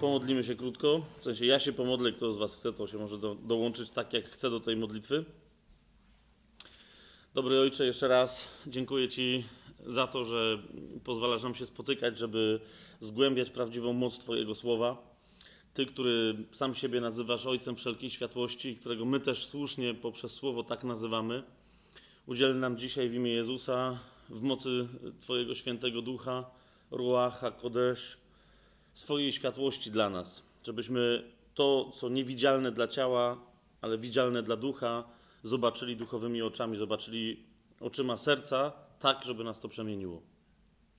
Pomodlimy się krótko. W sensie ja się pomodlę, kto z Was chce, to się może do, dołączyć tak, jak chce do tej modlitwy. Dobry Ojcze, jeszcze raz dziękuję Ci za to, że pozwalasz nam się spotykać, żeby zgłębiać prawdziwą moc Twojego słowa. Ty, który sam siebie nazywasz Ojcem wszelkiej światłości, którego my też słusznie poprzez słowo tak nazywamy, udziel nam dzisiaj w imię Jezusa, w mocy Twojego świętego ducha, Ruacha, Kodesz, swojej światłości dla nas, żebyśmy to, co niewidzialne dla ciała, ale widzialne dla ducha, zobaczyli duchowymi oczami, zobaczyli oczyma serca, tak, żeby nas to przemieniło.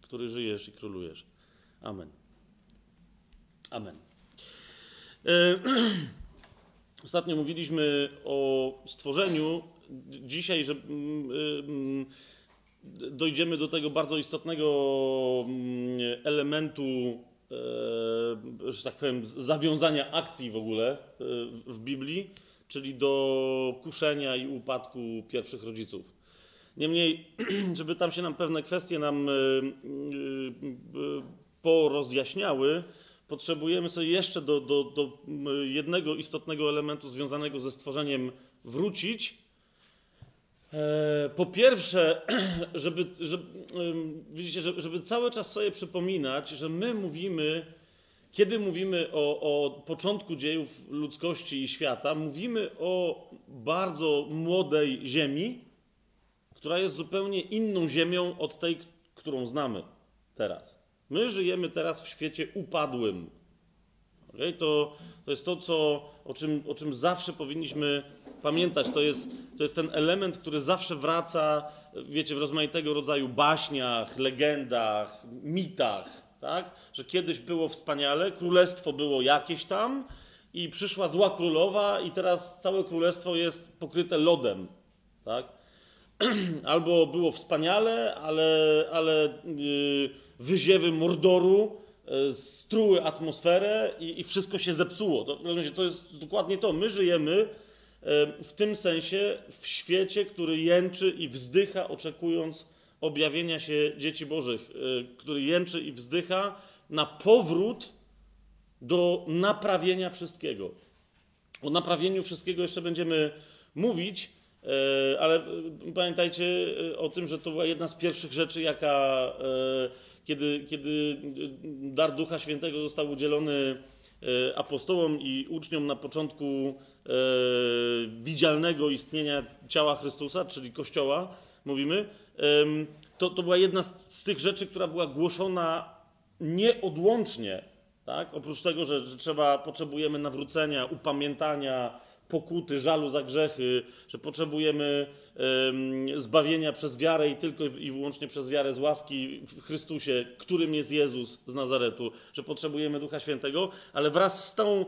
Który żyjesz i królujesz. Amen. Amen. E, Ostatnio mówiliśmy o stworzeniu. Dzisiaj, że mm, mm, dojdziemy do tego bardzo istotnego mm, elementu, że tak powiem, zawiązania akcji w ogóle e, w Biblii, czyli do kuszenia i upadku pierwszych rodziców. Niemniej, żeby tam się nam pewne kwestie nam e, porozjaśniały, potrzebujemy sobie jeszcze do, do, do jednego istotnego elementu związanego ze stworzeniem wrócić. Po pierwsze, żeby, żeby, widzicie, żeby cały czas sobie przypominać, że my mówimy, kiedy mówimy o, o początku dziejów ludzkości i świata, mówimy o bardzo młodej ziemi, która jest zupełnie inną ziemią od tej, którą znamy teraz. My żyjemy teraz w świecie upadłym. Okay? To, to jest to, co, o, czym, o czym zawsze powinniśmy pamiętać. To jest, to jest ten element, który zawsze wraca, wiecie, w rozmaitego rodzaju baśniach, legendach, mitach. Tak? Że kiedyś było wspaniale, królestwo było jakieś tam i przyszła zła królowa i teraz całe królestwo jest pokryte lodem. Tak? Albo było wspaniale, ale, ale yy, wyziewy mordoru struły atmosferę i, i, wszystko się zepsuło. To, to jest dokładnie to. My żyjemy yy, w tym sensie w świecie, który jęczy i wzdycha, oczekując objawienia się dzieci Bożych, który jęczy i wzdycha na powrót do naprawienia wszystkiego. O naprawieniu wszystkiego jeszcze będziemy mówić, ale pamiętajcie o tym, że to była jedna z pierwszych rzeczy, jaka, kiedy, kiedy dar Ducha Świętego został udzielony apostołom i uczniom na początku widzialnego istnienia ciała Chrystusa, czyli Kościoła, mówimy, to, to była jedna z, z tych rzeczy, która była głoszona nieodłącznie, tak? oprócz tego, że, że trzeba, potrzebujemy nawrócenia, upamiętania, pokuty, żalu za grzechy, że potrzebujemy zbawienia przez wiarę i tylko i wyłącznie przez wiarę z łaski w Chrystusie, którym jest Jezus z Nazaretu, że potrzebujemy Ducha Świętego, ale wraz z tą um,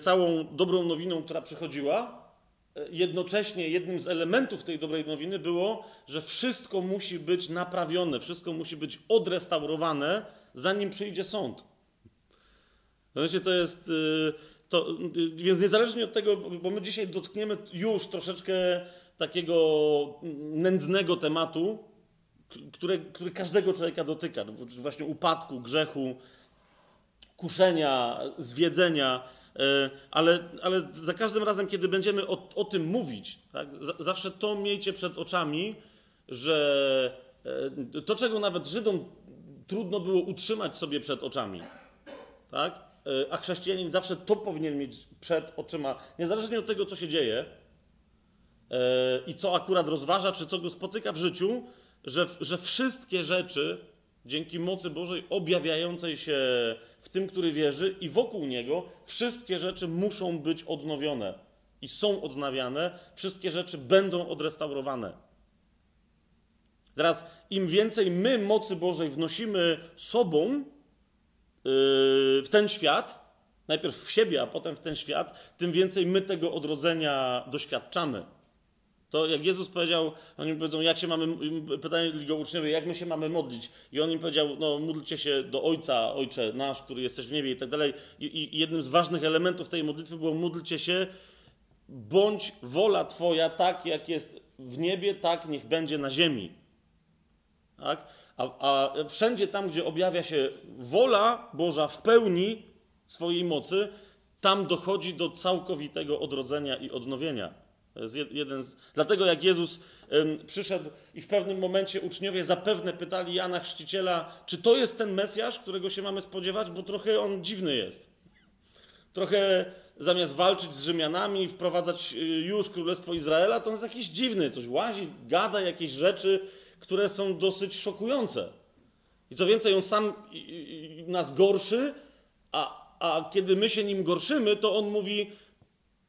całą dobrą nowiną, która przychodziła, jednocześnie jednym z elementów tej dobrej nowiny było, że wszystko musi być naprawione, wszystko musi być odrestaurowane, zanim przyjdzie sąd. Wiecie, to jest. To, więc niezależnie od tego, bo my dzisiaj dotkniemy już troszeczkę takiego nędznego tematu, który każdego człowieka dotyka, właśnie upadku, grzechu, kuszenia, zwiedzenia, ale, ale za każdym razem, kiedy będziemy o, o tym mówić, tak, zawsze to miejcie przed oczami, że to, czego nawet Żydom trudno było utrzymać sobie przed oczami, tak? A chrześcijanin zawsze to powinien mieć przed oczyma, niezależnie od tego, co się dzieje i co akurat rozważa, czy co go spotyka w życiu, że, że wszystkie rzeczy dzięki mocy Bożej objawiającej się w tym, który wierzy i wokół niego, wszystkie rzeczy muszą być odnowione i są odnawiane, wszystkie rzeczy będą odrestaurowane. Teraz im więcej my mocy Bożej wnosimy sobą, w ten świat, najpierw w siebie, a potem w ten świat, tym więcej my tego odrodzenia doświadczamy. To jak Jezus powiedział, oni powiedzą, jak się mamy, pytali go uczniowie, jak my się mamy modlić? I on im powiedział, no módlcie się do Ojca, Ojcze nasz, który jesteś w niebie i tak dalej. I jednym z ważnych elementów tej modlitwy było módlcie się, bądź wola Twoja tak, jak jest w niebie, tak niech będzie na ziemi. Tak? A, a wszędzie tam, gdzie objawia się wola Boża w pełni, swojej mocy, tam dochodzi do całkowitego odrodzenia i odnowienia. Z... Dlatego jak Jezus przyszedł i w pewnym momencie uczniowie zapewne pytali Jana Chrzciciela, czy to jest ten Mesjasz, którego się mamy spodziewać, bo trochę on dziwny jest. Trochę zamiast walczyć z Rzymianami, wprowadzać y, już Królestwo Izraela, to on jest jakiś dziwny, coś łazi, gada jakieś rzeczy, które są dosyć szokujące. I co więcej, on sam nas gorszy, a, a kiedy my się nim gorszymy, to on mówi,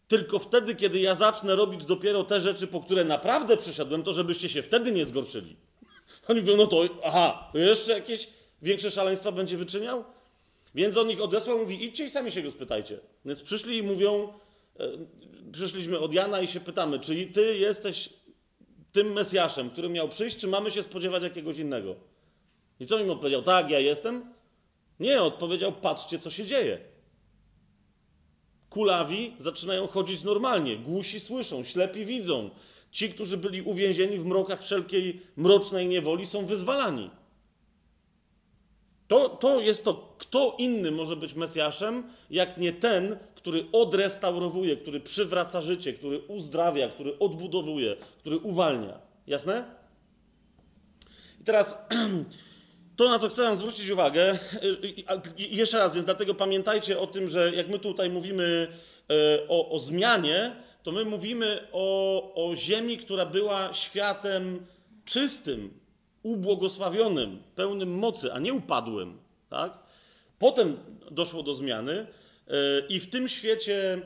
tylko wtedy, kiedy ja zacznę robić dopiero te rzeczy, po które naprawdę przyszedłem, to żebyście się wtedy nie zgorszyli. Oni mówią, no to, aha, to jeszcze jakieś większe szaleństwa będzie wyczyniał? Więc on ich odesłał, mówi, idźcie i sami się go spytajcie. Więc przyszli i mówią, e, przyszliśmy od Jana i się pytamy, czy ty jesteś tym Mesjaszem, który miał przyjść, czy mamy się spodziewać jakiegoś innego? I co im odpowiedział? Tak, ja jestem? Nie, odpowiedział, patrzcie, co się dzieje. Kulawi zaczynają chodzić normalnie, głusi słyszą, ślepi widzą. Ci, którzy byli uwięzieni w mrokach wszelkiej mrocznej niewoli, są wyzwalani. To, to jest to, kto inny może być Mesjaszem, jak nie ten, który odrestaurowuje, który przywraca życie, który uzdrawia, który odbudowuje, który uwalnia. Jasne? I teraz to, na co chcę zwrócić uwagę, jeszcze raz, więc dlatego pamiętajcie o tym, że jak my tutaj mówimy e, o, o zmianie, to my mówimy o, o ziemi, która była światem czystym, ubłogosławionym, pełnym mocy, a nie upadłym. Tak? Potem doszło do zmiany i w tym świecie,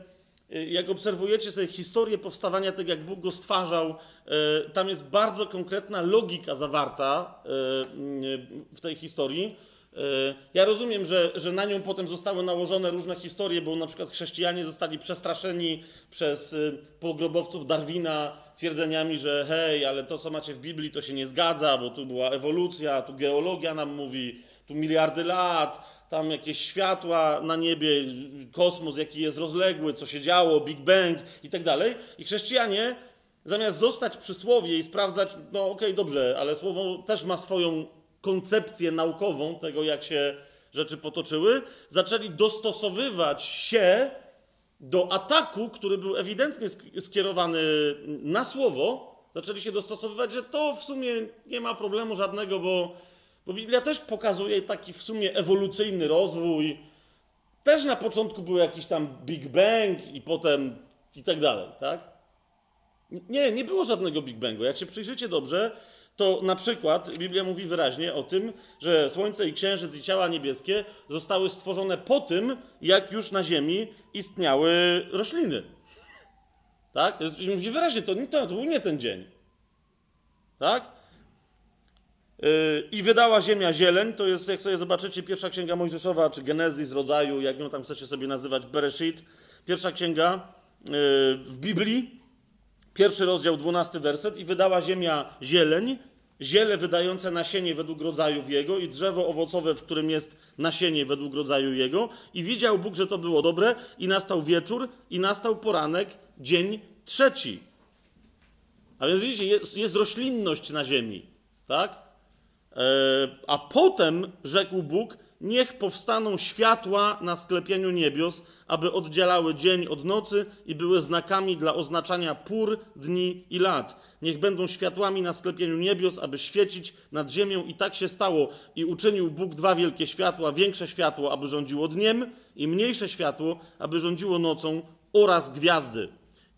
e, jak obserwujecie sobie historię powstawania, tak jak Bóg go stwarzał, e, tam jest bardzo konkretna logika zawarta w tej historii. E, ja rozumiem, że, że na nią potem zostały nałożone różne historie, bo na przykład chrześcijanie zostali przestraszeni przez pogrobowców Darwina twierdzeniami, że hej, ale to co macie w Biblii to się nie zgadza, bo tu była ewolucja, tu geologia nam mówi, tu miliardy lat, tam jakieś światła na niebie, kosmos jaki jest rozległy, co się działo, Big Bang i tak dalej. I chrześcijanie zamiast zostać przy słowie i sprawdzać, no okej, okay, dobrze, ale słowo też ma swoją koncepcję naukową tego, jak się rzeczy potoczyły, zaczęli dostosowywać się do ataku, który był ewidentnie skierowany na słowo, zaczęli się dostosowywać, że to w sumie nie ma problemu żadnego, bo, bo Biblia też pokazuje taki w sumie ewolucyjny rozwój. Też na początku był jakiś tam Big Bang i potem i tak dalej, tak? Nie, nie było żadnego Big Bangu. Jak się przyjrzycie dobrze, to na przykład Biblia mówi wyraźnie o tym, że Słońce i Księżyc i ciała niebieskie zostały stworzone po tym, jak już na Ziemi istniały rośliny. Tak? Mówi wyraźnie, to, to, to był nie ten dzień. Tak? Yy, I wydała ziemia zieleń, to jest, jak sobie zobaczycie, pierwsza księga Mojżeszowa, czy Genezis rodzaju, jak ją tam chcecie sobie nazywać, Bereshit. Pierwsza księga yy, w Biblii, Pierwszy rozdział, dwunasty werset. I wydała ziemia zieleń, ziele wydające nasienie według rodzajów jego i drzewo owocowe, w którym jest nasienie według rodzaju jego. I widział Bóg, że to było dobre i nastał wieczór i nastał poranek, dzień trzeci. A więc widzicie, jest, jest roślinność na ziemi, tak? E, a potem rzekł Bóg, Niech powstaną światła na sklepieniu niebios, aby oddzielały dzień od nocy i były znakami dla oznaczania pór, dni i lat. Niech będą światłami na sklepieniu niebios, aby świecić nad ziemią. I tak się stało. I uczynił Bóg dwa wielkie światła: większe światło, aby rządziło dniem, i mniejsze światło, aby rządziło nocą, oraz gwiazdy.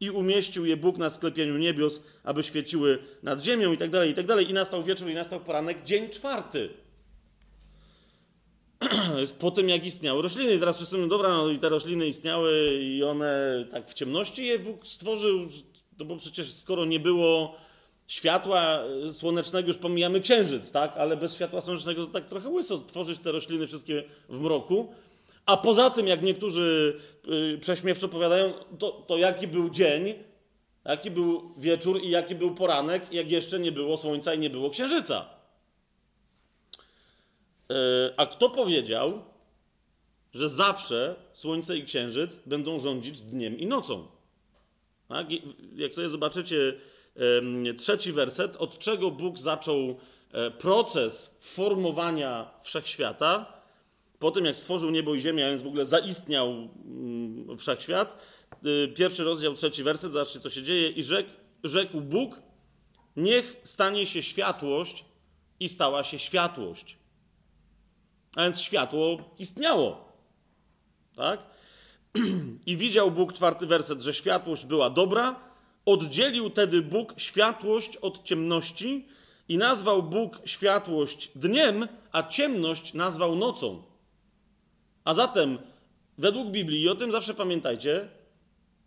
I umieścił je Bóg na sklepieniu niebios, aby świeciły nad ziemią, i tak dalej, i tak dalej. I nastał wieczór, i nastał poranek, dzień czwarty. po tym, jak istniały rośliny. I teraz wszyscy mówią, dobra, no i te rośliny istniały i one tak w ciemności je Bóg stworzył, no bo przecież skoro nie było światła słonecznego, już pomijamy księżyc, tak? Ale bez światła słonecznego to tak trochę łyso tworzyć te rośliny wszystkie w mroku. A poza tym, jak niektórzy yy, prześmiewczo powiadają, to, to jaki był dzień, jaki był wieczór i jaki był poranek, jak jeszcze nie było słońca i nie było księżyca. E, a kto powiedział, że zawsze Słońce i Księżyc będą rządzić dniem i nocą? Tak? Jak sobie zobaczycie trzeci werset, od czego Bóg zaczął e, proces formowania wszechświata, po tym jak stworzył niebo i ziemię, a więc w ogóle zaistniał mm, wszechświat, y, pierwszy rozdział, trzeci werset, zobaczcie co się dzieje, i rzekł, rzekł Bóg, niech stanie się światłość i stała się światłość. A więc światło istniało. Tak? I widział Bóg, czwarty werset, że światłość była dobra. Oddzielił tedy Bóg światłość od ciemności i nazwał Bóg światłość dniem, a ciemność nazwał nocą. A zatem, według Biblii, i o tym zawsze pamiętajcie,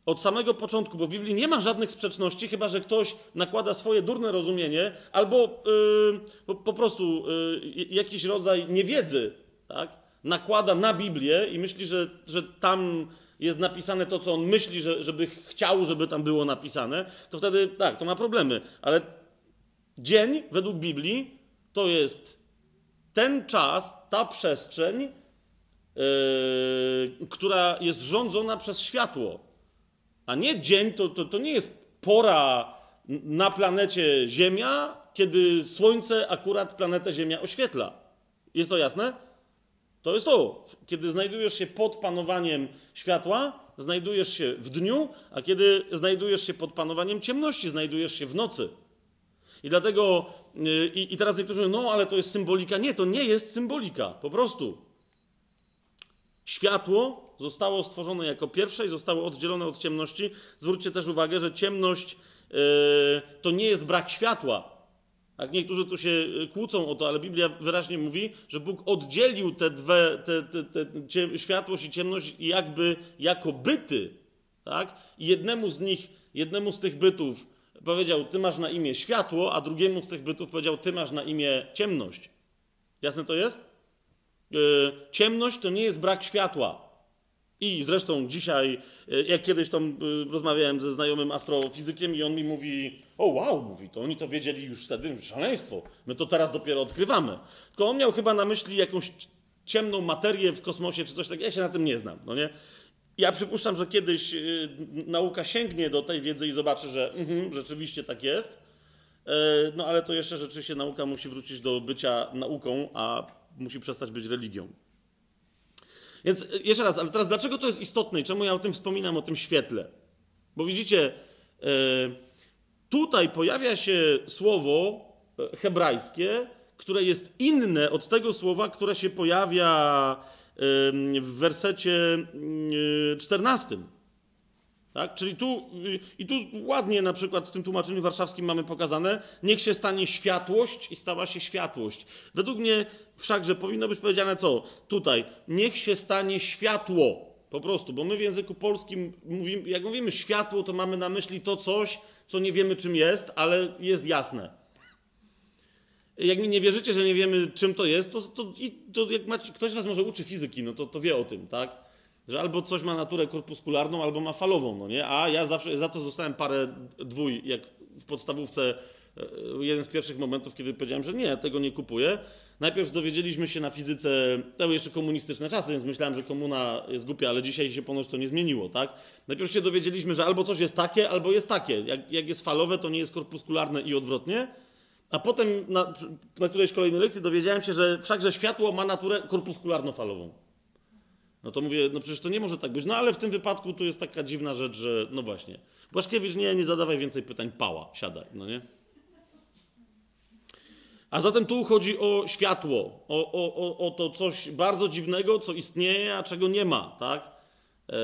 od samego początku, bo w Biblii nie ma żadnych sprzeczności, chyba że ktoś nakłada swoje durne rozumienie albo yy, po, prostu yy, jakiś rodzaj niewiedzy, tak? nakłada na Biblię i myśli, że, że tam jest napisane to, co on myśli, że, żeby chciał, żeby tam było napisane, to wtedy tak, to ma problemy. Ale dzień według Biblii to jest ten czas, ta przestrzeń, yy, która jest rządzona przez światło. A nie dzień to, to, to nie jest pora na planecie Ziemia, kiedy Słońce akurat planetę Ziemia oświetla. Jest to jasne? To jest to. Kiedy znajdujesz się pod panowaniem światła, znajdujesz się w dniu, a kiedy znajdujesz się pod panowaniem ciemności, znajdujesz się w nocy. I dlatego, yy, i teraz niektórzy mówią, no ale to jest symbolika. Nie, to nie jest symbolika, po prostu. Światło zostało stworzone jako pierwsze i zostało oddzielone od ciemności. Zwróćcie też uwagę, że ciemność yy, to nie jest brak światła. Tak, niektórzy tu się y, kłócą o to, ale Biblia wyraźnie mówi, że Bóg oddzielił te dwie, te, te, te światłość i ciemność jakby jako byty. Tak? I jednemu z nich, jednemu z tych bytów powiedział, ty masz na imię światło, a drugiemu z tych bytów powiedział, ty masz na imię ciemność. Jasne to jest? Yy, ciemność to nie jest brak światła. I zresztą dzisiaj, e, jak kiedyś tam e, rozmawiałem ze znajomym astrofizykiem i on mi mówi, o wow, mówi, to oni to wiedzieli już wtedy, szaleństwo, my to teraz dopiero odkrywamy. Tylko on miał chyba na myśli jakąś ciemną materię w kosmosie czy coś takiego, ja się na tym nie znam, no nie? Ja przypuszczam, że kiedyś nauka sięgnie do tej wiedzy i zobaczy, że mm, rzeczywiście tak jest, no ale to jeszcze rzeczywiście nauka musi wrócić do bycia nauką, a musi przestać być religią. Więc e, jeszcze raz, ale teraz dlaczego to jest istotne i czemu ja o tym wspominam, o tym świetle? Bo widzicie, e, tutaj pojawia się słowo e, hebrajskie, które jest inne od tego słowa, które się pojawia w wersecie 14. Tak? Czyli tu, i tu ładnie na przykład w tym tłumaczeniu warszawskim mamy pokazane, niech się stanie światłość i stała się światłość. Według mnie wszakże powinno być powiedziane co? Tutaj, niech się stanie światło. Po prostu, bo my w języku polskim, mówimy, jak mówimy światło, to mamy na myśli to coś, co nie wiemy czym jest, ale jest jasne. Jak mi nie wierzycie, że nie wiemy czym to jest, to, to, to jak macie, ktoś was może uczy fizyki, no to, to wie o tym, tak? Że albo coś ma naturę korpuskularną, albo ma falową, no nie? A ja zawsze za to zostałem parę dwój, jak w podstawówce e, jeden z pierwszych momentów, kiedy powiedziałem, że nie, tego nie kupuję. Najpierw dowiedzieliśmy się na fizyce, to były jeszcze komunistyczne czasy, więc myślałem, że komuna jest głupia, ale dzisiaj się ponoć to nie zmieniło, tak? Najpierw się dowiedzieliśmy, że albo coś jest takie, albo jest takie. Jak, jak jest falowe, to nie jest korpuskularne i odwrotnie. A potem na, na którejś kolejnej lekcji dowiedziałem się, że wszakże światło ma naturę korpuskularno-falową. No to mówię, no przecież to nie może tak być. No ale w tym wypadku tu jest taka dziwna rzecz, że no właśnie. Błaszkiewicz, nie, nie zadawaj więcej pytań, pała, siadaj, no nie? A zatem tu chodzi o światło, o, o, o to coś bardzo dziwnego, co istnieje, a czego nie ma, tak? E,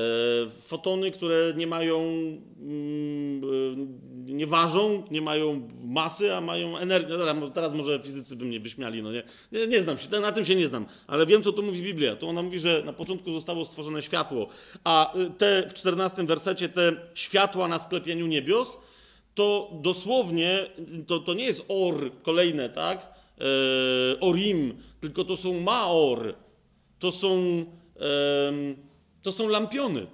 fotony, które nie mają, mm, e, nie ważą, nie mają masy, a mają energię. No, teraz może fizycy by mnie wyśmiali, no nie? nie? Nie znam się, na tym się nie znam, ale wiem, co tu mówi Biblia. Tu ona mówi, że na początku zostało stworzone światło, a y, te w 14 wersecie te światła na sklepieniu niebios, to dosłownie, to, to nie jest or kolejne, tak? E, orim, tylko to są maor. To są... E, to są lampiony.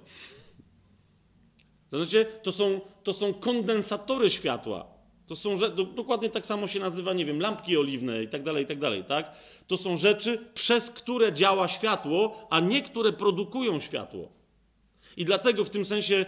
Znaczy, to są, to są kondensatory światła. To są dokładnie tak samo się nazywa, nie wiem, lampki oliwne i tak dalej, i tak dalej, tak? To są rzeczy, przez które działa światło, a nie które produkują światło. I dlatego w tym sensie,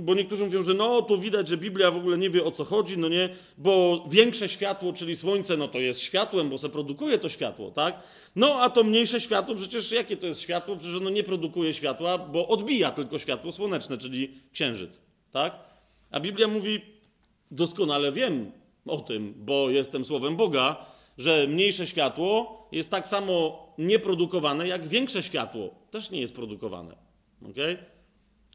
bo niektórzy mówią, że no tu widać, że Biblia w ogóle nie wie o co chodzi, no nie, bo większe światło, czyli słońce, no to jest światłem, bo se produkuje to światło, tak? No a to mniejsze światło, przecież jakie to jest światło? Przecież ono nie produkuje światła, bo odbija tylko światło słoneczne, czyli księżyc, tak? A Biblia mówi, doskonale wiem o tym, bo jestem słowem Boga, że mniejsze światło jest tak samo nieprodukowane, jak większe światło też nie jest produkowane. Okay?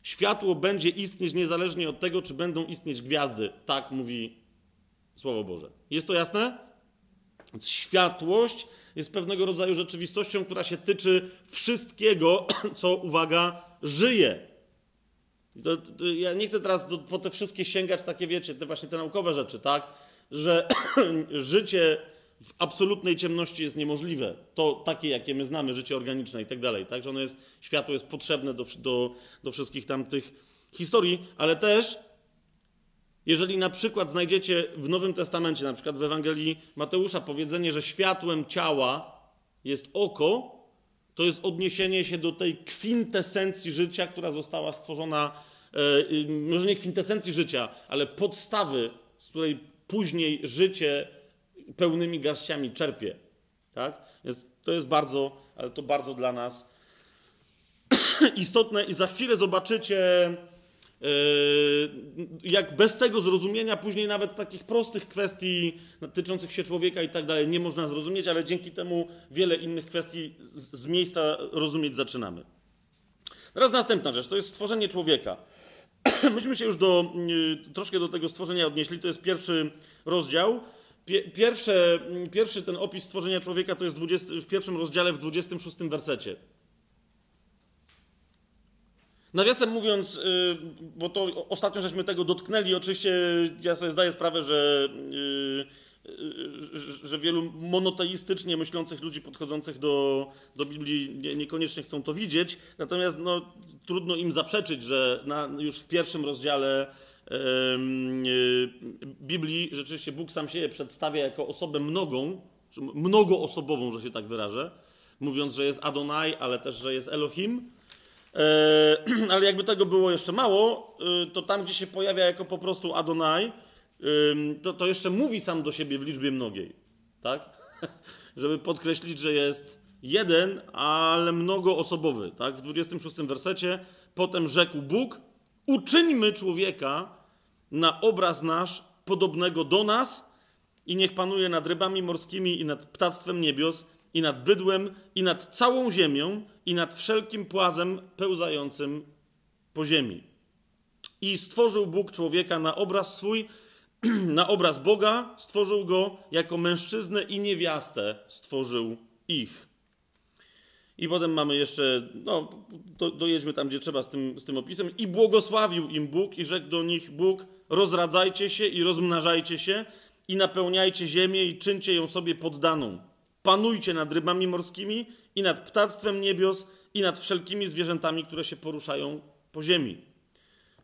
Światło będzie istnieć niezależnie od tego, czy będą istnieć gwiazdy. Tak mówi Słowo Boże. Jest to jasne? Więc światłość jest pewnego rodzaju rzeczywistością, która się tyczy wszystkiego, co, uwaga, żyje. To, to, ja nie chcę teraz do, po te wszystkie sięgać, takie wiecie, te właśnie te naukowe rzeczy, tak? Że życie w absolutnej ciemności jest niemożliwe. To takie, jakie my znamy, życie organiczne i tak dalej. Tak, że ono jest, światło jest potrzebne do, do, do wszystkich tamtych historii, ale też, jeżeli na przykład znajdziecie w Nowym Testamencie, na przykład w Ewangelii Mateusza, powiedzenie, że światłem ciała jest oko, to jest odniesienie się do tej kwintesencji życia, która została stworzona, e, może nie kwintesencji życia, ale podstawy, z której później życie pełnymi garściami czerpie. Tak? Więc to jest bardzo, ale to bardzo dla nas istotne i za chwilę zobaczycie, yy, jak bez tego zrozumienia później nawet takich prostych kwestii dotyczących się człowieka i tak dalej nie można zrozumieć, ale dzięki temu wiele innych kwestii z miejsca rozumieć zaczynamy. Teraz następna rzecz, to jest stworzenie człowieka. Myśmy się już do, yy, troszkę do tego stworzenia odnieśli, to jest pierwszy rozdział. Pierwsze, pierwszy ten opis stworzenia człowieka to jest 20, w pierwszym rozdziale w 26 wersecie. Nawiasem mówiąc, y, bo to ostatnio żeśmy tego dotknęli, oczywiście ja sobie zdaję sprawę, że, y, y, że wielu monoteistycznie myślących ludzi podchodzących do, do Biblii niekoniecznie chcą to widzieć, natomiast no, trudno im zaprzeczyć, że na, już w pierwszym rozdziale Biblii rzeczywiście Bóg sam siebie przedstawia jako osobę mnogą, mnogoosobową, że się tak wyrażę, mówiąc, że jest Adonai, ale też, że jest Elohim. E, ale jakby tego było jeszcze mało, y, to tam, gdzie się pojawia jako po prostu Adonai, to, to jeszcze mówi sam do siebie w liczbie mnogiej. Tak? Żeby podkreślić, że jest jeden, ale mnogoosobowy. Tak? W 26 wersecie potem rzekł Bóg, uczyńmy człowieka na obraz nasz, podobnego do nas, i niech panuje nad rybami morskimi i nad ptactwem niebios, i nad bydłem, i nad całą ziemią, i nad wszelkim płazem pełzającym po ziemi. I stworzył Bóg człowieka na obraz swój, na obraz Boga, stworzył go jako mężczyznę i niewiastę stworzył ich. I potem mamy jeszcze, no, do, dojedźmy tam, gdzie trzeba z tym, z tym opisem. I błogosławił im Bóg i rzekł do nich Bóg, rozradzajcie się i rozmnażajcie się i napełniajcie ziemię i czyńcie ją sobie poddaną. Panujcie nad rybami morskimi i nad ptactwem niebios i nad wszelkimi zwierzętami, które się poruszają po ziemi.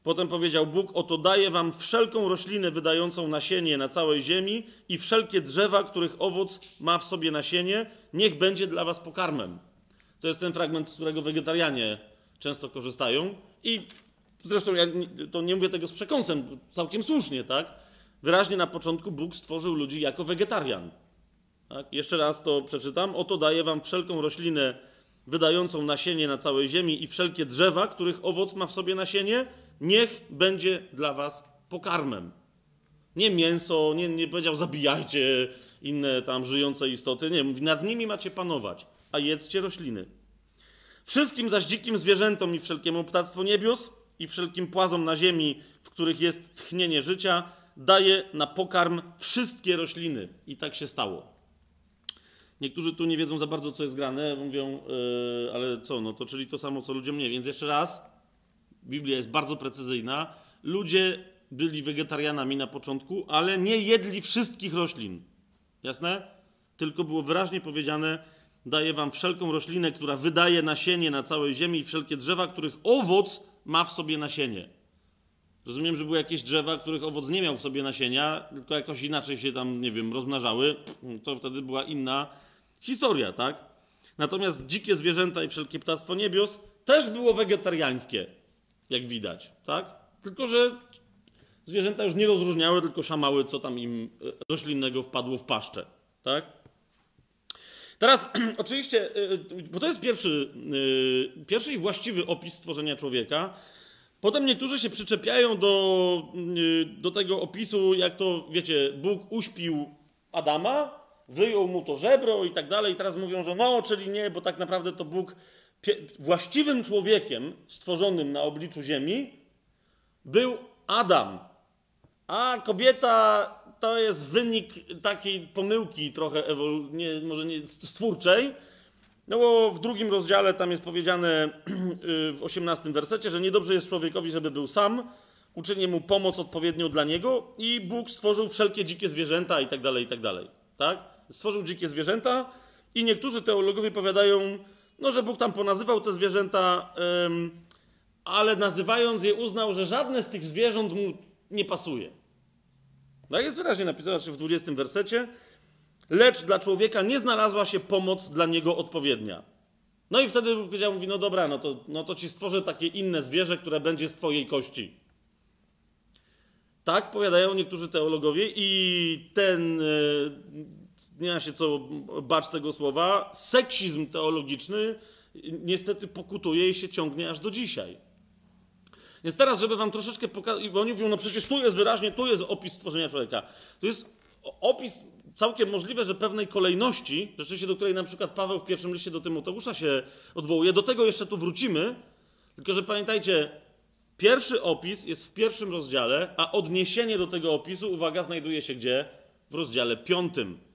Potem powiedział Bóg: Oto daję wam wszelką roślinę wydającą nasienie na całej ziemi i wszelkie drzewa, których owoc ma w sobie nasienie, niech będzie dla was pokarmem. To jest ten fragment, z którego wegetarianie często korzystają. I zresztą ja to nie mówię tego z przekąsem, całkiem słusznie, tak? Wyraźnie na początku Bóg stworzył ludzi jako wegetarian. Tak? Jeszcze raz to przeczytam. Oto daję wam wszelką roślinę wydającą nasienie na całej ziemi i wszelkie drzewa, których owoc ma w sobie nasienie, niech będzie dla was pokarmem. Nie mięso, nie, nie powiedział zabijajcie inne tam żyjące istoty. Nie, mówi nad nimi macie panować a jedzcie rośliny. Wszystkim zaś dzikim zwierzętom i wszelkiemu ptactwu niebios i wszelkim płazom na ziemi, w których jest tchnienie życia, daje na pokarm wszystkie rośliny. I tak się stało. Niektórzy tu nie wiedzą za bardzo, co jest grane, mówią, yy, ale co, no to czyli to samo, co ludziom nie. Więc jeszcze raz, Biblia jest bardzo precyzyjna. Ludzie byli wegetarianami na początku, ale nie jedli wszystkich roślin. Jasne? Tylko było wyraźnie powiedziane, daje wam wszelką roślinę, która wydaje nasienie na całej ziemi i wszelkie drzewa, których owoc ma w sobie nasienie. Rozumiem, że były jakieś drzewa, których owoc nie miał w sobie nasienia, tylko jakoś inaczej się tam, nie wiem, rozmnażały. To wtedy była inna historia, tak? Natomiast dzikie zwierzęta i wszelkie ptactwo niebios też było wegetariańskie, jak widać, tak? Tylko, że zwierzęta już nie rozróżniały, tylko szamały, co tam im e, roślinnego wpadło w paszczę, tak? Teraz oczywiście, e, bo to jest pierwszy, e, pierwszy i właściwy opis stworzenia człowieka. Potem niektórzy się przyczepiają do, do tego opisu, jak to, wiecie, Bóg uśpił Adama, wyjął mu to żebro i tak dalej. I teraz mówią, że no, czyli nie, bo tak naprawdę to Bóg właściwym człowiekiem stworzonym na obliczu ziemi był Adam. A kobieta to jest wynik takiej pomyłki trochę, nie, może nie stwórczej. No bo w drugim rozdziale tam jest powiedziane w osiemnastym wersecie, że niedobrze jest człowiekowi, żeby był sam, uczynię mu pomoc odpowiednią dla niego i Bóg stworzył wszelkie dzikie zwierzęta i tak dalej, i tak dalej. Tak? Stworzył dzikie zwierzęta i niektórzy teologowie powiadają, no, że Bóg tam ponazywał te zwierzęta, ale nazywając je uznał, że żadne z tych zwierząt mu nie pasuje. No jest wyraźnie napisane znaczy w 20 wersecie, lecz dla człowieka nie znalazła się pomoc dla niego odpowiednia. No i wtedy powiedział, mówi, no dobra, no to, no to ci stworzę takie inne zwierzę, które będzie z twojej kości. Tak powiadają niektórzy teologowie i ten, e, nie ma się co bać tego słowa, seksizm teologiczny niestety pokutuje i się ciągnie aż do dzisiaj. Więc teraz, żeby wam troszeczkę pokazać, bo oni mówią, no przecież tu jest wyraźnie, tu jest opis stworzenia człowieka. To jest opis całkiem możliwe, że pewnej kolejności, rzeczywiście do której na przykład Paweł w pierwszym liście do Tymoteusza się odwołuje. Do tego jeszcze tu wrócimy, tylko że pamiętajcie, pierwszy opis jest w pierwszym rozdziale, a odniesienie do tego opisu, uwaga, znajduje się gdzie? W rozdziale piątym.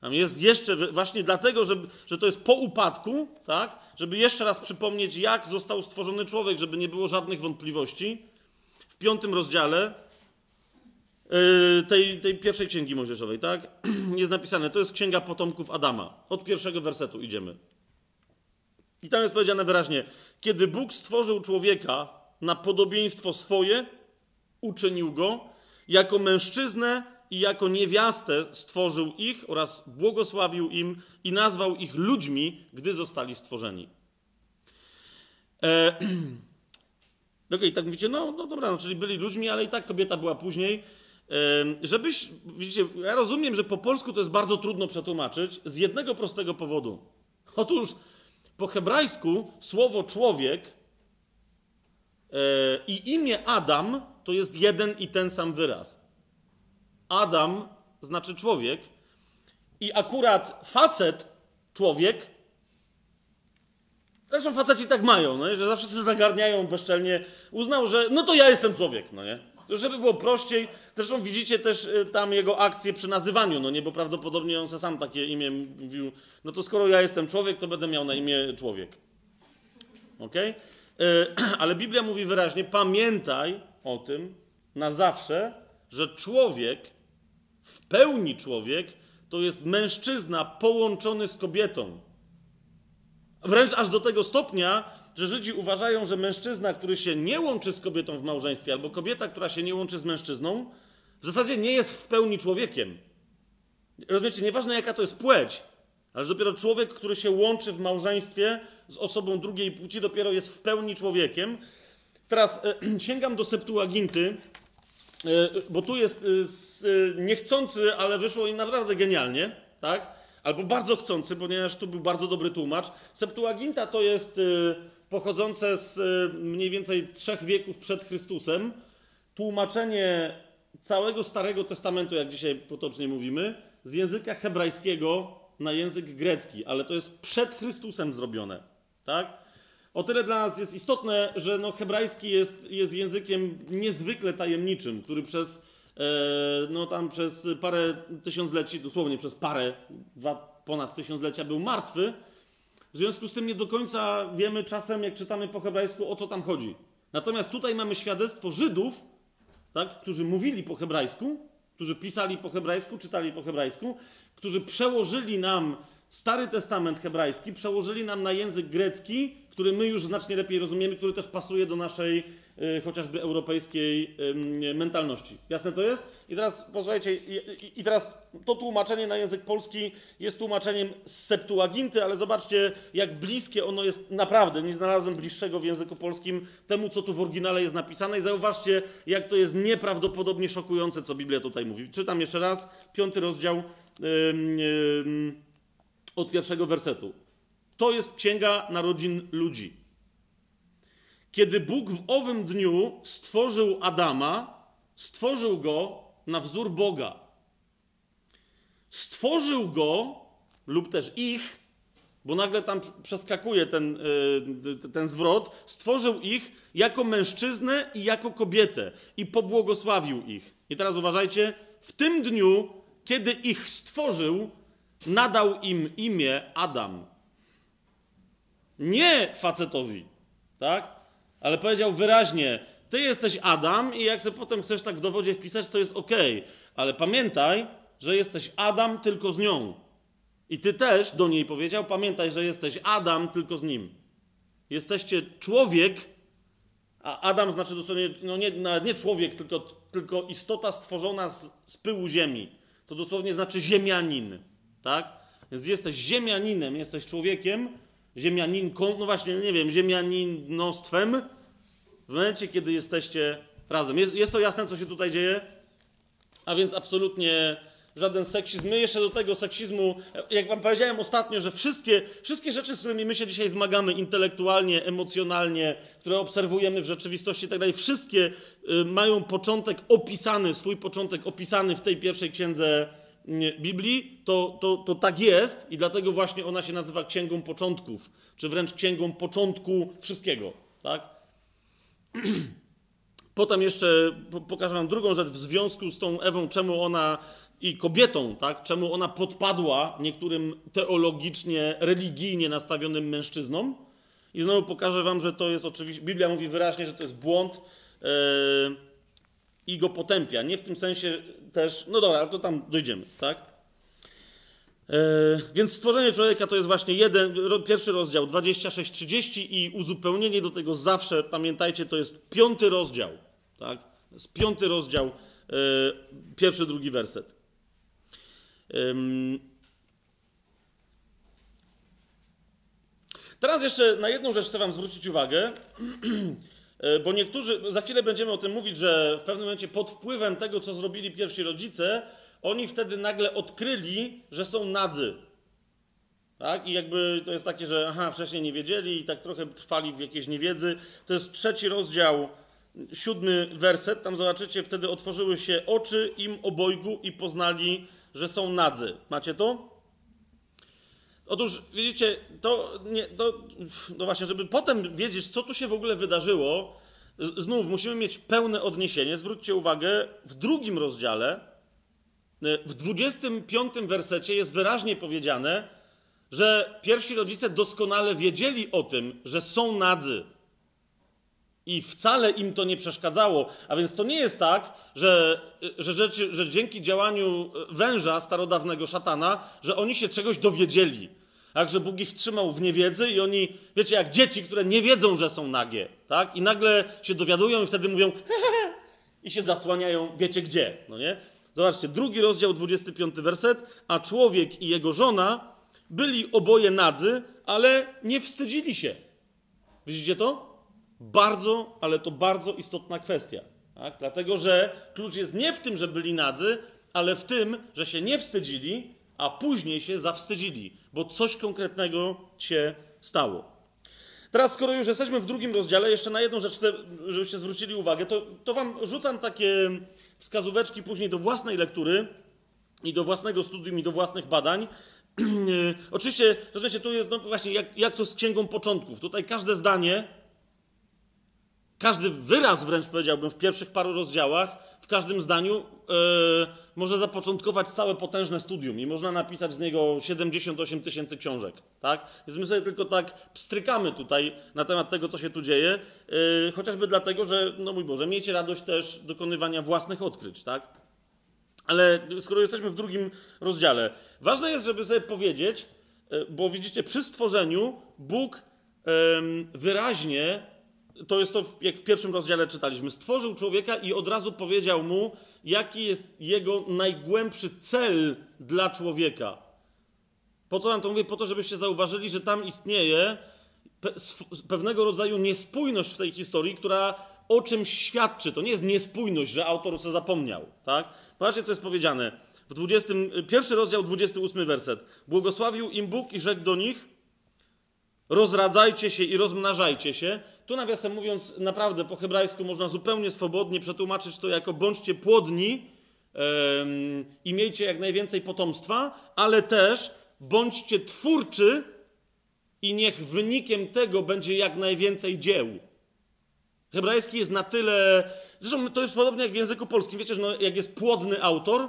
Tam jest jeszcze, właśnie dlatego, że, że to jest po upadku, tak? Żeby jeszcze raz przypomnieć, jak został stworzony człowiek, żeby nie było żadnych wątpliwości. W piątym rozdziale yy, tej, tej pierwszej księgi mojżeszowej, tak? Jest napisane, to jest księga potomków Adama. Od pierwszego wersetu idziemy. I tam jest powiedziane wyraźnie, kiedy Bóg stworzył człowieka na podobieństwo swoje, uczynił go jako mężczyznę i jako niewiastę stworzył ich oraz błogosławił im i nazwał ich ludźmi, gdy zostali stworzeni. E, Okej, okay, tak mówicie, no, no dobra, no, czyli byli ludźmi, ale i tak kobieta była później. E, żebyś, widzicie, ja rozumiem, że po polsku to jest bardzo trudno przetłumaczyć z jednego prostego powodu. Otóż po hebrajsku słowo człowiek e, i imię Adam to jest jeden i ten sam wyraz. Adam znaczy człowiek, i akurat facet, człowiek, zresztą faceci tak mają, no, że zawsze się zagarniają bezczelnie, uznał, że no to ja jestem człowiek, no nie? Żeby było prościej, zresztą widzicie też y, tam jego akcje przy nazywaniu, no nie, bo prawdopodobnie on sam takie imię mówił, no to skoro ja jestem człowiek, to będę miał na imię człowiek. Okay? Ale Biblia mówi wyraźnie, pamiętaj o tym na zawsze, że człowiek pełni człowiek to jest mężczyzna połączony z kobietą. Wręcz aż do tego stopnia, że Żydzi uważają, że mężczyzna, który się nie łączy z kobietą w małżeństwie, albo kobieta, która się nie łączy z mężczyzną, w zasadzie nie jest w pełni człowiekiem. Rozumiecie, nieważne jaka to jest płeć, ale dopiero człowiek, który się łączy w małżeństwie z osobą drugiej płci, dopiero jest w pełni człowiekiem. Teraz e, sięgam do Septuaginty, E, bo tu jest e, niechcący, ale wyszło im naprawdę genialnie, tak? Albo bardzo chcący, ponieważ tu był bardzo dobry tłumacz. Septuaginta to jest pochodzące z mniej więcej trzech wieków przed Chrystusem tłumaczenie całego Starego Testamentu, jak dzisiaj potocznie mówimy, z języka hebrajskiego na język grecki, ale to jest przed Chrystusem zrobione, tak? O tyle dla nas jest istotne, że no hebrajski jest, jest językiem niezwykle tajemniczym, który przez, no tam przez parę tysiącleci, dosłownie przez parę, dwa ponad tysiąclecia był martwy. W związku z tym nie do końca wiemy czasem, jak czytamy po hebrajsku, o co tam chodzi. Natomiast tutaj mamy świadectwo Żydów, tak, którzy mówili po hebrajsku, którzy pisali po hebrajsku, czytali po hebrajsku, którzy przełożyli nam Stary Testament hebrajski, przełożyli nam na język grecki, który my już znacznie lepiej rozumiemy, który też pasuje do naszej chociażby europejskiej y, mentalności. Jasne to jest? I teraz posłuchajcie, i, i, teraz to tłumaczenie na język polski jest tłumaczeniem z Septuaginty, ale zobaczcie, jak bliskie ono jest naprawdę. Nie znalazłem bliższego w języku polskim temu, co tu w oryginale jest napisane. I zauważcie, jak to jest nieprawdopodobnie szokujące, co Biblia tutaj mówi. Czytam jeszcze raz, piąty rozdział od pierwszego wersetu. To jest księga narodzin ludzi. Kiedy Bóg w owym dniu stworzył Adama, stworzył go na wzór Boga. Stworzył go, lub też ich, bo nagle tam przeskakuje ten, yy, ten zwrot, stworzył ich jako mężczyznę i jako kobietę i pobłogosławił ich. I teraz uważajcie, w tym dniu, kiedy ich stworzył, nadał im imię Adam. Nie facetowi, tak? Ale powiedział wyraźnie, ty jesteś Adam i jak sobie potem chcesz tak w dowodzie wpisać, to jest ok. Ale pamiętaj, że jesteś Adam tylko z nią. I ty też do niej powiedział, pamiętaj, że jesteś Adam tylko z nim. Jesteście człowiek, a Adam znaczy dosłownie, no nie, nie człowiek, tylko, tylko istota stworzona z, z pyłu ziemi. To dosłownie znaczy ziemianin, tak? Więc jesteś ziemianinem, jesteś człowiekiem, ziemianinką, no właśnie, nie wiem, ziemianinostwem, w momencie, kiedy jesteście razem. Jest, jest to jasne, co się tutaj dzieje? A więc absolutnie żaden seksizm. My jeszcze do tego seksizmu, jak wam powiedziałem ostatnio, że wszystkie, wszystkie rzeczy, z którymi my się dzisiaj zmagamy intelektualnie, emocjonalnie, które obserwujemy w rzeczywistości i tak dalej, wszystkie y, mają początek opisany, swój początek opisany w tej pierwszej księdze Biblii, to, to, to tak jest i dlatego właśnie ona się nazywa księgą początków, czy wręcz księgą początku wszystkiego, tak? Potem jeszcze pokażę wam drugą rzecz w związku z tą Ewą, czemu ona i kobietą, tak? Czemu ona podpadła niektórym teologicznie, religijnie nastawionym mężczyznom. I znowu pokażę wam, że to jest oczywiście, Biblia mówi wyraźnie, że to jest błąd yy, i go potępia. Nie w tym sensie też, no dobra, ale to tam dojdziemy, tak? Yy, więc stworzenie człowieka to jest właśnie jeden, pierwszy rozdział 26-30 i uzupełnienie do tego zawsze, pamiętajcie, to jest piąty rozdział. Tak? To jest piąty rozdział, yy, pierwszy, drugi werset. Teraz jeszcze na jedną rzecz chcę Wam zwrócić uwagę, e, bo niektórzy, za chwilę będziemy o tym mówić, że w pewnym momencie pod wpływem tego, co zrobili pierwsi rodzice, oni wtedy nagle odkryli, że są nadzy. Tak? I jakby to jest takie, że aha, wcześniej nie wiedzieli i tak trochę trwali w jakiejś niewiedzy. To jest trzeci rozdział, siódmy werset. Tam zobaczycie, wtedy otworzyły się oczy im obojgu i poznali, że są nadzy. Macie to? Otóż, widzicie, to, nie, to no właśnie, żeby potem wiedzieć, co tu się w ogóle wydarzyło, znów musimy mieć pełne odniesienie. Zwróćcie uwagę, w drugim rozdziale, w 25 wersecie jest wyraźnie powiedziane, że pierwsi rodzice doskonale wiedzieli o tym, że są nadzy. I wcale im to nie przeszkadzało. A więc to nie jest tak, że, że, rzeczy, że dzięki działaniu węża starodawnego szatana, że oni się czegoś dowiedzieli. Tak, że Bóg ich trzymał w niewiedzy i oni, wiecie, jak dzieci, które nie wiedzą, że są nagie, tak? I nagle się dowiadują i wtedy mówią i się zasłaniają, wiecie gdzie, no nie? Zobaczcie, drugi rozdział, 25 werset. A człowiek i jego żona byli oboje nadzy, ale nie wstydzili się. Widzicie to? Bardzo, ale to bardzo istotna kwestia. Tak? Dlatego, że klucz jest nie w tym, że byli nadzy, ale w tym, że się nie wstydzili, a później się zawstydzili, bo coś konkretnego się stało. Teraz, skoro już jesteśmy w drugim rozdziale, jeszcze na jedną rzecz żebyście zwrócili uwagę, to, to wam rzucam takie wskazóweczki później do własnej lektury i do własnego studium i do własnych badań. Oczywiście, rozumiecie, tu jest no właśnie jak, jak to z księgą początków. Tutaj każde zdanie każdy wyraz wręcz powiedziałbym w pierwszych paru rozdziałach, w każdym zdaniu yy, może zapoczątkować całe potężne studium i można napisać z niego 78 tysięcy książek. Tak? Więc my sobie tylko tak pstrykamy tutaj na temat tego, co się tu dzieje, yy, chociażby dlatego, że, no mój Boże, miejcie radość też dokonywania własnych odkryć. Tak? Ale skoro jesteśmy w drugim rozdziale, ważne jest, żeby sobie powiedzieć, yy, bo widzicie, przy stworzeniu Bóg em, wyraźnie, to jest to, jak w pierwszym rozdziale czytaliśmy, stworzył człowieka i od razu powiedział mu, jaki jest jego najgłębszy cel dla człowieka. Po co nam to mówię? Po to, żebyście zauważyli, że tam istnieje pewnego rodzaju niespójność w tej historii, która o czymś świadczy. To nie jest niespójność, że autor sobie zapomniał, tak? Zobaczcie, co jest powiedziane. W 20, pierwszy rozdział, 28 werset. Błogosławił im Bóg i rzekł do nich, rozradzajcie się i rozmnażajcie się. Tu nawiasem mówiąc, naprawdę po hebrajsku można zupełnie swobodnie przetłumaczyć to jako bądźcie płodni i miejcie jak najwięcej potomstwa, ale też bądźcie twórczy i niech wynikiem tego będzie jak najwięcej dzieł. Hebrajski jest na tyle. Zresztą to jest podobnie jak w języku polskim. Wiecie, że no, jak jest płodny autor,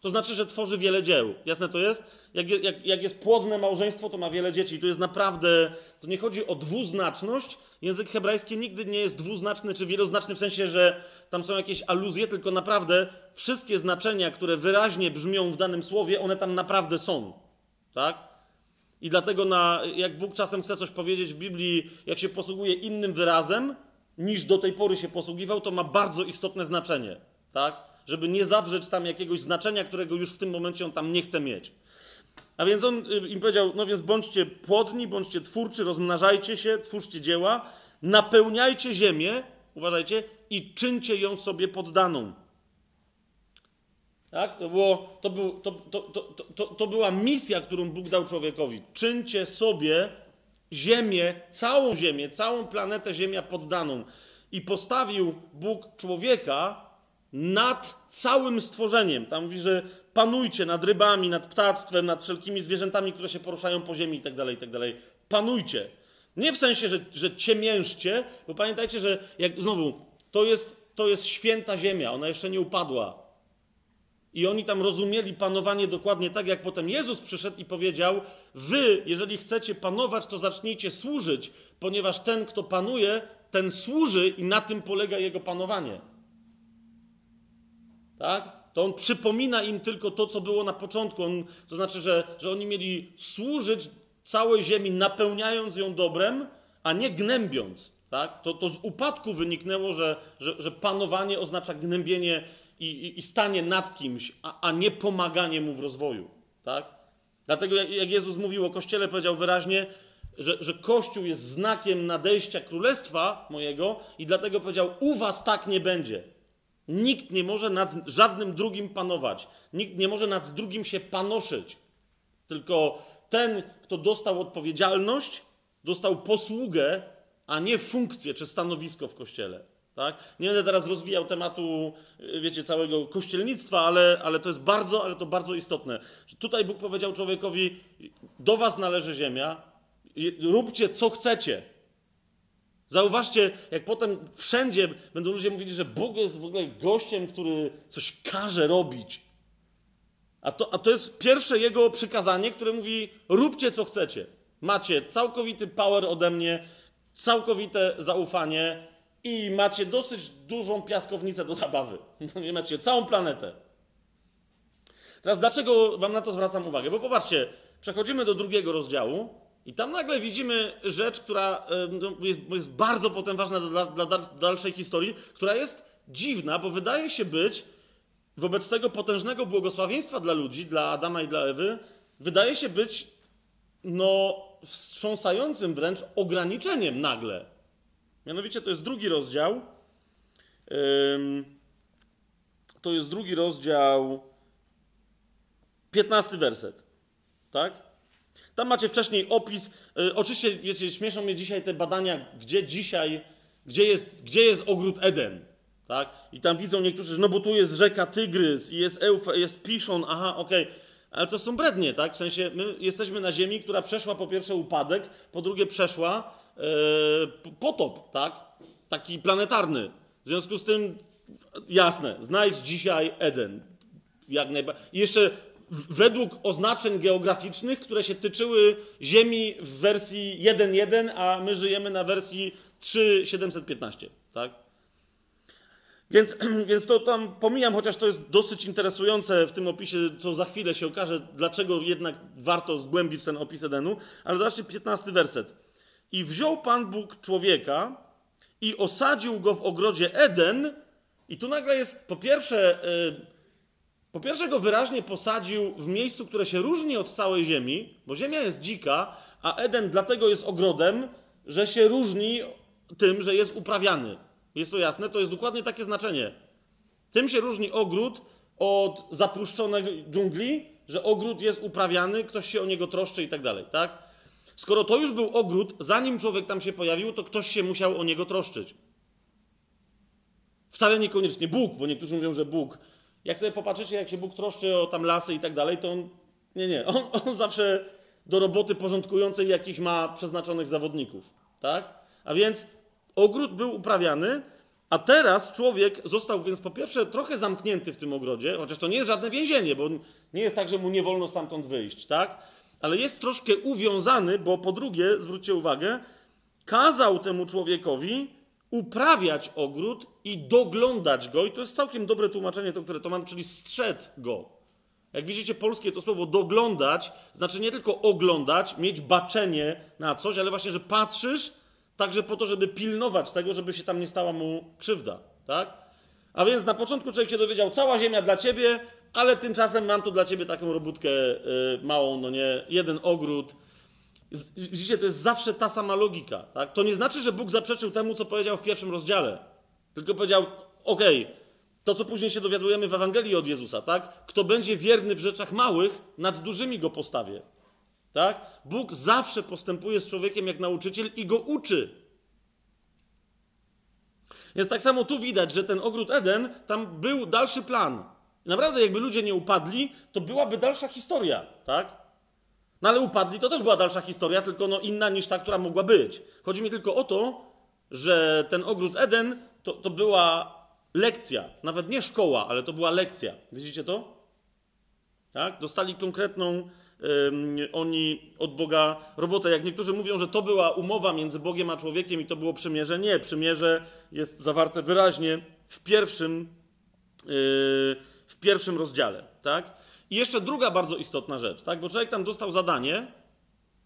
to znaczy, że tworzy wiele dzieł. Jasne to jest? Jak, jak, jak jest płodne małżeństwo, to ma wiele dzieci. I tu jest naprawdę. To nie chodzi o dwuznaczność. Język hebrajski nigdy nie jest dwuznaczny czy wieloznaczny w sensie, że tam są jakieś aluzje, tylko naprawdę wszystkie znaczenia, które wyraźnie brzmią w danym słowie, one tam naprawdę są. Tak? I dlatego, na, jak Bóg czasem chce coś powiedzieć w Biblii, jak się posługuje innym wyrazem, niż do tej pory się posługiwał, to ma bardzo istotne znaczenie, tak? Żeby nie zawrzeć tam jakiegoś znaczenia, którego już w tym momencie on tam nie chce mieć. A więc on y, im powiedział, no więc bądźcie płodni, bądźcie twórczy, rozmnażajcie się, twórzcie dzieła, napełniajcie ziemię, uważajcie, i czyńcie ją sobie poddaną. Tak? To, było, to, był, to, to, to, to, była misja, którą Bóg dał człowiekowi. Czyńcie sobie ziemię, całą ziemię, całą planetę Ziemia poddaną. I postawił Bóg człowieka nad całym stworzeniem. Tam mówi, że panujcie nad rybami, nad ptactwem, nad wszelkimi zwierzętami, które się poruszają po ziemi itd., itd. Panujcie. Nie w sensie, że, że ciemiężcie, bo pamiętajcie, że jak znowu, to jest, to jest święta ziemia, ona jeszcze nie upadła. I oni tam rozumieli panowanie dokładnie tak, jak potem Jezus przyszedł i powiedział: Wy, jeżeli chcecie panować, to zacznijcie służyć, ponieważ ten, kto panuje, ten służy i na tym polega jego panowanie. Tak? To on przypomina im tylko to, co było na początku. On, to znaczy, że, że oni mieli służyć całej ziemi, napełniając ją dobrem, a nie gnębiąc. Tak? To, to z upadku wyniknęło, że, że, że panowanie oznacza gnębienie i, i, i stanie nad kimś, a, a nie pomaganie mu w rozwoju. Tak? Dlatego jak, jak Jezus mówił o Kościele, powiedział wyraźnie, że, że Kościół jest znakiem nadejścia królestwa mojego i dlatego powiedział, u was tak nie będzie. Nikt nie może nad żadnym drugim panować. Nikt nie może nad drugim się panoszyć. Tylko ten, kto dostał odpowiedzialność, dostał posługę, a nie funkcję czy stanowisko w kościele. Tak? Nie będę teraz rozwijał tematu, y, wiecie, całego kościelnictwa, ale, ale to jest bardzo, ale to bardzo istotne. Tutaj Bóg powiedział człowiekowi: Do was należy ziemia, róbcie co chcecie. Zauważcie, jak potem wszędzie będą ludzie mówili, że Bóg jest w ogóle gościem, który coś każe robić. A to, a to jest pierwsze jego przykazanie, które mówi: róbcie co chcecie. Macie całkowity power ode mnie, całkowite zaufanie i macie dosyć dużą piaskownicę do zabawy. No nie macie całą planetę. Teraz dlaczego wam na to zwracam uwagę? Bo popatrzcie, przechodzimy do drugiego rozdziału i tam nagle widzimy rzecz, która no, jest, jest bardzo potem ważna dla, dla dal- dalszej historii, która jest dziwna, bo wydaje się być wobec tego potężnego błogosławieństwa dla ludzi, dla Adama i dla Ewy, wydaje się być no wstrząsającym wręcz ograniczeniem nagle. Mianowicie to jest drugi rozdział. To jest drugi rozdział, 15 werset. Tak? Tam macie wcześniej opis. Y, oczywiście, wiecie, śmieszą mnie dzisiaj te badania, gdzie dzisiaj, gdzie jest, gdzie jest ogród Eden. Tak? I tam widzą niektórzy, że no bo tu jest rzeka Tygrys i jest Eufa, jest Piszon, aha, okej. Ale to są brednie, tak? W sensie my jesteśmy na ziemi, która przeszła po pierwsze upadek, po drugie przeszła p- potop, tak? Taki planetarny. W związku z tym, jasne, znajdź dzisiaj Eden. Jak najbardziej. I jeszcze według oznaczeń geograficznych, które się tyczyły Ziemi w wersji 1.1, a my żyjemy na wersji 3.715, tak? Więc, więc to tam pomijam, chociaż to jest dosyć interesujące w tym opisie, co za chwilę się okaże, dlaczego jednak warto zgłębić ten opis Edenu. Ale zobaczcie 15 werset. I wziął Pan Bóg człowieka i osadził go w ogrodzie Eden. I tu nagle jest, po pierwsze, yy, po pierwsze go wyraźnie posadził w miejscu, które się różni od całej ziemi, bo ziemia jest dzika, a Eden dlatego jest ogrodem, że się różni tym, że jest uprawiany. Jest to jasne? To jest dokładnie takie znaczenie. Tym się różni ogród od zapuszczonej dżungli, że ogród jest uprawiany, ktoś się o niego troszczy i tak dalej, tak? Skoro to już był ogród, zanim człowiek tam się pojawił, to ktoś się musiał o niego troszczyć. Wcale niekoniecznie Bóg, bo niektórzy mówią, że Bóg. Jak sobie popatrzycie, jak się Bóg troszczy o tam lasy i tak dalej, to on. Nie, nie. On, on zawsze do roboty porządkującej jakich ma przeznaczonych zawodników. Tak? A więc ogród był uprawiany, a teraz człowiek został więc po pierwsze trochę zamknięty w tym ogrodzie, chociaż to nie jest żadne więzienie, bo nie jest tak, że mu nie wolno stamtąd wyjść, tak? Ale jest troszkę uwiązany, bo po drugie, zwróćcie uwagę, kazał temu człowiekowi uprawiać ogród i doglądać go. I to jest całkiem dobre tłumaczenie, to, które to mam, czyli strzec go. Jak widzicie, polskie to słowo doglądać znaczy nie tylko oglądać, mieć baczenie na coś, ale właśnie, że patrzysz także po to, żeby pilnować tego, żeby się tam nie stała mu krzywda, tak? A więc na początku człowiek się dowiedział, cała ziemia dla ciebie, ale tymczasem mam tu dla ciebie taką robótkę yy, małą, no nie, jeden ogród. Widzicie, to jest zawsze ta sama logika, tak? To nie znaczy, że Bóg zaprzeczył temu, co powiedział w pierwszym rozdziale, tylko powiedział, okej, okay, to, co później się dowiadujemy w Ewangelii od Jezusa, tak? Kto będzie wierny w rzeczach małych, nad dużymi go postawię. Tak? Bóg zawsze postępuje z człowiekiem jak nauczyciel i go uczy. Więc tak samo tu widać, że ten ogród Eden, tam był dalszy plan. Naprawdę, jakby ludzie nie upadli, to byłaby dalsza historia, tak? No ale upadli, to też była dalsza historia, tylko no inna niż ta, która mogła być. Chodzi mi tylko o to, że ten ogród Eden to, to była lekcja. Nawet nie szkoła, ale to była lekcja. Widzicie to? Tak? Dostali konkretną oni od Boga robotę. Jak niektórzy mówią, że to była umowa między Bogiem a człowiekiem i to było przymierze. Nie, przymierze jest zawarte wyraźnie w pierwszym, yy, w pierwszym rozdziale. Tak? I jeszcze druga bardzo istotna rzecz, tak? bo człowiek tam dostał zadanie,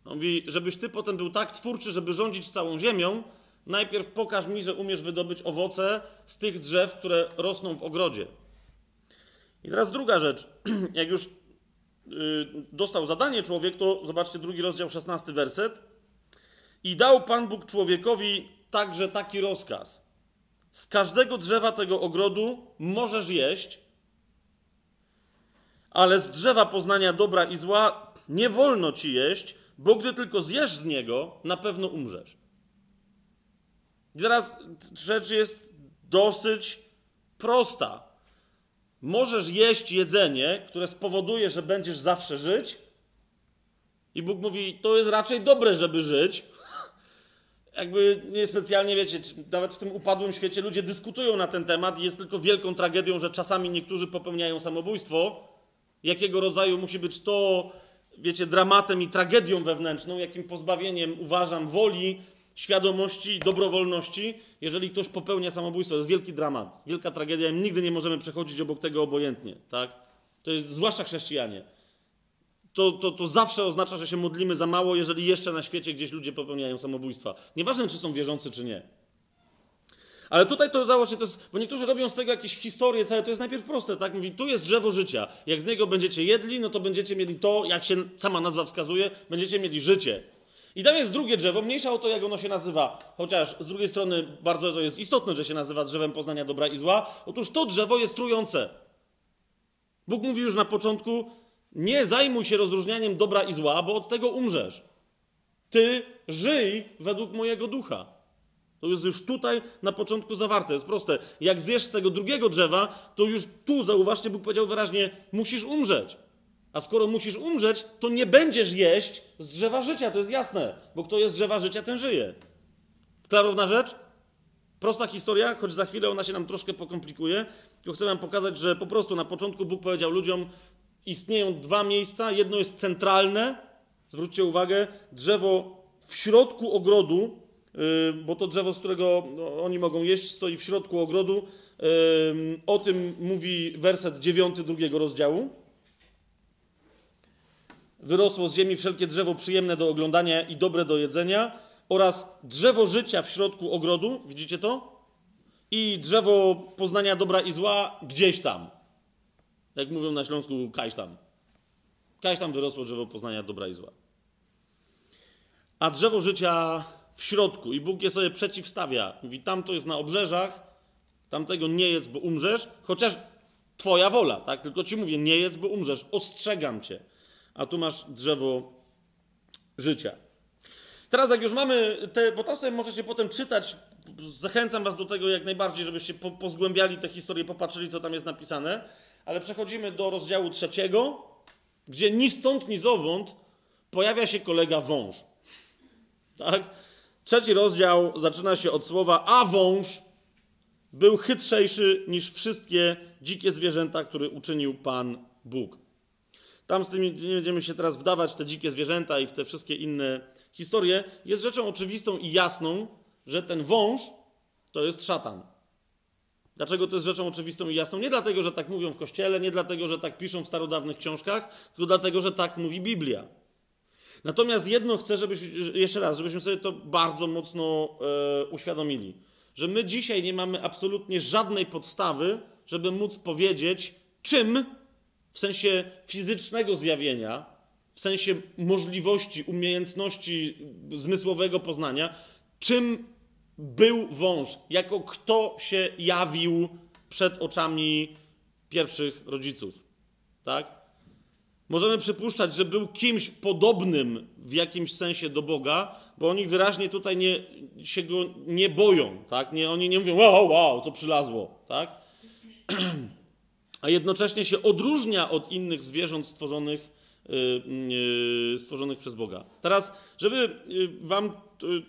on mówi, żebyś ty potem był tak twórczy, żeby rządzić całą ziemią, najpierw pokaż mi, że umiesz wydobyć owoce z tych drzew, które rosną w ogrodzie. I teraz druga rzecz. Jak już Y, dostał zadanie człowiek, to zobaczcie drugi rozdział, szesnasty werset. I dał Pan Bóg człowiekowi także taki rozkaz. Z każdego drzewa tego ogrodu możesz jeść, ale z drzewa poznania dobra i zła nie wolno ci jeść, bo gdy tylko zjesz z niego, na pewno umrzesz. I teraz rzecz jest dosyć prosta możesz jeść jedzenie, które spowoduje, że będziesz zawsze żyć. I Bóg mówi, to jest raczej dobre, żeby żyć. Jakby niespecjalnie, wiecie, nawet w tym upadłym świecie ludzie dyskutują na ten temat i jest tylko wielką tragedią, że czasami niektórzy popełniają samobójstwo. Jakiego rodzaju musi być to, wiecie, dramatem i tragedią wewnętrzną, jakim pozbawieniem uważam woli, świadomości i dobrowolności, jeżeli ktoś popełnia samobójstwo. To jest wielki dramat, wielka tragedia i nigdy nie możemy przechodzić obok tego obojętnie. Tak? To jest zwłaszcza chrześcijanie. To, to, to zawsze oznacza, że się modlimy za mało, jeżeli jeszcze na świecie gdzieś ludzie popełniają samobójstwa. Nieważne, czy są wierzący, czy nie. Ale tutaj to założę, to jest, bo niektórzy robią z tego jakieś historie całe, to jest najpierw proste, tak? Mówi, tu jest drzewo życia. Jak z niego będziecie jedli, no to będziecie mieli to, jak się sama nazwa wskazuje, będziecie mieli życie. I tam jest drugie drzewo, mniejsza o to, jak ono się nazywa, chociaż z drugiej strony bardzo to jest istotne, że się nazywa drzewem poznania dobra i zła. Otóż to drzewo jest trujące. Bóg mówi już na początku: nie zajmuj się rozróżnianiem dobra i zła, bo od tego umrzesz. Ty żyj według mojego ducha. To jest już tutaj na początku zawarte. Jest proste. Jak zjesz z tego drugiego drzewa, to już tu, zauważcie, Bóg powiedział wyraźnie: musisz umrzeć. A skoro musisz umrzeć, to nie będziesz jeść z drzewa życia, to jest jasne, bo kto jest z drzewa życia, ten żyje. Klarowna rzecz? Prosta historia, choć za chwilę ona się nam troszkę pokomplikuje, tylko chcę wam pokazać, że po prostu na początku Bóg powiedział ludziom, istnieją dwa miejsca, jedno jest centralne, zwróćcie uwagę, drzewo w środku ogrodu, bo to drzewo, z którego no, oni mogą jeść, stoi w środku ogrodu. O tym mówi werset dziewiąty drugiego rozdziału. Wyrosło z ziemi wszelkie drzewo przyjemne do oglądania i dobre do jedzenia, oraz drzewo życia w środku ogrodu, widzicie to? I drzewo poznania dobra i zła gdzieś tam. Jak mówią na Śląsku, kaś tam. Kaś tam wyrosło drzewo poznania dobra i zła. A drzewo życia w środku. I Bóg je sobie przeciwstawia. Mówi, tam to jest na obrzeżach, tamtego nie jedz, bo umrzesz, chociaż twoja wola, tak? Tylko ci mówię, nie jedz, bo umrzesz. Ostrzegam cię. A tu masz drzewo życia. Teraz jak już mamy te, bo tam sobie możecie potem czytać, zachęcam was do tego jak najbardziej, żebyście po, pozgłębiali tę historię, popatrzyli, co tam jest napisane, ale przechodzimy do rozdziału trzeciego, gdzie ni stąd, ni zowąd pojawia się kolega wąż. Tak? Trzeci rozdział zaczyna się od słowa a wąż był chytrzejszy niż wszystkie dzikie zwierzęta, które uczynił Pan Bóg. Tam z tymi nie będziemy się teraz wdawać w te dzikie zwierzęta i w te wszystkie inne historie. Jest rzeczą oczywistą i jasną, że ten wąż to jest szatan. Dlaczego to jest rzeczą oczywistą i jasną? Nie dlatego, że tak mówią w kościele, nie dlatego, że tak piszą w starodawnych książkach, tylko dlatego, że tak mówi Biblia. Natomiast jedno chcę, żebyśmy, jeszcze raz, żebyśmy sobie to bardzo mocno e, uświadomili, że my dzisiaj nie mamy absolutnie żadnej podstawy, żeby móc powiedzieć, czym w sensie fizycznego zjawienia, w sensie możliwości, umiejętności zmysłowego poznania, czym był wąż, jako kto się jawił przed oczami pierwszych rodziców. Tak? Możemy przypuszczać, że był kimś podobnym w jakimś sensie do Boga, bo oni wyraźnie tutaj nie, się go nie boją. Tak? Nie, oni nie mówią, wow, wow, co przylazło. Tak? A jednocześnie się odróżnia od innych zwierząt stworzonych, yy, stworzonych przez Boga. Teraz, żeby y, wam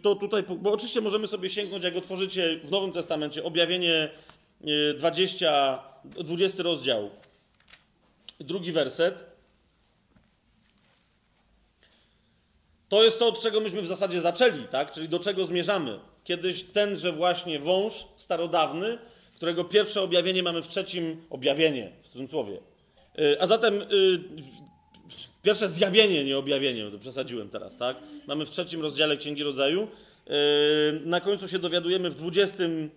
to tutaj, bo oczywiście możemy sobie sięgnąć, jak otworzycie w Nowym Testamencie objawienie 20, y, 20 rozdział, drugi werset. To jest to, od czego myśmy w zasadzie zaczęli, tak? Czyli do czego zmierzamy. Kiedyś tenże właśnie wąż starodawny, którego pierwsze objawienie mamy w trzecim objawienie, w cudzysłowie. Y, a zatem y, pierwsze zjawienie, nie objawienie, to przesadziłem teraz, tak? Mamy w trzecim rozdziale Księgi Rodzaju. Y, na końcu się dowiadujemy w dwudziestym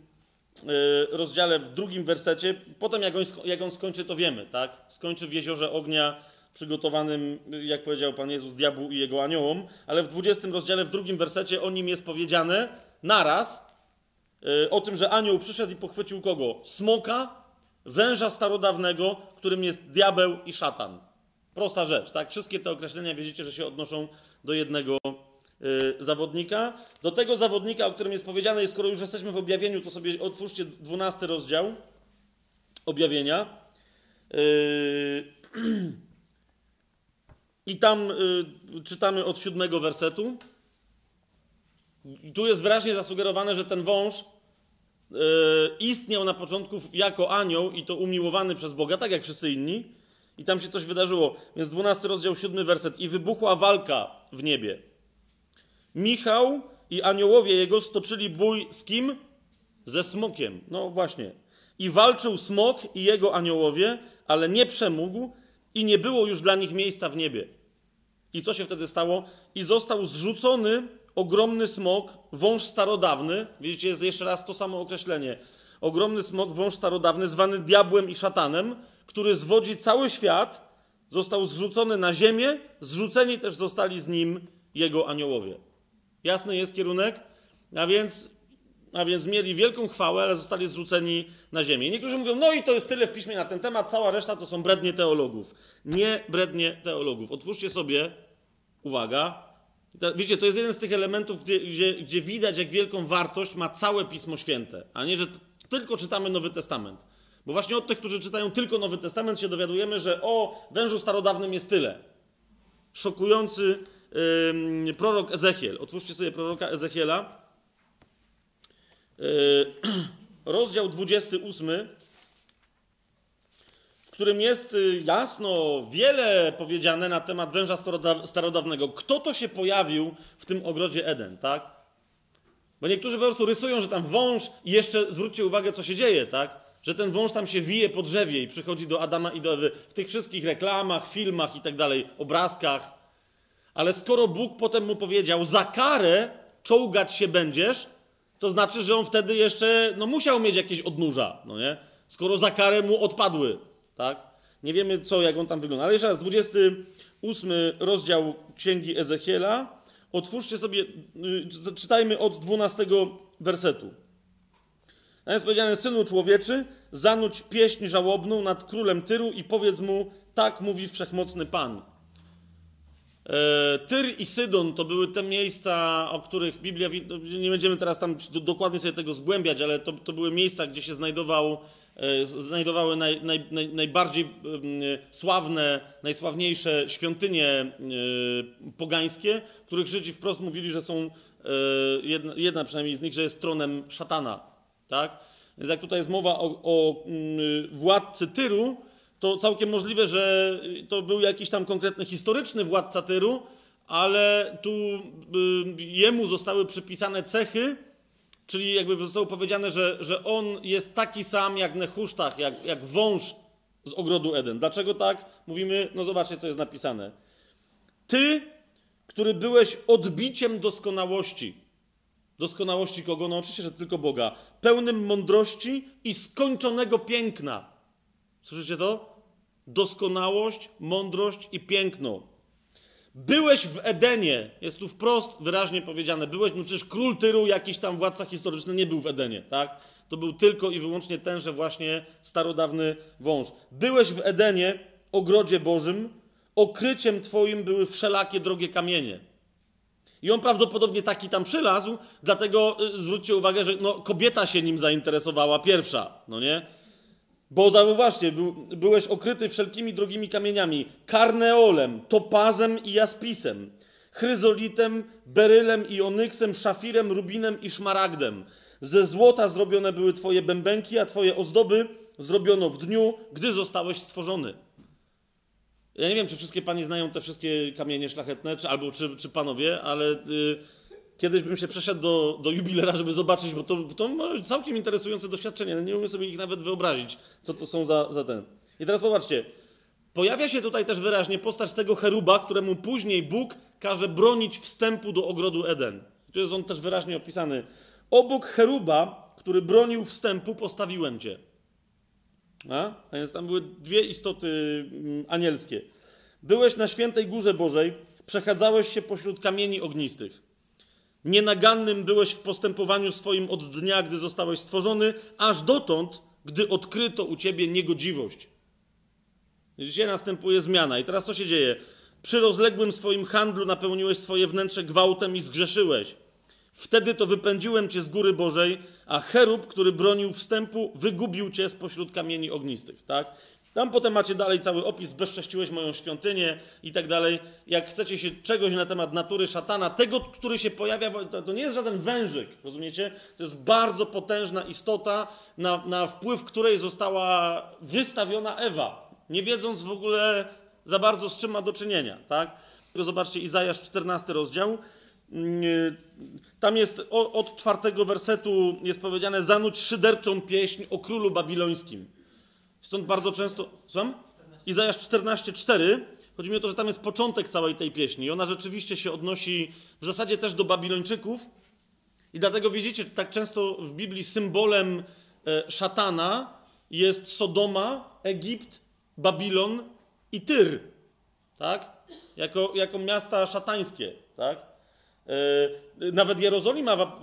rozdziale, w drugim wersecie. Potem, jak on, jak on skończy, to wiemy, tak? Skończy w jeziorze ognia przygotowanym, jak powiedział Pan Jezus, diabłu i jego aniołom, ale w 20 rozdziale, w drugim wersecie o nim jest powiedziane naraz yy, o tym, że anioł przyszedł i pochwycił kogo? Smoka, węża starodawnego, którym jest diabeł i szatan. Prosta rzecz, tak? Wszystkie te określenia wiedzicie, że się odnoszą do jednego yy, zawodnika. Do tego zawodnika, o którym jest powiedziane, i skoro już jesteśmy w objawieniu, to sobie otwórzcie 12 rozdział objawienia. I tam y, czytamy od siódmego wersetu. Tu jest wyraźnie zasugerowane, że ten wąż y, istniał na początku jako anioł i to umiłowany przez Boga, tak jak wszyscy inni. I tam się coś wydarzyło. Więc 12 rozdział, 7 werset. I wybuchła walka w niebie. Michał i aniołowie jego stoczyli bój z kim? Ze smokiem. No właśnie. I walczył smok i jego aniołowie, ale nie przemógł i nie było już dla nich miejsca w niebie. I co się wtedy stało? I został zrzucony ogromny smok, wąż starodawny. Widzicie, jest jeszcze raz to samo określenie. Ogromny smok, wąż starodawny, zwany diabłem i szatanem, który zwodzi cały świat, został zrzucony na ziemię, zrzuceni też zostali z nim jego aniołowie. Jasny jest kierunek? A więc, a więc mieli wielką chwałę, ale zostali zrzuceni na ziemię. niektórzy mówią, no i to jest tyle w piśmie na ten temat, cała reszta to są brednie teologów. Nie brednie teologów. Otwórzcie sobie uwaga, wiecie, to jest jeden z tych elementów, gdzie, gdzie, gdzie widać, jak wielką wartość ma całe Pismo Święte, a nie, że tylko czytamy Nowy Testament. Bo właśnie od tych, którzy czytają tylko Nowy Testament, się dowiadujemy, że o wężu starodawnym jest tyle. Szokujący yy, prorok Ezechiel. Otwórzcie sobie proroka Ezechiela. Yy, rozdział 28 którym jest y, jasno wiele powiedziane na temat węża starodawnego. Kto to się pojawił w tym ogrodzie Eden, tak? Bo niektórzy po prostu rysują, że tam wąż i jeszcze zwróćcie uwagę, co się dzieje, tak? Że ten wąż tam się wije po drzewie i przychodzi do Adama i do Ewy w tych wszystkich reklamach, filmach i tak dalej, obrazkach. Ale skoro Bóg potem mu powiedział, za karę czołgać się będziesz, to znaczy, że on wtedy jeszcze no, musiał mieć jakieś odnóża, no nie? Skoro za karę mu odpadły, tak? Nie wiemy co, jak on tam wygląda. Ale jeszcze raz, 28 rozdział Księgi Ezechiela. Otwórzcie sobie, y, czytajmy od 12 wersetu. Tam jest powiedziane, synu człowieczy, zanuć pieśń żałobną nad królem Tyru i powiedz mu, tak mówi wszechmocny Pan. E, Tyr i Sydon to były te miejsca, o których Biblia, no, nie będziemy teraz tam dokładnie sobie tego zgłębiać, ale to, to były miejsca, gdzie się znajdował, e, znajdowały naj, naj, naj, najbardziej sławne, najsławniejsze świątynie e, pogańskie, których Żydzi wprost mówili, że są, jedna, jedna przynajmniej z nich, że jest tronem szatana. Tak? Więc jak tutaj jest mowa o, o władcy Tyru, to całkiem możliwe, że to był jakiś tam konkretny historyczny władca Tyru, ale tu y, jemu zostały przypisane cechy, czyli jakby zostało powiedziane, że, że on jest taki sam jak Nehusztach, jak, jak wąż z ogrodu Eden. Dlaczego tak? Mówimy, no zobaczcie, co jest napisane. Ty, który byłeś odbiciem doskonałości. Doskonałości kogo? No oczywiście, że tylko Boga. Pełnym mądrości i skończonego piękna. Słyszycie to? Doskonałość, mądrość i piękno. Byłeś w Edenie, jest tu wprost wyraźnie powiedziane. Byłeś, no przecież król Tyru, jakiś tam władca historyczny, nie był w Edenie, tak? To był tylko i wyłącznie tenże właśnie starodawny wąż. Byłeś w Edenie, ogrodzie Bożym, okryciem twoim były wszelakie drogie kamienie. I on prawdopodobnie taki tam przylazł, dlatego y, zwróćcie uwagę, że no, kobieta się nim zainteresowała pierwsza, no nie? Bo zauważcie, był, byłeś okryty wszelkimi drogimi kamieniami, karneolem, topazem i jaspisem, chryzolitem, berylem i onyksem, szafirem, rubinem i szmaragdem. Ze złota zrobione były twoje bębenki, a twoje ozdoby zrobiono w dniu, gdy zostałeś stworzony. Ja nie wiem, czy wszystkie panie znają te wszystkie kamienie szlachetne, czy, albo czy, czy panowie, ale... Yy, Kiedyś bym się przeszedł do, do jubilera, żeby zobaczyć, bo to, to całkiem interesujące doświadczenie. Nie umiem sobie ich nawet wyobrazić, co to są za, za ten. I teraz popatrzcie. Pojawia się tutaj też wyraźnie postać tego cheruba, któremu później Bóg każe bronić wstępu do ogrodu Eden. Tu jest on też wyraźnie opisany. Obok cheruba, który bronił wstępu, postawiłem cię. A? A więc tam były dwie istoty mm, anielskie. Byłeś na świętej górze Bożej, przechadzałeś się pośród kamieni ognistych. Nienagannym byłeś w postępowaniu swoim od dnia, gdy zostałeś stworzony, aż dotąd, gdy odkryto u ciebie niegodziwość. Dzisiaj następuje zmiana. I teraz co się dzieje? Przy rozległym swoim handlu napełniłeś swoje wnętrze gwałtem i zgrzeszyłeś. Wtedy to wypędziłem cię z góry Bożej, a cherub, który bronił wstępu, wygubił cię spośród kamieni ognistych. Tak? Tam potem macie dalej cały opis, bezcześciłeś moją świątynię i tak dalej. Jak chcecie się czegoś na temat natury szatana, tego, który się pojawia, to, nie jest żaden wężyk, rozumiecie? To jest bardzo potężna istota, na, na wpływ której została wystawiona Ewa, nie wiedząc w ogóle za bardzo z czym ma do czynienia, tak? Zobaczcie, Izajasz 14 rozdział. Mm, tam jest od czwartego wersetu jest powiedziane: Zanuć szyderczą pieśń o królu babilońskim. Stąd bardzo często. Słucham? Izajasz 14:4. Chodzi mi o to, że tam jest początek całej tej pieśni. I ona rzeczywiście się odnosi w zasadzie też do Babilończyków. I dlatego widzicie, tak często w Biblii symbolem e, szatana jest Sodoma, Egipt, Babilon i Tyr. Tak? Jako, jako miasta szatańskie. Tak? E, nawet Jerozolima,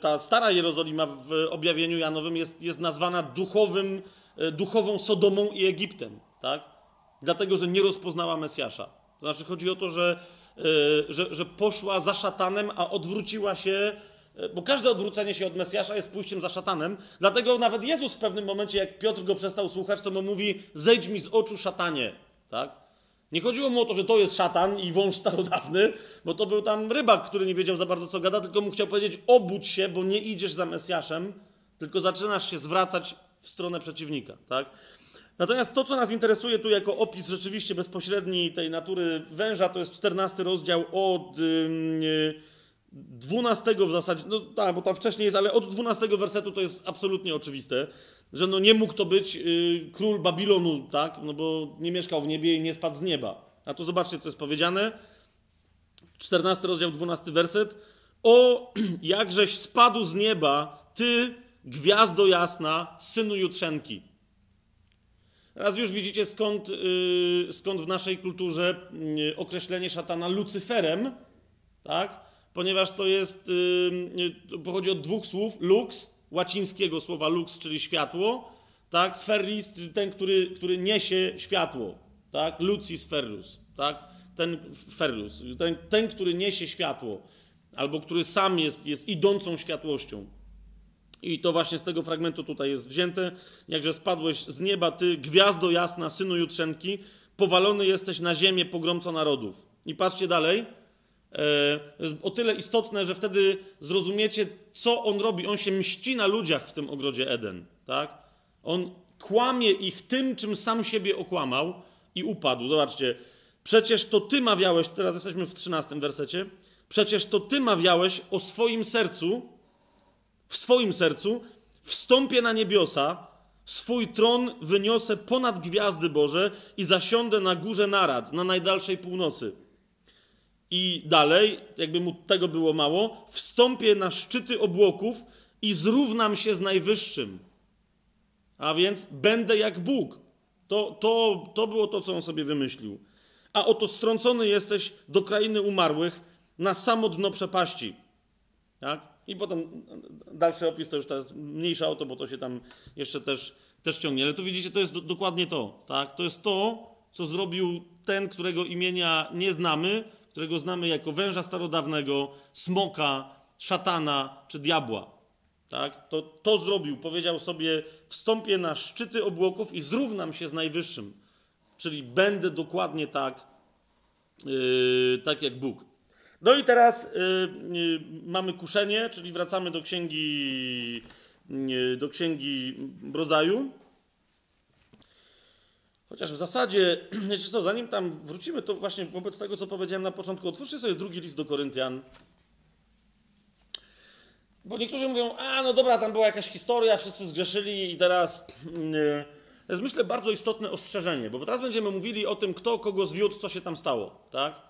ta stara Jerozolima w objawieniu Janowym jest, jest nazwana duchowym duchową Sodomą i Egiptem, tak? Dlatego, że nie rozpoznała Mesjasza. To znaczy, chodzi o to, że, e, że, że poszła za szatanem, a odwróciła się, e, bo każde odwrócenie się od Mesjasza jest pójściem za szatanem. Dlatego nawet Jezus w pewnym momencie, jak Piotr go przestał słuchać, to mu mówi: zejdź mi z oczu szatanie, tak? Nie chodziło mu o to, że to jest szatan i wąż starodawny, bo to był tam rybak, który nie wiedział za bardzo co gada, tylko mu chciał powiedzieć: obudź się, bo nie idziesz za Mesjaszem, tylko zaczynasz się zwracać w stronę przeciwnika, tak? Natomiast to, co nas interesuje tu jako opis rzeczywiście bezpośredni tej natury węża, to jest 14 rozdział od 12 w zasadzie, no tak, bo tam wcześniej jest, ale od 12 wersetu to jest absolutnie oczywiste, że no nie mógł to być y, król Babilonu, tak, no bo nie mieszkał w niebie i nie spadł z nieba. A tu zobaczcie, co jest powiedziane. 14 rozdział, 12 werset. O, jakżeś spadł z nieba, ty, gwiazdo jasna, synu jutrzenki. Raz już widzicie, skąd, yy, skąd w naszej kulturze yy, określenie szatana Lucyferem, tak? Ponieważ to jest, yy, pochodzi od dwóch słów, lux, łacińskiego słowa lux, czyli światło, tak? Ferris, ten, który, który niesie światło, tak? Lucis ferrus, tak? Ten ferrus, ten, ten, który niesie światło, albo który sam jest, jest idącą światłością. I to właśnie z tego fragmentu tutaj jest wzięte. Jakże spadłeś z nieba, ty, gwiazdo jasna, synu jutrzenki, powalony jesteś na ziemię, pogromco narodów. I patrzcie dalej. E, jest o tyle istotne, że wtedy zrozumiecie, co on robi. On się mści na ludziach w tym ogrodzie Eden. Tak? On kłamie ich tym, czym sam siebie okłamał i upadł. Zobaczcie. Przecież to ty mawiałeś, teraz jesteśmy w 13 wersecie. Przecież to ty mawiałeś o swoim sercu, w swoim sercu, wstąpię na niebiosa, swój tron wyniosę ponad gwiazdy Boże i zasiądę na górze narad, na najdalszej północy. I dalej, jakby mu tego było mało, wstąpię na szczyty obłoków i zrównam się z najwyższym. A więc będę jak Bóg. To, to, to było to, co on sobie wymyślił. A oto strącony jesteś do krainy umarłych na samo dno przepaści. Tak? I potem dalszy opis to już teraz mniejsza o to, bo to się tam jeszcze też, też ciągnie. Ale tu widzicie, to jest do, dokładnie to. Tak? To jest to, co zrobił ten, którego imienia nie znamy, którego znamy jako węża starodawnego, smoka, szatana czy diabła. Tak? To, to zrobił. Powiedział sobie: Wstąpię na szczyty obłoków i zrównam się z najwyższym. Czyli będę dokładnie tak, yy, tak jak Bóg. No i teraz y, y, mamy kuszenie, czyli wracamy do księgi, y, do księgi rodzaju. Chociaż w zasadzie, wiecie co, zanim tam wrócimy, to właśnie wobec tego, co powiedziałem na początku, otwórzcie sobie drugi list do Koryntian. Bo niektórzy mówią, a no dobra, tam była jakaś historia, wszyscy zgrzeszyli i teraz... Yy, to jest myślę bardzo istotne ostrzeżenie, bo teraz będziemy mówili o tym, kto kogo zwiódł, co się tam stało, tak?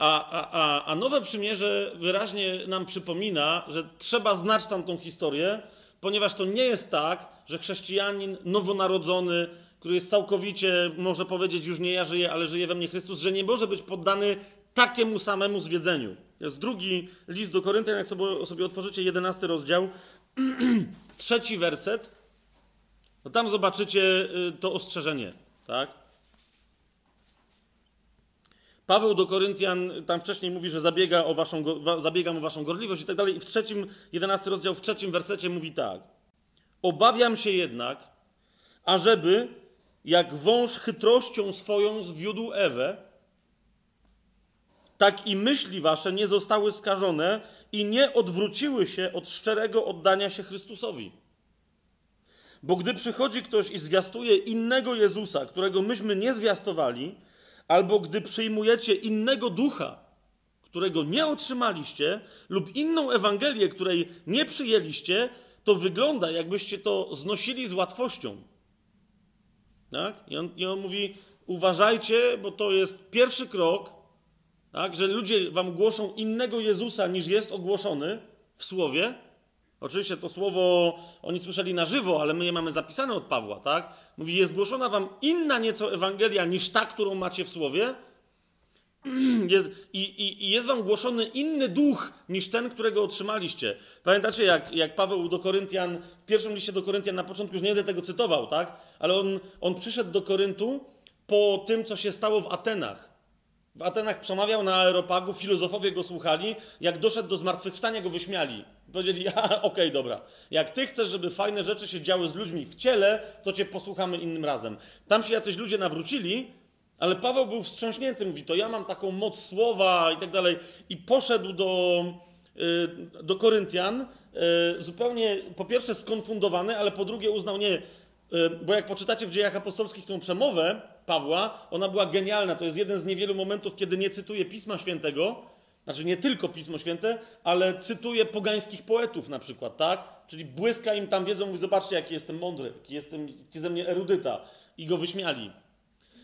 A, a, a nowe przymierze wyraźnie nam przypomina, że trzeba znać tamtą historię, ponieważ to nie jest tak, że chrześcijanin nowonarodzony, który jest całkowicie, może powiedzieć, już nie ja żyję, ale żyje we mnie Chrystus, że nie może być poddany takiemu samemu zwiedzeniu. Jest drugi list do Koryntian, jak sobie, sobie otworzycie, jedenasty rozdział, trzeci werset, no tam zobaczycie y, to ostrzeżenie, tak? Paweł do Koryntian tam wcześniej mówi, że zabiega o waszą, zabiegam o waszą gorliwość i tak dalej. I w trzecim, jedenasty rozdział, w trzecim wersecie mówi tak. Obawiam się jednak, ażeby jak wąż chytrością swoją zwiódł Ewę, tak i myśli wasze nie zostały skażone i nie odwróciły się od szczerego oddania się Chrystusowi. Bo gdy przychodzi ktoś i zwiastuje innego Jezusa, którego myśmy nie zwiastowali, albo gdy przyjmujecie innego ducha, którego nie otrzymaliście, lub inną Ewangelię, której nie przyjęliście, to wygląda, jakbyście to znosili z łatwością. Tak? I, on, I on mówi: uważajcie, bo to jest pierwszy krok, tak? że ludzie wam głoszą innego Jezusa niż jest ogłoszony w słowie Oczywiście to słowo oni słyszeli na żywo, ale my je mamy zapisane od Pawła, tak? Mówi, jest głoszona wam inna nieco Ewangelia niż ta, którą macie w słowie. Jest, i, i, I jest wam głoszony inny duch niż ten, którego otrzymaliście. Pamiętacie, jak, jak Paweł do Koryntian, w pierwszym liście do Koryntian na początku już nie będę tego cytował, tak? Ale on, on przyszedł do Koryntu po tym, co się stało w Atenach. W Atenach przemawiał na aeropagu, filozofowie go słuchali. Jak doszedł do zmartwychwstania, go wyśmiali. Powiedzieli, ja, okej, okay, dobra. Jak ty chcesz, żeby fajne rzeczy się działy z ludźmi w ciele, to cię posłuchamy innym razem. Tam się jacyś ludzie nawrócili, ale Paweł był wstrząśnięty. Mówi, to ja mam taką moc słowa i tak dalej. I poszedł do, y, do Koryntian y, zupełnie, po pierwsze skonfundowany, ale po drugie uznał, nie, y, bo jak poczytacie w dziejach apostolskich tą przemowę, Pawła, ona była genialna. To jest jeden z niewielu momentów, kiedy nie cytuje Pisma Świętego, znaczy nie tylko Pismo Święte, ale cytuje pogańskich poetów na przykład, tak? Czyli błyska im tam wiedzą, mówi, zobaczcie, jaki jestem mądry, jaki jestem, jaki ze mnie erudyta. I go wyśmiali.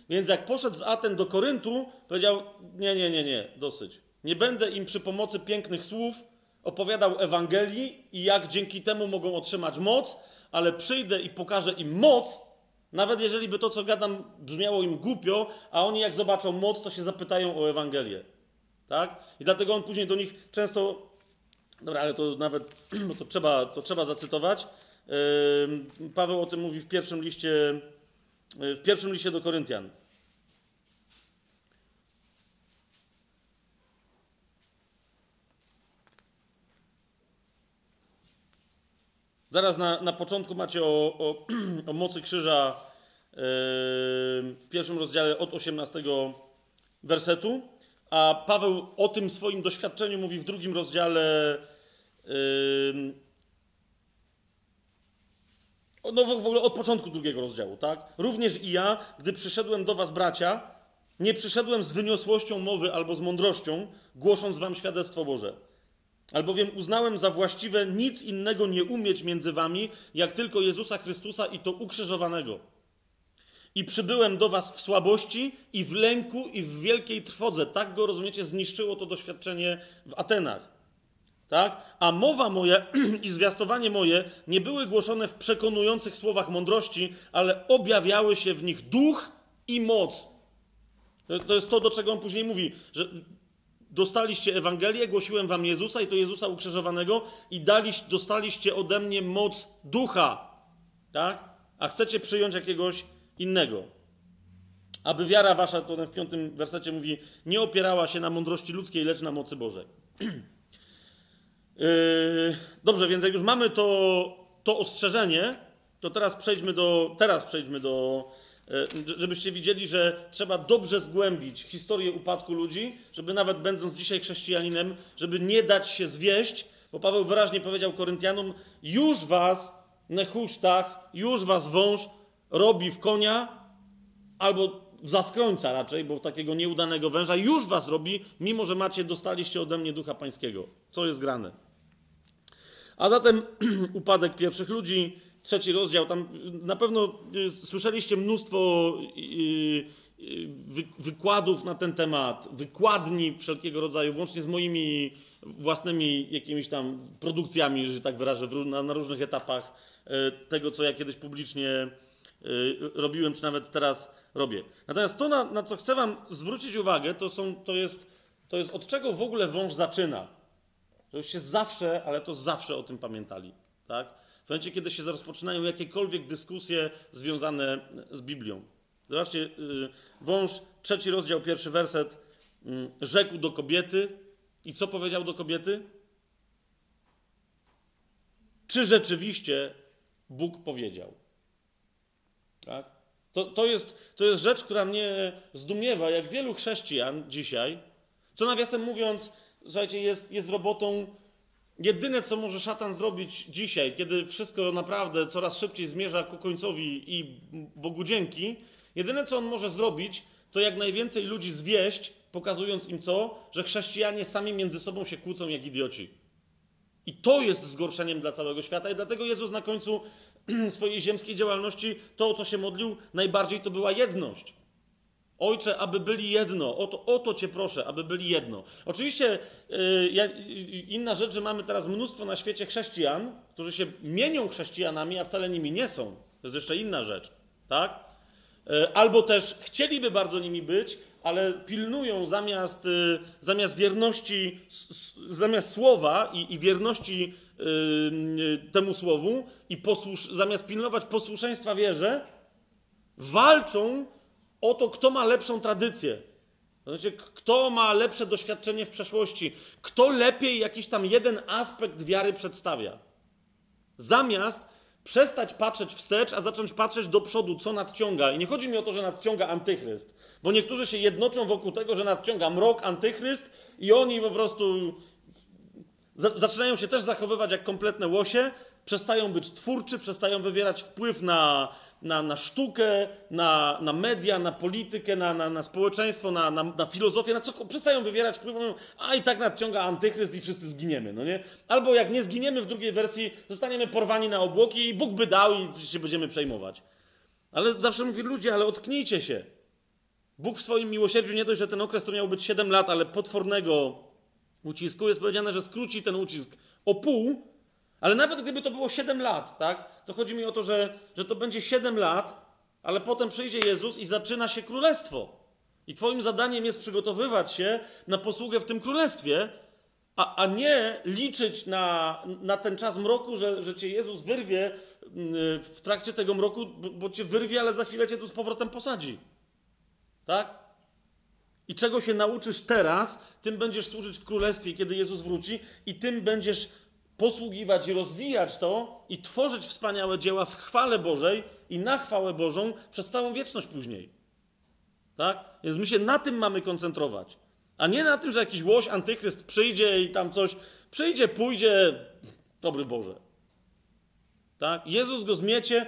Więc jak poszedł z Aten do Koryntu, powiedział, nie, nie, nie, nie, dosyć. Nie będę im przy pomocy pięknych słów opowiadał Ewangelii i jak dzięki temu mogą otrzymać moc, ale przyjdę i pokażę im moc, nawet jeżeli by to, co gadam, brzmiało im głupio, a oni jak zobaczą moc, to się zapytają o Ewangelię. Tak? I dlatego on później do nich często. Dobra, ale to nawet bo to trzeba, to trzeba zacytować. Paweł o tym mówi w pierwszym liście, w pierwszym liście do Koryntian. Zaraz na, na początku macie o, o, o mocy krzyża yy, w pierwszym rozdziale od 18 wersetu, a Paweł o tym swoim doświadczeniu mówi w drugim rozdziale. Yy, no w ogóle od początku drugiego rozdziału, tak? Również i ja, gdy przyszedłem do was, bracia, nie przyszedłem z wyniosłością mowy albo z mądrością, głosząc wam świadectwo Boże. Albowiem uznałem za właściwe nic innego nie umieć między wami, jak tylko Jezusa Chrystusa i to ukrzyżowanego. I przybyłem do was w słabości i w lęku i w wielkiej trwodze. Tak go, rozumiecie, zniszczyło to doświadczenie w Atenach. Tak? A mowa moja i zwiastowanie moje nie były głoszone w przekonujących słowach mądrości, ale objawiały się w nich duch i moc. To jest to, do czego on później mówi, że dostaliście Ewangelię, głosiłem wam Jezusa i to Jezusa ukrzyżowanego i daliście, dostaliście ode mnie moc ducha. Tak? A chcecie przyjąć jakiegoś innego. Aby wiara wasza, to w piątym wersecie mówi, nie opierała się na mądrości ludzkiej, lecz na mocy Bożej. Yy, dobrze, więc jak już mamy to, to ostrzeżenie, to teraz przejdźmy do, teraz przejdźmy do, żebyście widzieli, że trzeba dobrze zgłębić historię upadku ludzi, żeby nawet będąc dzisiaj chrześcijaninem, żeby nie dać się zwieść, bo Paweł wyraźnie powiedział Koryntianom, już was nechusztach, już was wąż robi w konia, albo w zaskrońca raczej, bo takiego nieudanego węża, już was robi, mimo że macie, dostaliście ode mnie ducha pańskiego. Co jest grane? A zatem upadek pierwszych ludzi, trzeci rozdział, tam na pewno y, słyszeliście mnóstwo y, y, wykładów na ten temat, wykładni wszelkiego rodzaju, włącznie z moimi własnymi jakimiś tam produkcjami, że tak wyrażę, na, różnych etapach tego, co ja kiedyś publicznie robiłem, czy nawet teraz robię. Natomiast to, na, na co chcę Wam zwrócić uwagę, to, są, to, jest, to jest od czego w ogóle wąż zaczyna. Żebyście zawsze, ale to zawsze o tym pamiętali. Tak? W momencie, kiedy się rozpoczynają jakiekolwiek dyskusje związane z Biblią. Zobaczcie, y, wąż, trzeci rozdział, pierwszy werset, y, rzekł do kobiety i co powiedział do kobiety? Czy rzeczywiście Bóg powiedział? Tak? To, to, jest, to jest rzecz, która mnie zdumiewa, jak wielu chrześcijan dzisiaj, co nawiasem mówiąc, słuchajcie, jest, jest robotą. Jedyne, co może szatan zrobić dzisiaj, kiedy wszystko naprawdę coraz szybciej zmierza ku końcowi i Bogu dzięki, jedyne, co on może zrobić, to jak najwięcej ludzi zwieść, pokazując im co? Że chrześcijanie sami między sobą się kłócą jak idioci. I to jest zgorszeniem dla całego świata, i dlatego Jezus na końcu swojej ziemskiej działalności, to o co się modlił, najbardziej to była jedność. Ojcze, aby byli jedno. O to, o to Cię proszę, aby byli jedno. Oczywiście yy, inna rzecz, że mamy teraz mnóstwo na świecie chrześcijan, którzy się mienią chrześcijanami, a wcale nimi nie są. To jest jeszcze inna rzecz, tak? Yy, albo też chcieliby bardzo nimi być, ale pilnują zamiast, yy, zamiast wierności, zamiast słowa i, i wierności y, temu słowu, i posłusz, zamiast pilnować posłuszeństwa wierze, walczą o to, kto ma lepszą tradycję. Znaczy, kto ma lepsze doświadczenie w przeszłości, kto lepiej jakiś tam jeden aspekt wiary przedstawia. Zamiast przestać patrzeć wstecz, a zacząć patrzeć do przodu, co nadciąga. I nie chodzi mi o to, że nadciąga antychryst, bo niektórzy się jednoczą wokół tego, że nadciąga mrok, antychryst i oni po prostu zaczynają się też zachowywać jak kompletne łosie, przestają być twórczy, przestają wywierać wpływ na, na, na sztukę, na, na media, na politykę, na, na, na społeczeństwo, na, na, na filozofię, na co przestają wywierać wpływ, mówią, a i tak nadciąga antychryst i wszyscy zginiemy, no nie? Albo jak nie zginiemy w drugiej wersji, zostaniemy porwani na obłoki i Bóg by dał i się będziemy przejmować. Ale zawsze mówię, ludzie, ale ocknijcie się. Bóg w swoim miłosierdziu nie dość, że ten okres to miał być 7 lat, ale potwornego ucisku jest powiedziane, że skróci ten ucisk o pół, ale nawet gdyby to było 7 lat, tak, to chodzi mi o to, że, że to będzie 7 lat, ale potem przyjdzie Jezus i zaczyna się królestwo. I Twoim zadaniem jest przygotowywać się na posługę w tym królestwie, a, a nie liczyć na, na ten czas mroku, że, że cię Jezus wyrwie mm, w trakcie tego mroku, bo, cię wyrwie, ale za chwilę cię tu z powrotem posadzi. Tak? I czego się nauczysz teraz, tym będziesz służyć w królestwie, kiedy Jezus wróci, i tym będziesz posługiwać i rozwijać to i tworzyć wspaniałe dzieła w chwale Bożej i na chwałę Bożą przez całą wieczność później. Tak? Więc my się na tym mamy koncentrować. A nie na tym, że jakiś łoś, antychryst przyjdzie i tam coś. Przyjdzie, pójdzie, dobry Boże. Tak? Jezus go zmiecie,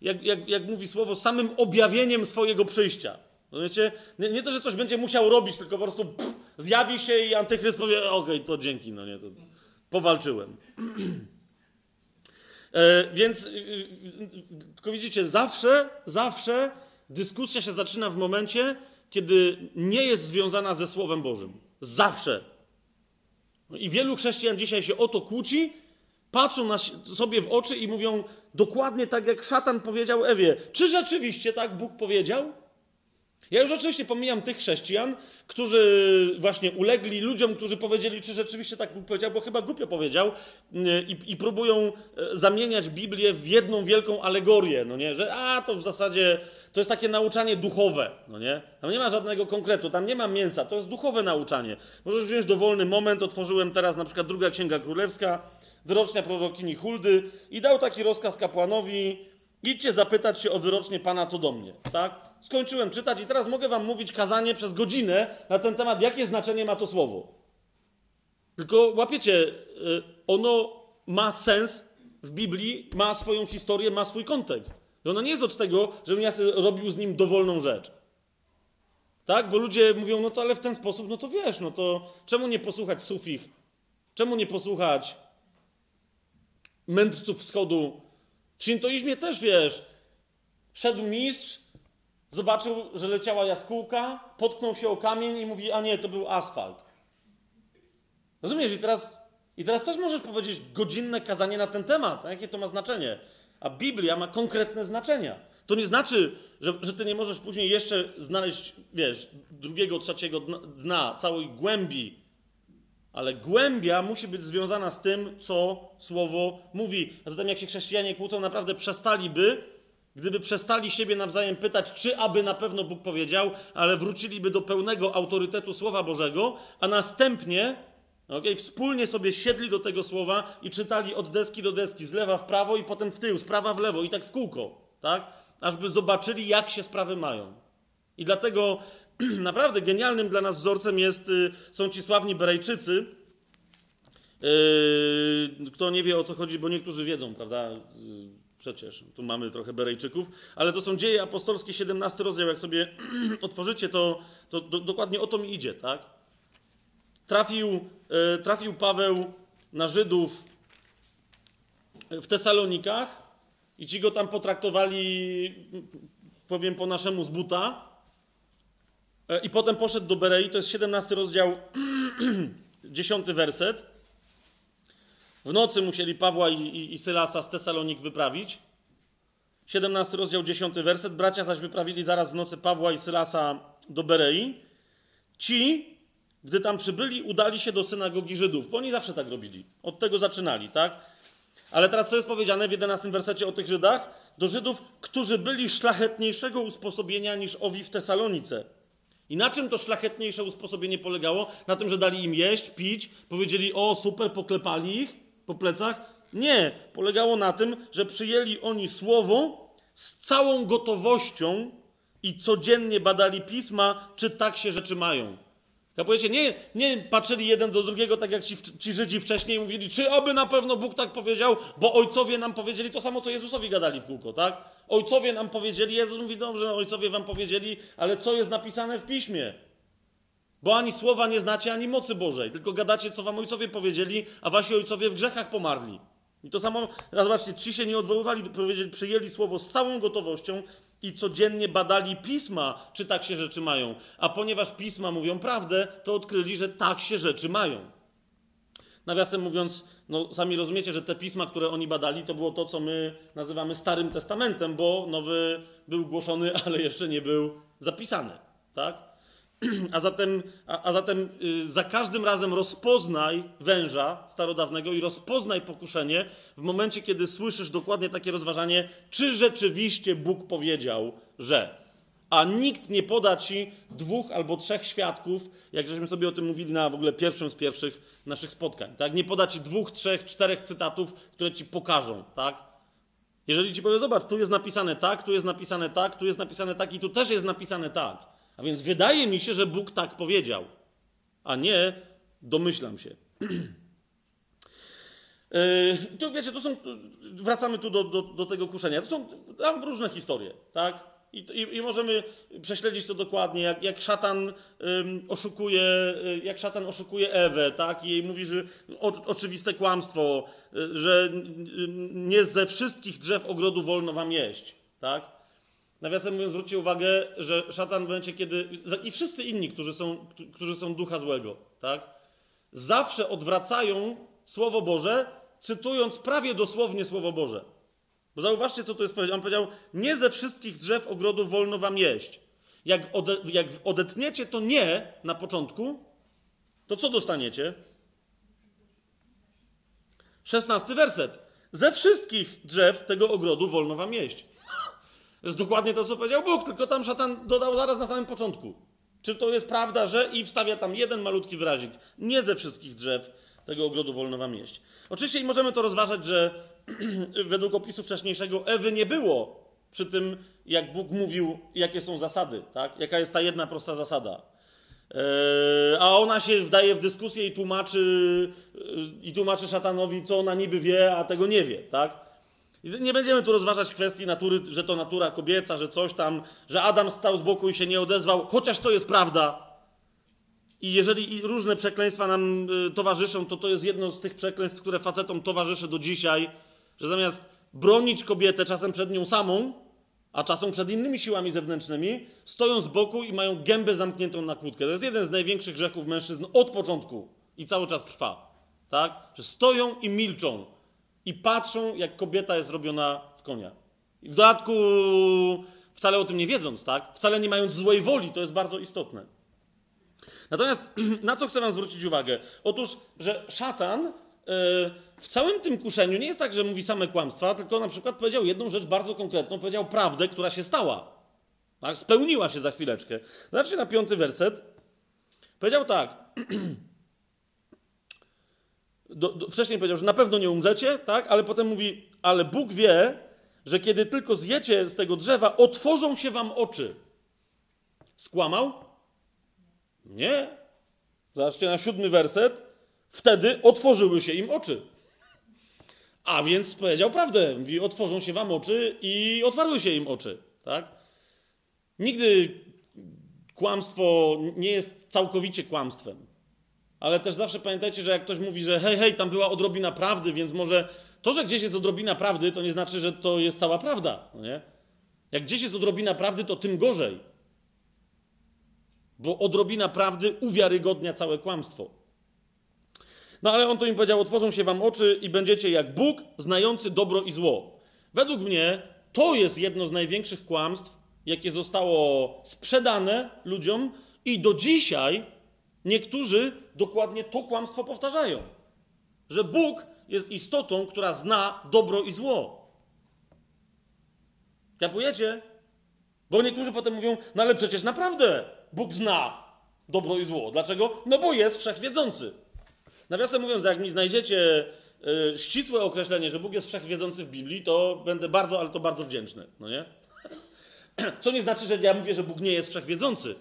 jak, jak, jak mówi słowo, samym objawieniem swojego przyjścia. Nie, nie to, że coś będzie musiał robić, tylko po prostu pff, zjawi się i antychryst powie, okej, okay, to dzięki, no nie, to powalczyłem. e, więc, y, y, tylko widzicie, zawsze, zawsze dyskusja się zaczyna w momencie, kiedy nie jest związana ze Słowem Bożym. Zawsze. No I wielu chrześcijan dzisiaj się o to kłóci, patrzą na sobie w oczy i mówią dokładnie tak, jak szatan powiedział Ewie. Czy rzeczywiście tak Bóg powiedział? Ja już oczywiście pomijam tych chrześcijan, którzy właśnie ulegli ludziom, którzy powiedzieli, czy rzeczywiście tak Bóg powiedział, bo chyba głupio powiedział yy, i, i próbują e, zamieniać Biblię w jedną wielką alegorię, no nie? Że a, to w zasadzie to jest takie nauczanie duchowe, no nie? Tam nie ma żadnego konkretu, tam nie ma mięsa, to jest duchowe nauczanie. Możesz wziąć dowolny moment, otworzyłem teraz na przykład druga Księga Królewska, wyrocznia prorokini Huldy i dał taki rozkaz kapłanowi, idźcie zapytać się o wyrocznie Pana co do mnie, tak? Skończyłem czytać i teraz mogę wam mówić kazanie przez godzinę na ten temat, jakie znaczenie ma to słowo. Tylko łapiecie, y, ono ma sens w Biblii, ma swoją historię, ma swój kontekst. I ono nie jest od tego, żebym ja robił z nim dowolną rzecz. Tak? Bo ludzie mówią, no to ale w ten sposób, no to wiesz, no to czemu nie posłuchać sufich? Czemu nie posłuchać mędrców wschodu? W shintoizmie też, wiesz, szedł mistrz, zobaczył, że leciała jaskółka, potknął się o kamień i mówi, a nie, to był asfalt. Rozumiesz? I teraz, i teraz też możesz powiedzieć godzinne kazanie na ten temat. A jakie to ma znaczenie? A Biblia ma konkretne znaczenia. To nie znaczy, że, że ty nie możesz później jeszcze znaleźć, wiesz, drugiego, trzeciego dna, dna, całej głębi. Ale głębia musi być związana z tym, co słowo mówi. A zatem, jak się chrześcijanie kłócą, naprawdę przestaliby, gdyby przestali siebie nawzajem pytać, czy aby na pewno Bóg powiedział, ale wróciliby do pełnego autorytetu Słowa Bożego, a następnie Okay? Wspólnie sobie siedli do tego słowa i czytali od deski do deski, z lewa w prawo i potem w tył, z prawa w lewo i tak w kółko, tak? Ażby zobaczyli, jak się sprawy mają. I dlatego naprawdę genialnym dla nas wzorcem jest, y, są ci sławni Berejczycy. Yy, kto nie wie o co chodzi, bo niektórzy wiedzą, prawda? Przecież tu mamy trochę Berejczyków, ale to są dzieje apostolskie, 17 rozdział. Jak sobie otworzycie, to, to do, dokładnie o to mi idzie, tak? trafił, e, trafił Paweł na Żydów w Tesalonikach i ci go tam potraktowali, powiem po naszemu, z buta. E, I potem poszedł do Berei, to jest 17 rozdział, 10 werset. W nocy musieli Pawła i, i, i Sylasa z Tesalonik wyprawić. 17 rozdział, 10 werset. Bracia zaś wyprawili zaraz w nocy Pawła i Sylasa do Berei. Ci, gdy tam przybyli, udali się do synagogi Żydów, bo oni zawsze tak robili. Od tego zaczynali, tak? Ale teraz co jest powiedziane w 11 wersecie o tych Żydach? Do Żydów, którzy byli szlachetniejszego usposobienia niż owi w Tesalonice. I na czym to szlachetniejsze usposobienie polegało? Na tym, że dali im jeść, pić, powiedzieli, o super, poklepali ich po plecach? Nie. Polegało na tym, że przyjęli oni słowo z całą gotowością i codziennie badali pisma, czy tak się rzeczy mają. Kapujecie? Nie, nie patrzyli jeden do drugiego, tak jak ci, ci Żydzi wcześniej mówili, czy aby na pewno Bóg tak powiedział, bo ojcowie nam powiedzieli to samo, co Jezusowi gadali w kółko, tak? Ojcowie nam powiedzieli, Jezus mówi, dobrze, ojcowie wam powiedzieli, ale co jest napisane w Piśmie? Bo ani słowa nie znacie, ani mocy Bożej, tylko gadacie, co wam ojcowie powiedzieli, a wasi ojcowie w grzechach pomarli. I to samo, raz zobaczcie, ci się nie odwoływali, powiedzieli, przyjęli słowo z całą gotowością, i codziennie badali pisma, czy tak się rzeczy mają. A ponieważ pisma mówią prawdę, to odkryli, że tak się rzeczy mają. Nawiasem mówiąc, no sami rozumiecie, że te pisma, które oni badali, to było to, co my nazywamy Starym Testamentem, bo nowy był głoszony, ale jeszcze nie był zapisany, tak? A zatem, a, a zatem y, za każdym razem rozpoznaj węża starodawnego i rozpoznaj pokuszenie w momencie, kiedy słyszysz dokładnie takie rozważanie, czy rzeczywiście Bóg powiedział, że. A nikt nie poda ci dwóch albo trzech świadków, jak żeśmy sobie o tym mówili na w ogóle pierwszym z pierwszych naszych spotkań. Tak? Nie poda ci dwóch, trzech, czterech cytatów, które ci pokażą. Tak? Jeżeli ci powie, zobacz, tu jest napisane tak, tu jest napisane tak, tu jest napisane tak i tu też jest napisane tak. A więc wydaje mi się, że Bóg tak powiedział, a nie domyślam się. Yy, tu wiecie, to są, wracamy tu do, do, do tego kuszenia. To są tam różne historie, tak? I, i, I, możemy prześledzić to dokładnie, jak, jak szatan ym, oszukuje, y, jak szatan oszukuje Ewę, tak? I jej mówi, że o, oczywiste kłamstwo, y, że y, nie ze wszystkich drzew ogrodu wolno wam jeść, tak? Nawiasem mówiąc, zwróćcie uwagę, że szatan w momencie, kiedy. i wszyscy inni, którzy są, którzy są ducha złego, tak? Zawsze odwracają Słowo Boże, cytując prawie dosłownie Słowo Boże. Bo zauważcie, co tu jest powiedziane. On powiedział: Nie ze wszystkich drzew ogrodu wolno wam jeść. Jak, ode, jak odetniecie to nie na początku, to co dostaniecie? Szesnasty werset. Ze wszystkich drzew tego ogrodu wolno wam jeść. To jest dokładnie to, co powiedział Bóg, tylko tam szatan dodał zaraz na samym początku. Czy to jest prawda, że i wstawia tam jeden malutki wyrazik. Nie ze wszystkich drzew tego ogrodu wolno wam jeść. Oczywiście i możemy to rozważać, że według opisu wcześniejszego Ewy nie było przy tym, jak Bóg mówił, jakie są zasady, tak? jaka jest ta jedna prosta zasada. Eee, a ona się wdaje w dyskusję i tłumaczy, i tłumaczy szatanowi, co ona niby wie, a tego nie wie. Tak? Nie będziemy tu rozważać kwestii natury, że to natura kobieca, że coś tam, że Adam stał z boku i się nie odezwał, chociaż to jest prawda. I jeżeli różne przekleństwa nam y, towarzyszą, to to jest jedno z tych przekleństw, które facetom towarzyszy do dzisiaj, że zamiast bronić kobietę czasem przed nią samą, a czasem przed innymi siłami zewnętrznymi, stoją z boku i mają gębę zamkniętą na kłódkę. To jest jeden z największych grzechów mężczyzn od początku i cały czas trwa. Tak? Że stoją i milczą i patrzą, jak kobieta jest robiona w konia. I w dodatku wcale o tym nie wiedząc, tak? Wcale nie mając złej woli, to jest bardzo istotne. Natomiast na co chcę Wam zwrócić uwagę? Otóż, że szatan yy, w całym tym kuszeniu nie jest tak, że mówi same kłamstwa, tylko na przykład powiedział jedną rzecz bardzo konkretną, powiedział prawdę, która się stała. Tak? Spełniła się za chwileczkę. Zobaczcie na piąty werset. Powiedział tak. do, do, wcześniej powiedział, że na pewno nie umrzecie, tak? ale potem mówi, ale Bóg wie, że kiedy tylko zjecie z tego drzewa, otworzą się wam oczy. Skłamał? Nie. Zobaczcie na siódmy werset. Wtedy otworzyły się im oczy. A więc powiedział prawdę. Mówi, otworzą się wam oczy i otwarły się im oczy. Tak? Nigdy kłamstwo nie jest całkowicie kłamstwem. Ale też zawsze pamiętajcie, że jak ktoś mówi, że hej, hej, tam była odrobina prawdy, więc może to, że gdzieś jest odrobina prawdy, to nie znaczy, że to jest cała prawda. No nie? Jak gdzieś jest odrobina prawdy, to tym gorzej. Bo odrobina prawdy uwiarygodnia całe kłamstwo. No ale on to im powiedział: Otworzą się wam oczy i będziecie jak Bóg, znający dobro i zło. Według mnie to jest jedno z największych kłamstw, jakie zostało sprzedane ludziom, i do dzisiaj Niektórzy dokładnie to kłamstwo powtarzają, że Bóg jest istotą, która zna dobro i zło. Kapujecie? Bo niektórzy potem mówią, no ale przecież naprawdę Bóg zna dobro i zło. Dlaczego? No bo jest wszechwiedzący. Nawiasem mówiąc, jak mi znajdziecie yy, ścisłe określenie, że Bóg jest wszechwiedzący w Biblii, to będę bardzo, ale to bardzo wdzięczny. No nie? Co nie znaczy, że ja mówię, że Bóg nie jest wszechwiedzący.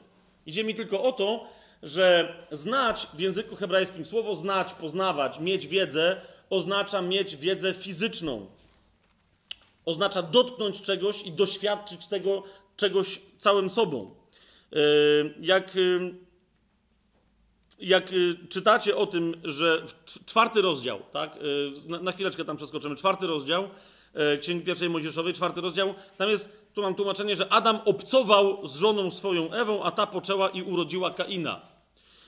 Idzie mi tylko o to, że znać w języku hebrajskim słowo znać, poznawać, mieć wiedzę oznacza mieć wiedzę fizyczną. Oznacza dotknąć czegoś i doświadczyć tego czegoś całym sobą. Yy, jak, yy, jak yy, czytacie o tym, że czwarty rozdział, tak? Na chwileczkę tam przeskoczymy, czwarty rozdział Księgi Pierwszej Mojżeszowej, czwarty rozdział, tam jest, tu mam tłumaczenie, że Adam obcował z żoną swoją Ewą, a ta poczęła i urodziła Kaina.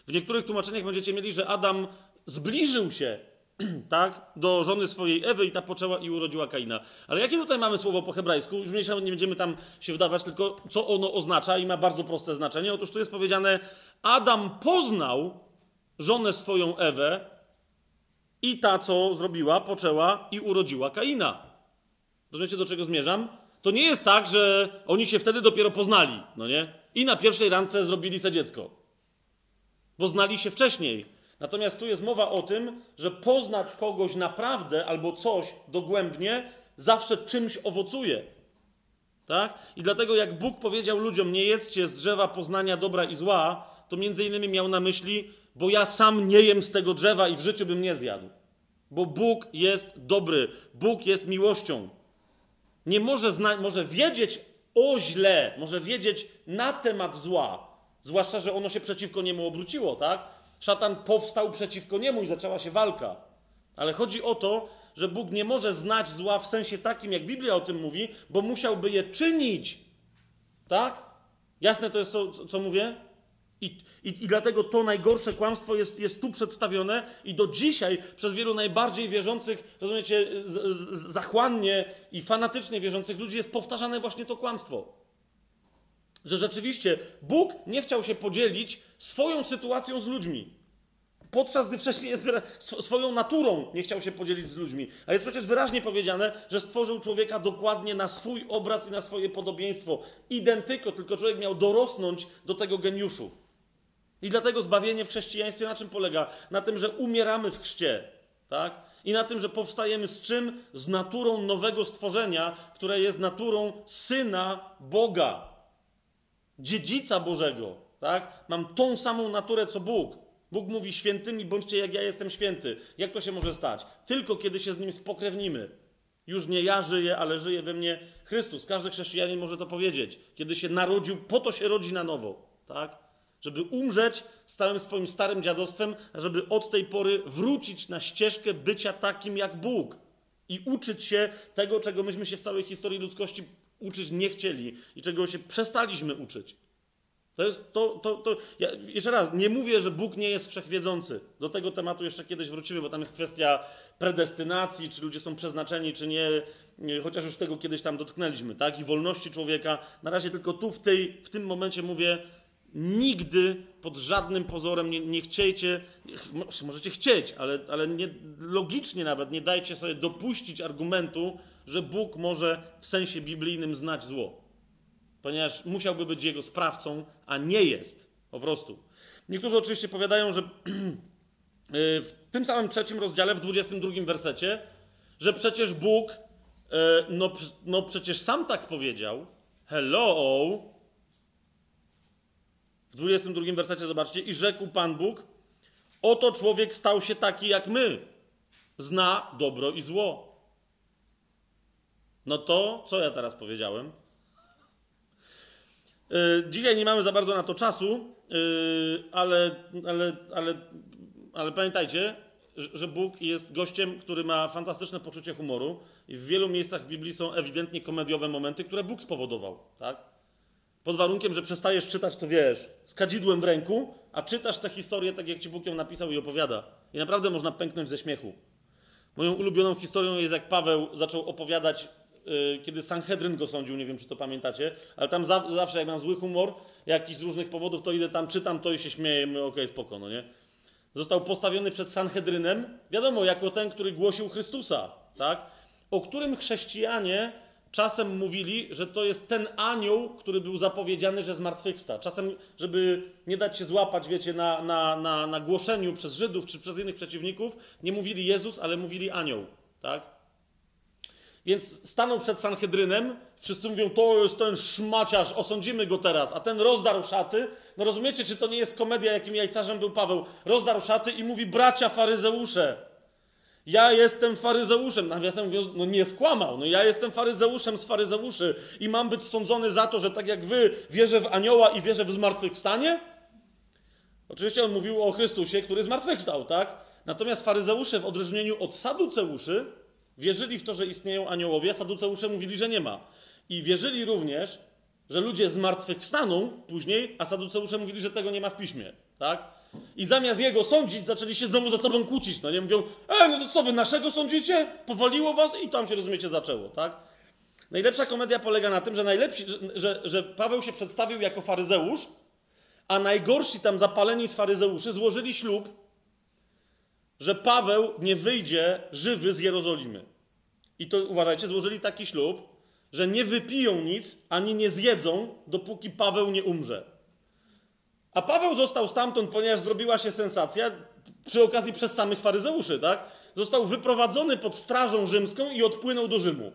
W niektórych tłumaczeniach będziecie mieli, że Adam zbliżył się tak, do żony swojej Ewy i ta poczęła i urodziła Kaina. Ale jakie tutaj mamy słowo po hebrajsku? Już mniejsza, nie będziemy tam się wdawać, tylko co ono oznacza i ma bardzo proste znaczenie. Otóż tu jest powiedziane, Adam poznał żonę swoją Ewę i ta, co zrobiła, poczęła i urodziła Kaina. Rozumiecie, do czego zmierzam? To nie jest tak, że oni się wtedy dopiero poznali, no nie? I na pierwszej randce zrobili sobie dziecko. Poznali się wcześniej. Natomiast tu jest mowa o tym, że poznać kogoś naprawdę albo coś dogłębnie zawsze czymś owocuje. Tak? I dlatego jak Bóg powiedział ludziom, nie jedzcie z drzewa poznania dobra i zła, to między innymi miał na myśli, bo ja sam nie jem z tego drzewa i w życiu bym nie zjadł. Bo Bóg jest dobry, Bóg jest miłością. Nie może, zna- może wiedzieć o źle, może wiedzieć na temat zła, zwłaszcza, że ono się przeciwko niemu obróciło, tak? Szatan powstał przeciwko niemu i zaczęła się walka. Ale chodzi o to, że Bóg nie może znać zła w sensie takim, jak Biblia o tym mówi, bo musiałby je czynić. Tak? Jasne to jest to, co mówię? I, i, I dlatego to najgorsze kłamstwo jest, jest tu przedstawione i do dzisiaj przez wielu najbardziej wierzących, rozumiecie, z, z, zachłannie i fanatycznie wierzących ludzi jest powtarzane właśnie to kłamstwo. Że rzeczywiście Bóg nie chciał się podzielić swoją sytuacją z ludźmi. Podczas gdy wcześniej jest swoją naturą nie chciał się podzielić z ludźmi. A jest przecież wyraźnie powiedziane, że stworzył człowieka dokładnie na swój obraz i na swoje podobieństwo. Identyko, tylko człowiek miał dorosnąć do tego geniuszu. I dlatego zbawienie w chrześcijaństwie na czym polega? Na tym, że umieramy w chrzcie, tak? I na tym, że powstajemy z czym? Z naturą nowego stworzenia, które jest naturą syna Boga, dziedzica Bożego, tak? Mam tą samą naturę co Bóg. Bóg mówi świętymi, bądźcie jak ja jestem święty. Jak to się może stać? Tylko kiedy się z nim spokrewnimy. Już nie ja żyję, ale żyje we mnie Chrystus. Każdy chrześcijanin może to powiedzieć. Kiedy się narodził, po to się rodzi na nowo, tak? Żeby umrzeć z całym swoim starym dziadostwem, żeby od tej pory wrócić na ścieżkę bycia takim jak Bóg i uczyć się tego, czego myśmy się w całej historii ludzkości uczyć nie chcieli i czego się przestaliśmy uczyć. To jest to, to, to ja, jeszcze raz, nie mówię, że Bóg nie jest wszechwiedzący. Do tego tematu jeszcze kiedyś wrócimy, bo tam jest kwestia predestynacji, czy ludzie są przeznaczeni, czy nie, chociaż już tego kiedyś tam dotknęliśmy, tak? I wolności człowieka. Na razie tylko tu w, tej, w tym momencie mówię, nigdy pod żadnym pozorem nie, nie chciejcie, możecie chcieć, ale, ale nie, logicznie nawet nie dajcie sobie dopuścić argumentu, że Bóg może w sensie biblijnym znać zło ponieważ musiałby być jego sprawcą, a nie jest. Po prostu. Niektórzy oczywiście powiadają, że w tym samym trzecim rozdziale, w 22 wersecie, że przecież Bóg, e, no, no przecież sam tak powiedział. Hello! W 22 wersecie zobaczcie, i rzekł Pan Bóg, oto człowiek stał się taki jak my, zna dobro i zło. No to, co ja teraz powiedziałem? Y, dzisiaj nie mamy za bardzo na to czasu, y, ale, ale, ale, ale pamiętajcie, że Bóg jest gościem, który ma fantastyczne poczucie humoru i w wielu miejscach w Biblii są ewidentnie komediowe momenty, które Bóg spowodował, tak? Pod warunkiem, że przestajesz czytać to, wiesz, z kadzidłem w ręku, a czytasz tę historię tak, jak ci Bóg ją napisał i opowiada. I naprawdę można pęknąć ze śmiechu. Moją ulubioną historią jest, jak Paweł zaczął opowiadać kiedy Sanhedryn go sądził, nie wiem czy to pamiętacie, ale tam za, zawsze jak mam zły humor, jakiś z różnych powodów, to idę tam, czytam to i się śmieję, okej, okay, spoko, no nie? Został postawiony przed Sanhedrynem, wiadomo, jako ten, który głosił Chrystusa, tak? O którym chrześcijanie czasem mówili, że to jest ten anioł, który był zapowiedziany, że zmartwychwsta. Czasem, żeby nie dać się złapać, wiecie, na, na, na, na głoszeniu przez Żydów czy przez innych przeciwników, nie mówili Jezus, ale mówili anioł, tak? Więc stanął przed Sanhedrynem, wszyscy mówią, to jest ten szmaciarz, osądzimy go teraz, a ten rozdarł szaty. No rozumiecie, czy to nie jest komedia, jakim jajcarzem był Paweł? Rozdarł szaty i mówi, bracia faryzeusze, ja jestem faryzeuszem. Nawiasem mówiąc, no nie skłamał, no ja jestem faryzeuszem z faryzeuszy i mam być sądzony za to, że tak jak wy wierzę w anioła i wierzę w zmartwychwstanie? Oczywiście on mówił o Chrystusie, który zmartwychwstał, tak? Natomiast faryzeusze w odróżnieniu od saduceuszy, Wierzyli w to, że istnieją aniołowie, saduceusze mówili, że nie ma. I wierzyli również, że ludzie z martwych wstaną później, a saduceusze mówili, że tego nie ma w piśmie. Tak? I zamiast jego sądzić, zaczęli się znowu ze sobą kłócić. No nie mówią, e, no to co wy naszego sądzicie? Powaliło was i tam się rozumiecie zaczęło, tak? Najlepsza komedia polega na tym, że, najlepsi, że, że Paweł się przedstawił jako faryzeusz, a najgorsi tam zapaleni z faryzeuszy złożyli ślub, że Paweł nie wyjdzie żywy z Jerozolimy. I to uważajcie, złożyli taki ślub, że nie wypiją nic ani nie zjedzą, dopóki Paweł nie umrze. A Paweł został stamtąd, ponieważ zrobiła się sensacja, przy okazji przez samych faryzeuszy, tak? Został wyprowadzony pod strażą rzymską i odpłynął do Rzymu.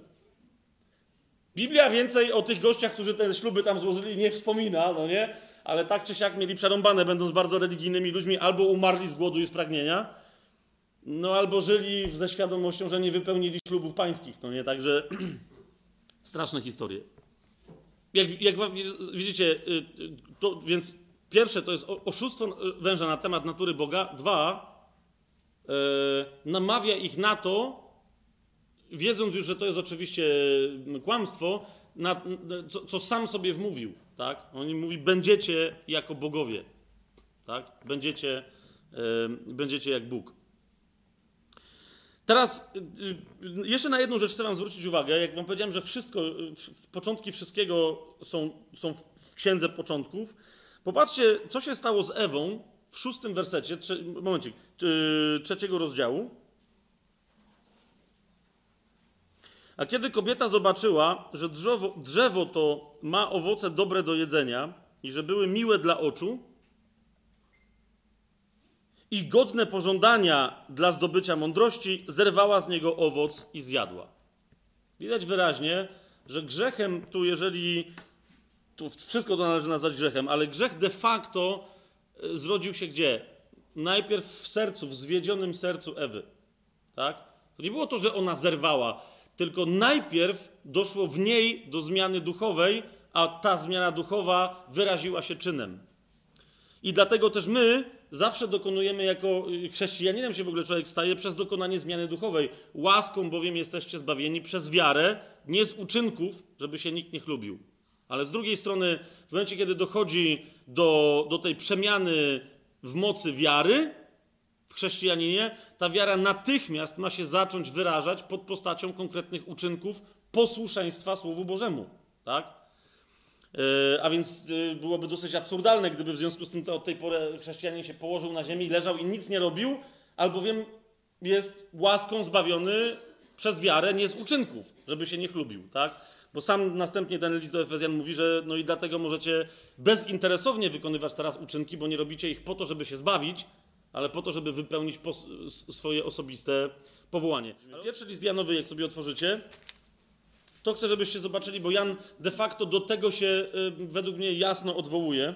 Biblia więcej o tych gościach, którzy te śluby tam złożyli, nie wspomina, no nie? Ale tak czy siak mieli przerąbane, będąc bardzo religijnymi ludźmi, albo umarli z głodu i z pragnienia, no albo żyli ze świadomością, że nie wypełnili ślubów pańskich, no nie? Także straszne historie. Jak, jak widzicie, y, y, to, więc pierwsze to jest oszustwo węża na temat natury Boga. Dwa, namawia ich na to, wiedząc już, że to jest oczywiście kłamstwo, na, co, co, sam sobie wmówił. Tak? On mówi, będziecie jako bogowie. Tak? Będziecie, będziecie jak Bóg. Teraz yy, jeszcze na jedną rzecz chcę wam zwrócić uwagę. Jak wam powiedziałem, że wszystko, początki wszystkiego są, są w, księdze początków, Popatrzcie, co się stało z Ewą w szóstym wersecie, trze, momencik, trzeciego rozdziału. A kiedy kobieta zobaczyła, że drzewo, drzewo to ma owoce dobre do jedzenia i że były miłe dla oczu i godne pożądania dla zdobycia mądrości, zerwała z niego owoc i zjadła. Widać wyraźnie, że grzechem tu, jeżeli tu wszystko to należy nazwać grzechem, ale grzech de facto e, zrodził się gdzie? Najpierw w sercu, w zwiedzionym sercu Ewy. Tak? To nie było to, że ona zerwała, tylko najpierw doszło w niej do zmiany duchowej, a ta zmiana duchowa wyraziła się czynem. I dlatego też my zawsze dokonujemy jako y, chrześcijaninem się w ogóle człowiek staje przez dokonanie zmiany duchowej. Łaską bowiem jesteście zbawieni przez wiarę, nie z uczynków, żeby się nikt nie chlubił. Ale z drugiej strony, w momencie, kiedy dochodzi do, do tej przemiany w mocy wiary w chrześcijaninie, ta wiara natychmiast ma się zacząć wyrażać pod postacią konkretnych uczynków posłuszeństwa Słowu Bożemu. Tak? Yy, a więc yy, byłoby dosyć absurdalne, gdyby w związku z tym od tej pory chrześcijanin się położył na ziemi, leżał i nic nie robił, albowiem jest łaską zbawiony przez wiarę, nie z uczynków, żeby się nie chlubił. Tak? Bo sam następnie ten list do Efezjan mówi, że no i dlatego możecie bezinteresownie wykonywać teraz uczynki, bo nie robicie ich po to, żeby się zbawić, ale po to, żeby wypełnić swoje osobiste powołanie. Pierwszy list Janowy, jak sobie otworzycie, to chcę, żebyście zobaczyli, bo Jan de facto do tego się y, według mnie jasno odwołuje.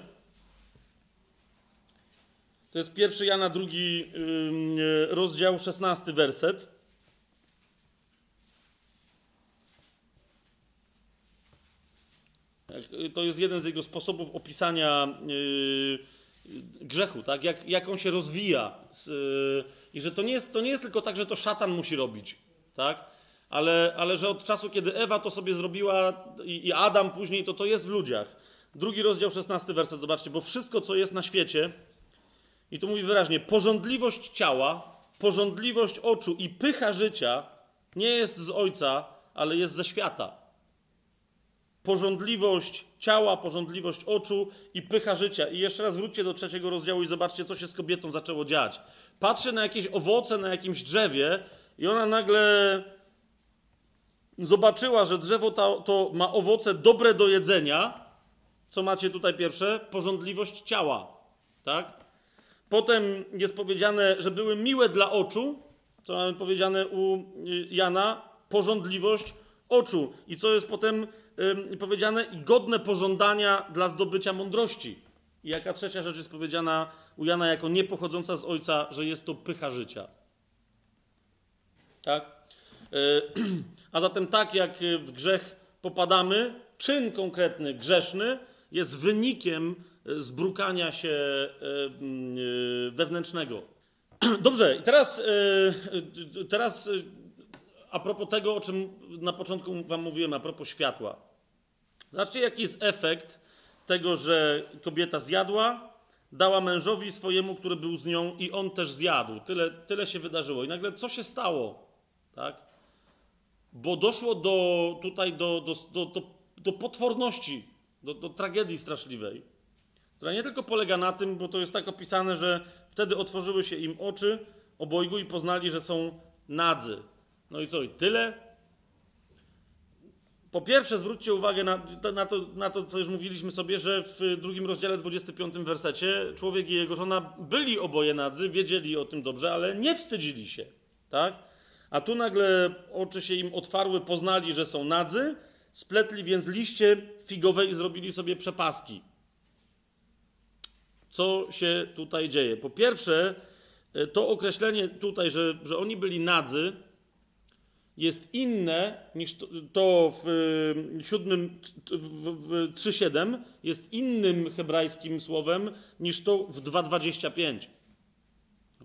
To jest pierwszy Jana, drugi y, rozdział, szesnasty werset. To jest jeden z jego sposobów opisania grzechu, tak? jak, jak on się rozwija. I że to nie, jest, to nie jest tylko tak, że to szatan musi robić, tak? Ale, ale że od czasu, kiedy Ewa to sobie zrobiła i, i Adam później, to to jest w ludziach. Drugi rozdział, 16 werset, zobaczcie, bo wszystko, co jest na świecie, i tu mówi wyraźnie, porządliwość ciała, porządliwość oczu i pycha życia nie jest z Ojca, ale jest ze świata porządliwość ciała, porządliwość oczu i pycha życia. I jeszcze raz wróćcie do trzeciego rozdziału i zobaczcie, co się z kobietą zaczęło dziać. Patrzy na jakieś owoce na jakimś drzewie i ona nagle zobaczyła, że drzewo to, to ma owoce dobre do jedzenia. Co macie tutaj pierwsze? Porządliwość ciała. Tak? Potem jest powiedziane, że były miłe dla oczu. Co mamy powiedziane u Jana? Porządliwość oczu. I co jest potem powiedziane i godne pożądania dla zdobycia mądrości. I jaka trzecia rzecz jest powiedziana u Jana jako niepochodząca z ojca, że jest to pycha życia. Tak? E, a zatem tak jak w grzech popadamy, czyn konkretny, grzeszny jest wynikiem e, zbrukania się e, wewnętrznego. Dobrze, i teraz, teraz a propos tego, o czym na początku Wam mówiłem, a propos światła. Zobaczcie, jaki jest efekt tego, że kobieta zjadła, dała mężowi swojemu, który był z nią, i on też zjadł. Tyle, tyle się wydarzyło. I nagle co się stało? Tak? Bo doszło do, tutaj do, do, do, do, potworności, do, do tragedii straszliwej, która nie tylko polega na tym, bo to jest tak opisane, że wtedy otworzyły się im oczy obojgu i poznali, że są nadzy. No i co, i tyle? Po pierwsze, zwróćcie uwagę na, na, to, na to, co już mówiliśmy sobie, że w drugim rozdziale, 25 wersecie, człowiek i jego żona byli oboje nadzy, wiedzieli o tym dobrze, ale nie wstydzili się. Tak? A tu nagle oczy się im otwarły, poznali, że są nadzy, spletli więc liście figowe i zrobili sobie przepaski. Co się tutaj dzieje? Po pierwsze, to określenie tutaj, że, że oni byli nadzy, jest inne niż to, to w siódmym, w 3.7 jest innym hebrajskim słowem niż to w 2.25.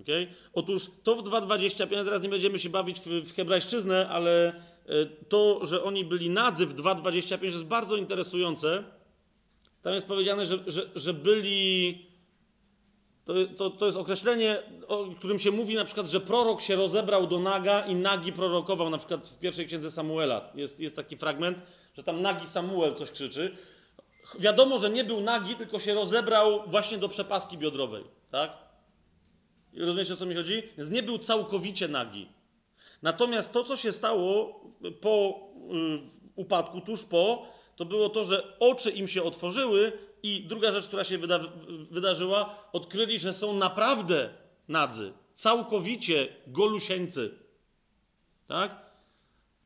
Okay? Otóż to w 2.25, teraz nie będziemy się bawić w, w hebrajszczyznę, ale e, to, że oni byli nadzy w 2.25 jest bardzo interesujące. Tam jest powiedziane, że, że, że byli to, to, to jest określenie, o którym się mówi na przykład, że prorok się rozebrał do naga i nagi prorokował, na przykład w pierwszej księdze Samuela. Jest, jest taki fragment, że tam nagi Samuel coś krzyczy. Wiadomo, że nie był nagi, tylko się rozebrał właśnie do przepaski biodrowej. Tak? Rozumiecie, o co mi chodzi? Więc nie był całkowicie nagi. Natomiast to, co się stało po y, upadku, tuż po, to było to, że oczy im się otworzyły i druga rzecz, która się wyda wydarzyła, odkryli, że są naprawdę nadzy, całkowicie golusieńcy. Tak?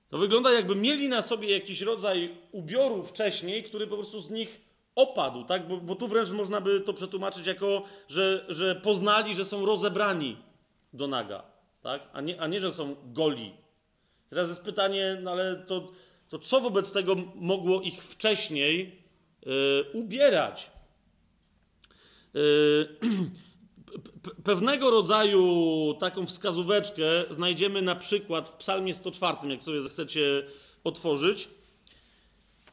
To wygląda, jakby mieli na sobie jakiś rodzaj ubioru wcześniej, który po prostu z nich opadł, tak? Bo, bo tu wręcz można by to przetłumaczyć jako, że, że poznali, że są rozebrani do naga, tak? A nie, a nie, że są goli. Teraz jest pytanie, no ale to, to co wobec tego mogło ich wcześniej Y, ubierać. Y, pewnego rodzaju taką wskazóweczkę znajdziemy na przykład w Psalmie 104, jak sobie zechcecie otworzyć.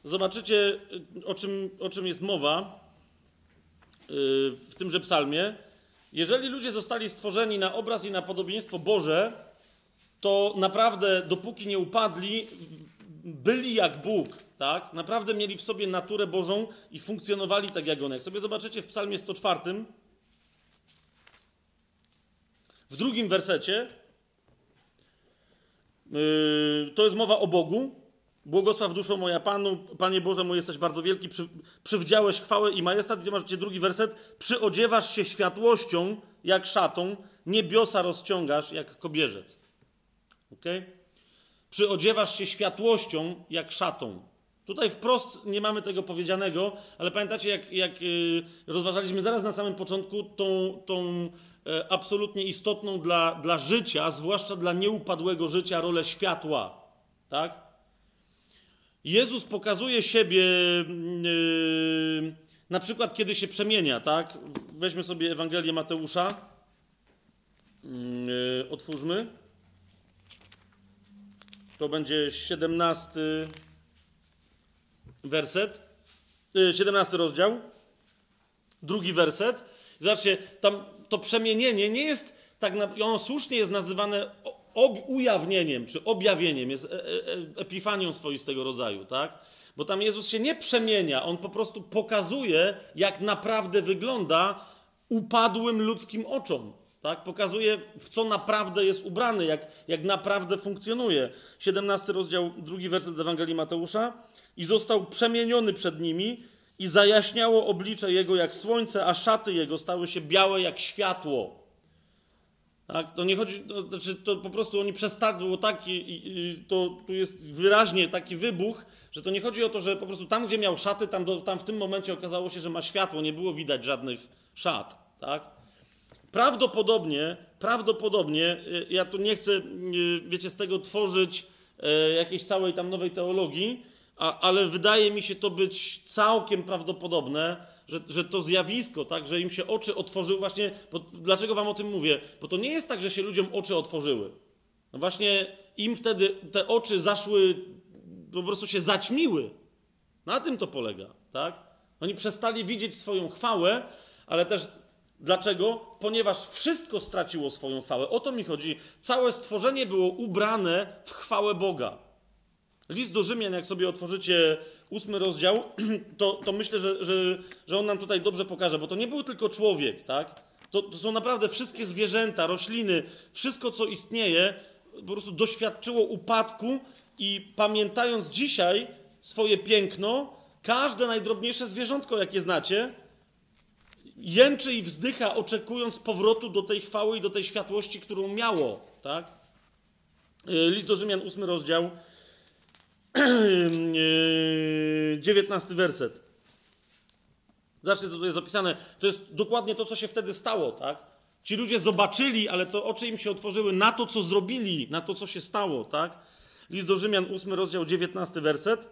Zobaczycie, o czym, o czym jest mowa y, w tymże psalmie. Jeżeli ludzie zostali stworzeni na obraz i na podobieństwo Boże, to naprawdę, dopóki nie upadli, byli jak Bóg tak, naprawdę mieli w sobie naturę Bożą i funkcjonowali tak jak on. Jak sobie zobaczycie w Psalmie 104, w drugim wersecie, yy, to jest mowa o Bogu. Błogosław duszą moja Panu, Panie Boże mój, jesteś bardzo wielki, przy, przywdziałeś chwałę i majestat. I macie drugi werset. Przyodziewasz się światłością jak szatą, niebiosa rozciągasz jak kobierzec. Okay? Przyodziewasz się światłością jak szatą. Tutaj wprost nie mamy tego powiedzianego, ale pamiętacie, jak, jak y, rozważaliśmy zaraz na samym początku tą, tą e, absolutnie istotną dla, dla życia, zwłaszcza dla nieupadłego życia, rolę światła. Tak? Jezus pokazuje siebie yy, na przykład, kiedy się przemienia. Tak? Weźmy sobie Ewangelię Mateusza. Yy, otwórzmy. To będzie 17 werset, 17 y, rozdział, drugi werset. Zobaczcie, tam to przemienienie nie jest tak, na, ono słusznie jest nazywane ujawnieniem, czy objawieniem, jest e, e, e, epifanią swoistego rodzaju, tak? Bo tam Jezus się nie przemienia, on po prostu pokazuje, jak naprawdę wygląda upadłym ludzkim oczom. Tak? Pokazuje, w co naprawdę jest ubrany, jak, jak naprawdę funkcjonuje. 17 rozdział, drugi werset Ewangelii Mateusza i został przemieniony przed nimi i zajaśniało oblicze jego jak słońce, a szaty jego stały się białe jak światło. Tak? To nie chodzi, to, znaczy to po prostu oni przestali, było taki, to tu jest wyraźnie taki wybuch, że to nie chodzi o to, że po prostu tam, gdzie miał szaty, tam, do, tam w tym momencie okazało się, że ma światło, nie było widać żadnych szat, tak? Prawdopodobnie, prawdopodobnie, y, ja tu nie chcę, y, wiecie, z tego tworzyć y, jakiejś całej tam nowej teologii, a, ale wydaje mi się to być całkiem prawdopodobne, że, że to zjawisko, tak, że im się oczy otworzyły właśnie, bo, dlaczego wam o tym mówię? Bo to nie jest tak, że się ludziom oczy otworzyły. No właśnie im wtedy te oczy zaszły, po prostu się zaćmiły. Na tym to polega, tak? Oni przestali widzieć swoją chwałę, ale też Dlaczego? Ponieważ wszystko straciło swoją chwałę. O to mi chodzi. Całe stworzenie było ubrane w chwałę Boga. List do Rzymian, jak sobie otworzycie ósmy rozdział, to, to myślę, że, że, że on nam tutaj dobrze pokaże, bo to nie był tylko człowiek, tak? To, to są naprawdę wszystkie zwierzęta, rośliny, wszystko, co istnieje, po prostu doświadczyło upadku i pamiętając dzisiaj swoje piękno, każde najdrobniejsze zwierzątko, jakie znacie, jęczy i wzdycha, oczekując powrotu do tej chwały i do tej światłości, którą miało. Tak? Y, list do Rzymian, ósmy rozdział, y, dziewiętnasty werset. Zobaczcie, co jest opisane. To jest dokładnie to, co się wtedy stało, tak? Ci ludzie zobaczyli, ale to oczy im się otworzyły na to, co zrobili, na to, co się stało, tak? List do Rzymian, 8 rozdział, 19 werset.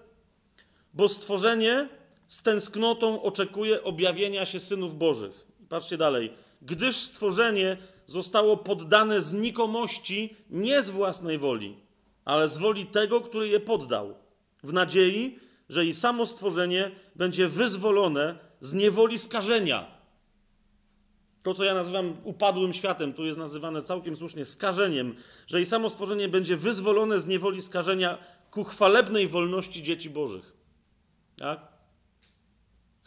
Bo stworzenie z tęsknotą oczekuje objawienia się synów Bożych. Patrzcie dalej. Gdyż stworzenie zostało poddane znikomości nie z własnej woli, ale z woli tego, który je poddał, w nadziei, że i samo stworzenie będzie wyzwolone z niewoli skażenia. To, co ja nazywam upadłym światem, tu jest nazywane całkiem słusznie skażeniem, że i samo stworzenie będzie wyzwolone z niewoli skażenia ku chwalebnej wolności dzieci Bożych. Tak?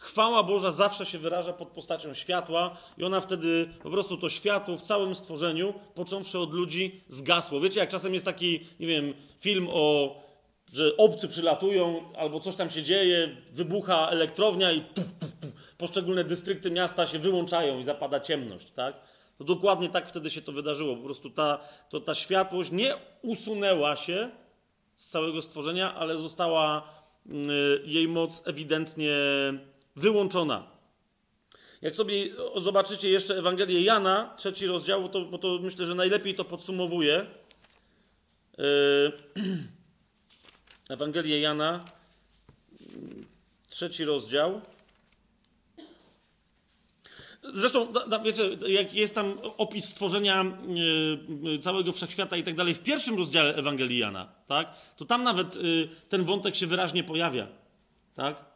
Chwała Boża zawsze się wyraża pod postacią światła, i ona wtedy po prostu to światło w całym stworzeniu, począwszy od ludzi, zgasło. Wiecie, jak czasem jest taki, nie wiem, film o, że obcy przylatują, albo coś tam się dzieje, wybucha elektrownia i poszczególne dystrykty miasta się wyłączają i zapada ciemność, tak? To dokładnie tak wtedy się to wydarzyło. Po prostu ta, to, ta światłość nie usunęła się z całego stworzenia, ale została y, jej moc ewidentnie wyłączona. Jak sobie zobaczycie jeszcze Ewangelię Jana, trzeci rozdział, to, bo to myślę, że najlepiej to podsumowuje. Yy, Ewangelię Jana, trzeci rozdział. Zresztą, wiecie, jak jest tam opis stworzenia yy, całego wszechświata i tak dalej w pierwszym rozdziale Ewangelii Jana, tak, to tam nawet yy, ten wątek się wyraźnie pojawia. Tak?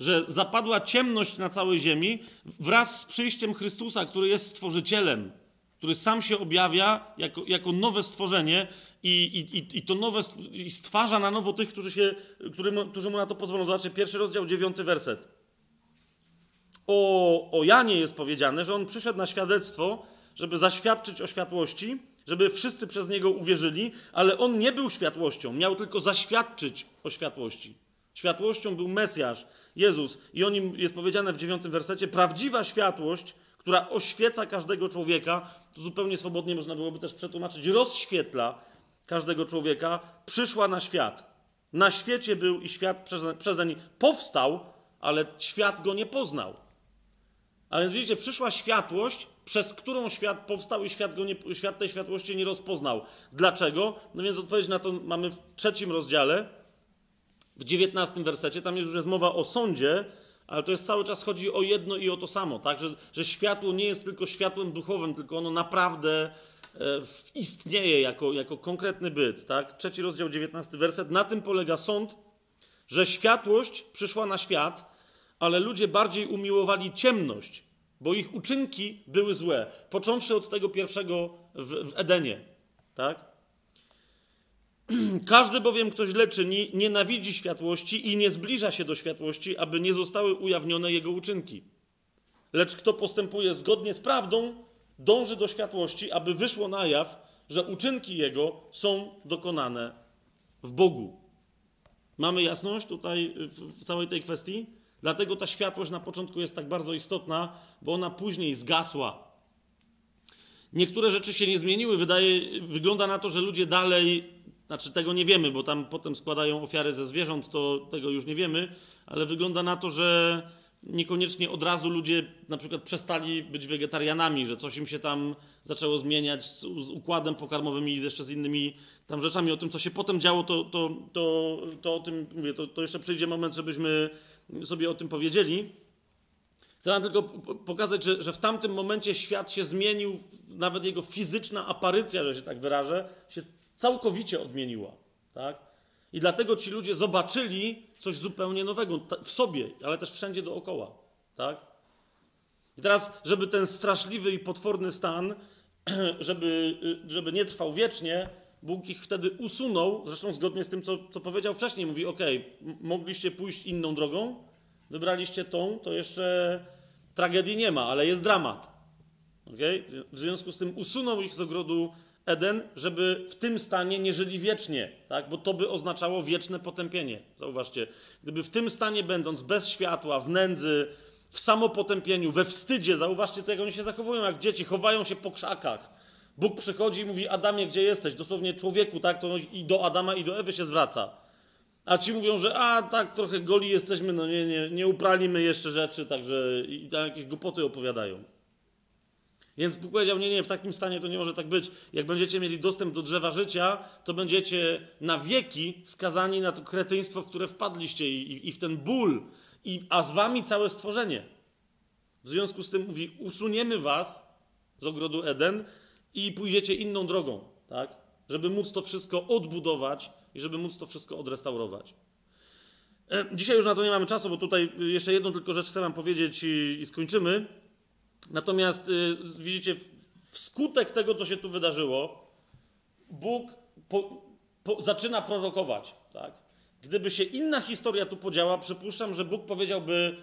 Że zapadła ciemność na całej ziemi wraz z przyjściem Chrystusa, który jest stworzycielem, który sam się objawia jako, jako nowe stworzenie i, i, i to nowe i stwarza na nowo tych, którzy, się, którym, którzy mu na to pozwolą. Zobaczcie, pierwszy rozdział, dziewiąty werset. O, o Janie jest powiedziane, że on przyszedł na świadectwo, żeby zaświadczyć o światłości, żeby wszyscy przez niego uwierzyli, ale on nie był światłością, miał tylko zaświadczyć o światłości. Światłością był Mesjasz, Jezus. I o nim jest powiedziane w dziewiątym wersecie, prawdziwa światłość, która oświeca każdego człowieka, to zupełnie swobodnie można byłoby też przetłumaczyć, rozświetla każdego człowieka, przyszła na świat. Na świecie był i świat przezeń powstał, ale świat go nie poznał. A więc widzicie, przyszła światłość, przez którą świat powstał i świat, go nie, świat tej światłości nie rozpoznał. Dlaczego? No więc odpowiedź na to mamy w trzecim rozdziale, w dziewiętnastym wersecie, tam już jest mowa o sądzie, ale to jest cały czas chodzi o jedno i o to samo, tak? Że, że światło nie jest tylko światłem duchowym, tylko ono naprawdę e, istnieje jako, jako konkretny byt, tak? Trzeci rozdział, dziewiętnasty werset. Na tym polega sąd, że światłość przyszła na świat, ale ludzie bardziej umiłowali ciemność, bo ich uczynki były złe, począwszy od tego pierwszego w, w Edenie, tak? Każdy bowiem, kto źle czyni, nienawidzi światłości i nie zbliża się do światłości, aby nie zostały ujawnione jego uczynki. Lecz kto postępuje zgodnie z prawdą, dąży do światłości, aby wyszło na jaw, że uczynki jego są dokonane w Bogu. Mamy jasność tutaj w całej tej kwestii? Dlatego ta światłość na początku jest tak bardzo istotna, bo ona później zgasła. Niektóre rzeczy się nie zmieniły. Wydaje, wygląda na to, że ludzie dalej znaczy tego nie wiemy, bo tam potem składają ofiary ze zwierząt, to tego już nie wiemy, ale wygląda na to, że niekoniecznie od razu ludzie na przykład przestali być wegetarianami, że coś im się tam zaczęło zmieniać z, z układem pokarmowym i jeszcze z innymi tam rzeczami. O tym, co się potem działo, to, to, to, to o tym mówię, to, to jeszcze przyjdzie moment, żebyśmy sobie o tym powiedzieli. Chcę tylko pokazać, że, że w tamtym momencie świat się zmienił, nawet jego fizyczna aparycja, że się tak wyrażę, się całkowicie odmieniła. Tak? I dlatego ci ludzie zobaczyli coś zupełnie nowego w sobie, ale też wszędzie dookoła. Tak? I teraz, żeby ten straszliwy i potworny stan, żeby, żeby nie trwał wiecznie, Bóg ich wtedy usunął, zresztą zgodnie z tym, co, co powiedział wcześniej. Mówi, ok, mogliście pójść inną drogą, wybraliście tą, to jeszcze tragedii nie ma, ale jest dramat. Okay? W związku z tym usunął ich z ogrodu Eden, żeby w tym stanie nie żyli wiecznie, tak? bo to by oznaczało wieczne potępienie. Zauważcie, gdyby w tym stanie będąc bez światła, w nędzy, w samopotępieniu, we wstydzie, zauważcie, co jak oni się zachowują, jak dzieci, chowają się po krzakach. Bóg przychodzi i mówi: Adamie, gdzie jesteś? Dosłownie człowieku, tak? To i do Adama, i do Ewy się zwraca. A ci mówią, że a tak, trochę goli jesteśmy, no nie, nie, nie upralimy jeszcze rzeczy, także i tam jakieś głupoty opowiadają. Więc Bóg powiedział: Nie, nie, w takim stanie to nie może tak być. Jak będziecie mieli dostęp do drzewa życia, to będziecie na wieki skazani na to kretyństwo, w które wpadliście i, i, i w ten ból, i, a z wami całe stworzenie. W związku z tym mówi: Usuniemy was z ogrodu Eden i pójdziecie inną drogą, tak? Żeby móc to wszystko odbudować i żeby móc to wszystko odrestaurować. E, dzisiaj już na to nie mamy czasu, bo tutaj jeszcze jedną tylko rzecz chcę Wam powiedzieć i, i skończymy. Natomiast y, widzicie, wskutek tego, co się tu wydarzyło, Bóg po, po, zaczyna prorokować. Tak? Gdyby się inna historia tu podziała, przypuszczam, że Bóg powiedziałby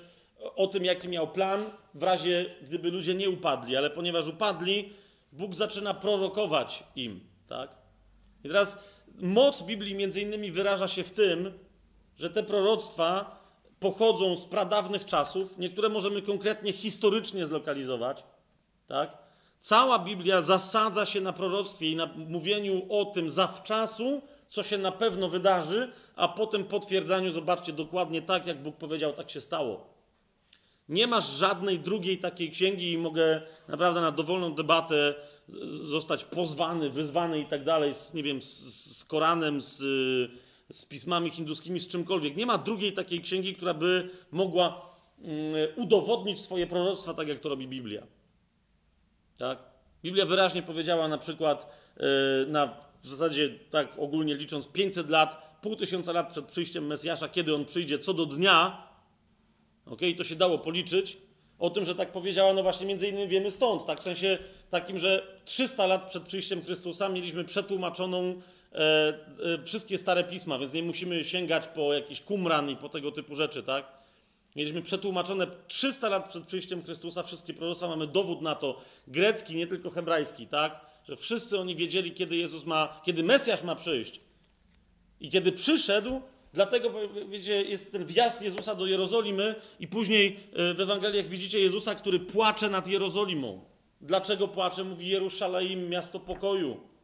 o tym, jaki miał plan, w razie gdyby ludzie nie upadli, ale ponieważ upadli, Bóg zaczyna prorokować im. Tak? I teraz moc Biblii między innymi wyraża się w tym, że te proroctwa pochodzą z pradawnych czasów, niektóre możemy konkretnie historycznie zlokalizować, tak? Cała Biblia zasadza się na proroctwie i na mówieniu o tym zawczasu, co się na pewno wydarzy, a potem potwierdzaniu, zobaczcie, dokładnie tak, jak Bóg powiedział, tak się stało. Nie masz żadnej drugiej takiej księgi i mogę naprawdę na dowolną debatę zostać pozwany, wyzwany i tak dalej, z, nie wiem, z, z Koranem, z, z pismami hinduskimi, z czymkolwiek. Nie ma drugiej takiej księgi, która by mogła mm, udowodnić swoje proroctwa, tak jak to robi Biblia. Tak? Biblia wyraźnie powiedziała na przykład e, na w zasadzie tak ogólnie licząc 500 lat, pół tysiąca lat przed przyjściem Mesjasza, kiedy on przyjdzie, co do dnia, ok, to się dało policzyć, o tym, że tak powiedziała, no właśnie między innymi wiemy stąd, tak w sensie takim, że 300 lat przed przyjściem Chrystusa mieliśmy przetłumaczoną wszystkie stare pisma, więc nie musimy sięgać po jakiś kumran i po tego typu rzeczy, tak? Mieliśmy przetłumaczone 300 lat przed przyjściem Chrystusa wszystkie proroctwa, mamy dowód na to, grecki, nie tylko hebrajski, tak? Że wszyscy oni wiedzieli, kiedy Jezus ma, kiedy Mesjasz ma przyjść. I kiedy przyszedł, dlatego, wiecie, jest ten wjazd Jezusa do Jerozolimy i później e, w Ewangeliach widzicie Jezusa, który płacze nad Jerozolimą. Dlaczego płacze? Mówi Jerusalem, miasto pokoju.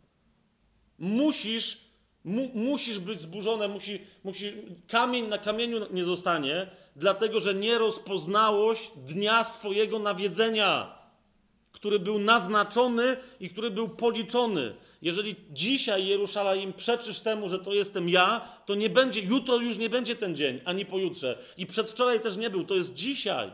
Musisz, mu, musisz być zburzone, musi, musi, kamień na kamieniu nie zostanie, dlatego że nie rozpoznałoś dnia swojego nawiedzenia, który był naznaczony i który był policzony. Jeżeli dzisiaj Jerusalem przeczysz temu, że to jestem ja, to nie będzie, jutro już nie będzie ten dzień, ani pojutrze. I przedwczoraj też nie był, to jest dzisiaj.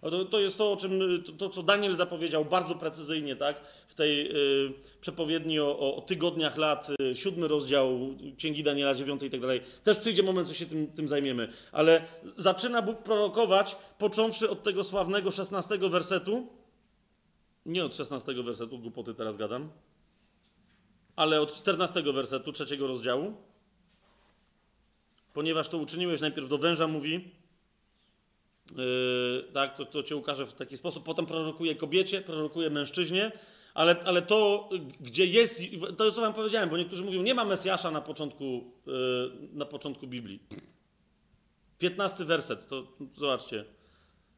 To, to, jest to, o czym, to, co Daniel zapowiedział bardzo precyzyjnie, tak? W tej y, przepowiedni o, o, tygodniach lat, y, siódmy rozdział Księgi Daniela, dziewiąty i tak dalej. Też przyjdzie moment, że się tym, tym zajmiemy. Ale zaczyna Bóg prorokować, począwszy od tego sławnego szesnastego wersetu. Nie od szesnastego wersetu, głupoty teraz gadam. Ale od czternastego wersetu trzeciego rozdziału. Ponieważ to uczyniłeś, najpierw do węża mówi, tak, to, to cię ukaże w taki sposób. Potem prorokuje kobiecie, prorokuje mężczyźnie, ale, ale to, gdzie jest, to co wam powiedziałem, bo niektórzy mówią, nie ma Mesjasza na początku, yy, na początku Biblii. Piętnasty werset, to zobaczcie.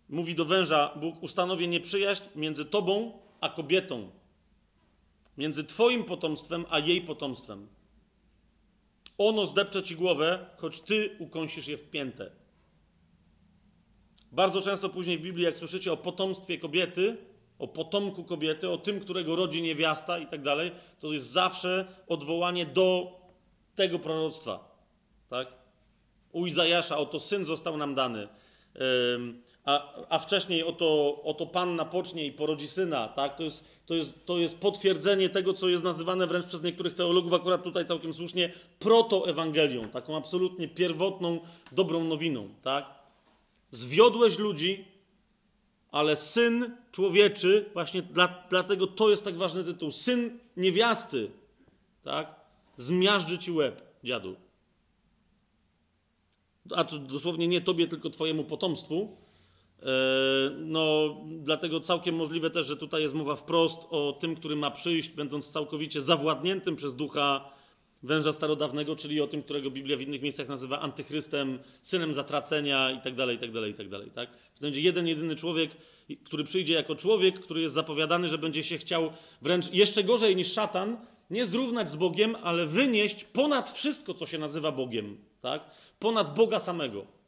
Mówi do węża Bóg, ustanowię nieprzyjaźń między tobą a kobietą, między twoim potomstwem a jej potomstwem. Ono zdepcze ci głowę, choć ty ukąsisz je w piętę. Bardzo często później w Biblii, jak słyszycie o potomstwie kobiety, o potomku kobiety, o tym, którego rodzi niewiasta i tak dalej, to jest zawsze odwołanie do tego proroctwa. Tak? U Izajasza oto syn został nam dany, a, a wcześniej oto, oto panna pocznie i porodzi syna. Tak? To, jest, to, jest, to jest potwierdzenie tego, co jest nazywane wręcz przez niektórych teologów, akurat tutaj całkiem słusznie, protoewangelią, taką absolutnie pierwotną, dobrą nowiną. Tak? Zwiodłeś ludzi, ale syn człowieczy, właśnie dla, dlatego to jest tak ważny tytuł, syn niewiasty, tak? Zmiażdży ci łeb, dziadu. A to dosłownie nie tobie, tylko twojemu potomstwu. E, no, dlatego całkiem możliwe też, że tutaj jest mowa wprost o tym, który ma przyjść, będąc całkowicie zawładniętym przez ducha węża starodawnego, czyli o tym, którego Biblia w innych miejscach nazywa antychrystem, synem zatracenia itd., itd., itd. Tak? To będzie jeden, jedyny człowiek, który przyjdzie jako człowiek, który jest zapowiadany, że będzie się chciał wręcz jeszcze gorzej niż szatan, nie zrównać z Bogiem, ale wynieść ponad wszystko, co się nazywa Bogiem, tak? ponad Boga samego.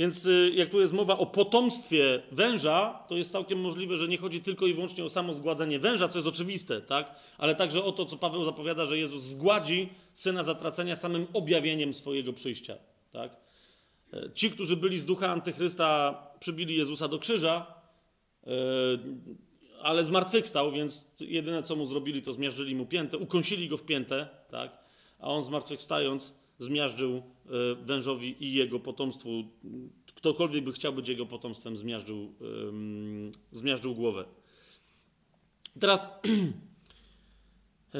Więc y, jak tu jest mowa o potomstwie węża, to jest całkiem możliwe, że nie chodzi tylko i wyłącznie o samo zgładzenie węża, co jest oczywiste, tak? ale także o to, co Paweł zapowiada, że Jezus zgładzi syna zatracenia samym objawieniem swojego przyjścia. Tak? E, ci, którzy byli z ducha antychrysta, przybili Jezusa do krzyża, e, ale zmartwychwstał, więc jedyne, co mu zrobili, to zmiażdżyli mu piętę, ukąsili go w piętę, tak? a on zmartwychwstając zmiażdżył e, wężowi i jego potomstwu. Ktokolwiek by chciał być jego potomstwem, zmiażdżył, zmiażdżył głowę. Teraz e,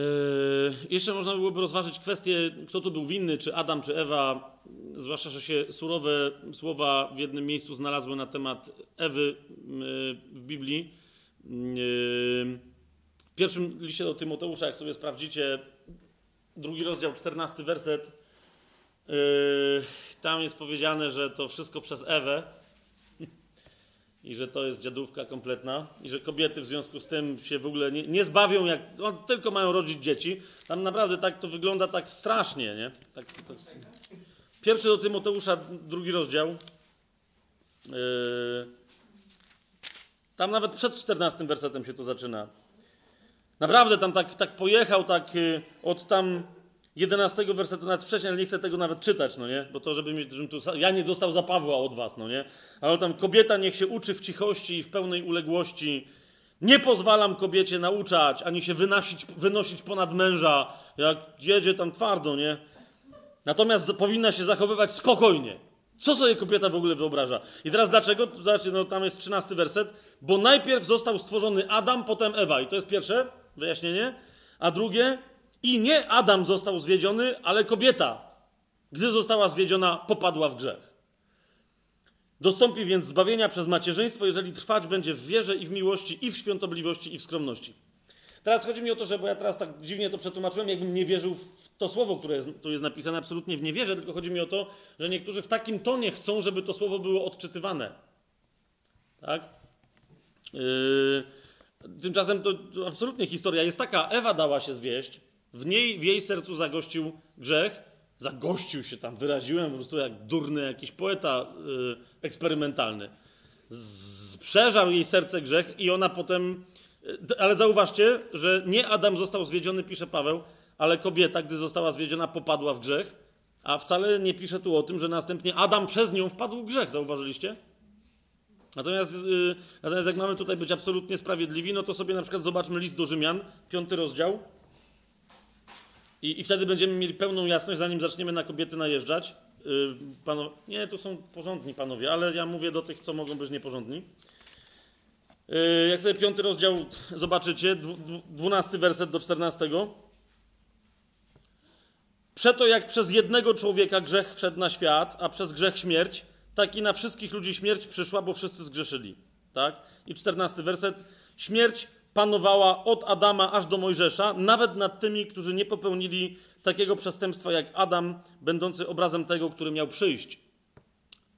jeszcze można byłoby rozważyć kwestię, kto tu był winny, czy Adam, czy Ewa, zwłaszcza, że się surowe słowa w jednym miejscu znalazły na temat Ewy w Biblii. W pierwszym liście do Tymoteusza, jak sobie sprawdzicie, drugi rozdział, czternasty werset, tam jest powiedziane, że to wszystko przez Ewę i że to jest dziadówka kompletna i że kobiety w związku z tym się w ogóle nie, nie zbawią, jak on, tylko mają rodzić dzieci. Tam naprawdę tak to wygląda tak strasznie, nie? Tak, tak. Pierwszy do Tymoteusza, drugi rozdział. Yy, tam nawet przed 14 wersetem się to zaczyna. Naprawdę tam tak, tak pojechał, tak yy, od tam 11 wersetu nawet wcześniej, ale nie chcę tego nawet czytać, no nie? Bo to, żeby mi, żebym tu, ja nie dostał za Pawła od was, no nie? Ale tam kobieta niech się uczy w cichości i w pełnej uległości. Nie pozwalam kobiecie nauczać, ani się wynosić, wynosić ponad męża, jak jedzie tam twardo, nie? Natomiast powinna się zachowywać spokojnie. Co sobie kobieta w ogóle wyobraża? I teraz dlaczego? Zobaczcie, no tam jest 13 werset. Bo najpierw został stworzony Adam, potem Ewa. I to jest pierwsze wyjaśnienie. A drugie, i nie Adam został zwiedziony, ale kobieta, gdy została zwiedziona, popadła w grzech. Dostąpi więc zbawienia przez macierzyństwo, jeżeli trwać będzie w wierze i w miłości, i w świątobliwości, i w skromności. Teraz chodzi mi o to, że, bo ja teraz tak dziwnie to przetłumaczyłem, jakbym nie wierzył w to słowo, które jest, tu jest napisane, absolutnie w niewierze, tylko chodzi mi o to, że niektórzy w takim tonie chcą, żeby to słowo było odczytywane. Tak? Yy, tymczasem to, to absolutnie historia jest taka, Ewa dała się zwieść, w, niej, w jej sercu zagościł grzech, zagościł się tam, wyraziłem po prostu jak durny jakiś poeta yy, eksperymentalny. Z, przeżarł jej serce grzech i ona potem. Yy, ale zauważcie, że nie Adam został zwiedziony, pisze Paweł, ale kobieta, gdy została zwiedziona, popadła w grzech. A wcale nie pisze tu o tym, że następnie Adam przez nią wpadł w grzech. Zauważyliście? Natomiast, yy, natomiast jak mamy tutaj być absolutnie sprawiedliwi, no to sobie na przykład zobaczmy list do Rzymian, piąty rozdział. I, I, wtedy będziemy mieli pełną jasność, zanim zaczniemy na kobiety najeżdżać. Yy, panowie, nie, tu są porządni panowie, ale ja mówię do tych, co mogą być nieporządni. Yy, jak sobie piąty rozdział zobaczycie, dwunasty werset do czternastego. Przeto jak przez jednego człowieka grzech wszedł na świat, a przez grzech śmierć, tak i na wszystkich ludzi śmierć przyszła, bo wszyscy zgrzeszyli. Tak? I czternasty werset. Śmierć panowała od Adama aż do Mojżesza, nawet nad tymi, którzy nie popełnili takiego przestępstwa jak Adam, będący obrazem tego, który miał przyjść.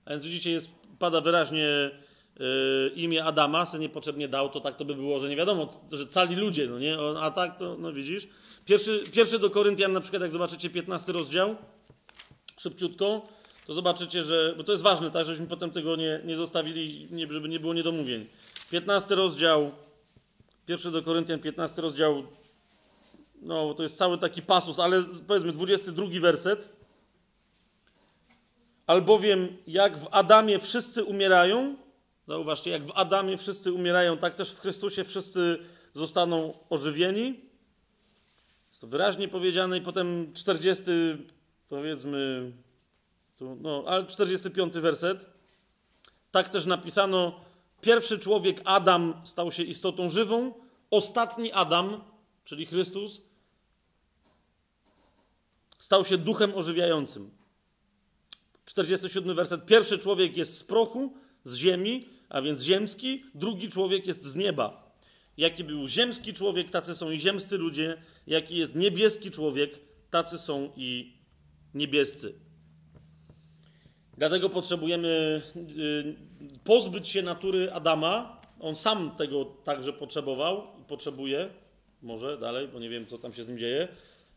A więc widzicie, jest, pada wyraźnie yy, imię Adama, se niepotrzebnie dał, to tak to by było, że nie wiadomo, że cali ludzie, no nie? A tak to, no widzisz. Pierwszy, pierwszy do Koryntian, na przykład, jak zobaczycie 15 rozdział, szybciutko, to zobaczycie, że, bo to jest ważne, tak, żebyśmy potem tego nie, nie zostawili, nie, żeby nie było niedomówień. 15 rozdział, Pierwszy do Koryntian, 15 rozdział, no to jest cały taki pasus, ale powiedzmy 22 werset. Albowiem jak w Adamie wszyscy umierają, zauważcie, jak w Adamie wszyscy umierają, tak też w Chrystusie wszyscy zostaną ożywieni. Jest to wyraźnie powiedziane i potem 40, powiedzmy, tu, no, ale 45 werset. Tak też napisano Pierwszy człowiek, Adam, stał się istotą żywą. Ostatni Adam, czyli Chrystus, stał się duchem ożywiającym. 47 werset. Pierwszy człowiek jest z prochu, z ziemi, a więc ziemski, drugi człowiek jest z nieba. Jaki był ziemski człowiek, tacy są i ziemscy ludzie. Jaki jest niebieski człowiek, tacy są i niebiescy. Dlatego potrzebujemy y, pozbyć się natury Adama. On sam tego także potrzebował i potrzebuje. Może dalej, bo nie wiem, co tam się z nim dzieje.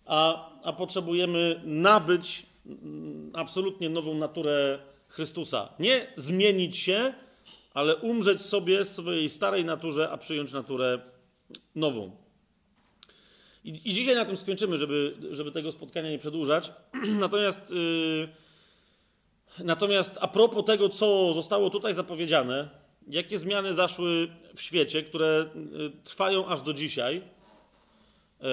A, a potrzebujemy nabyć mm, absolutnie nową naturę Chrystusa. Nie zmienić się, ale umrzeć sobie swojej starej naturze, a przyjąć naturę nową. I, i dzisiaj na tym skończymy, żeby, żeby tego spotkania nie przedłużać. Natomiast. Yy, Natomiast a propos tego, co zostało tutaj zapowiedziane, jakie zmiany zaszły w świecie, które y, trwają aż do dzisiaj, e,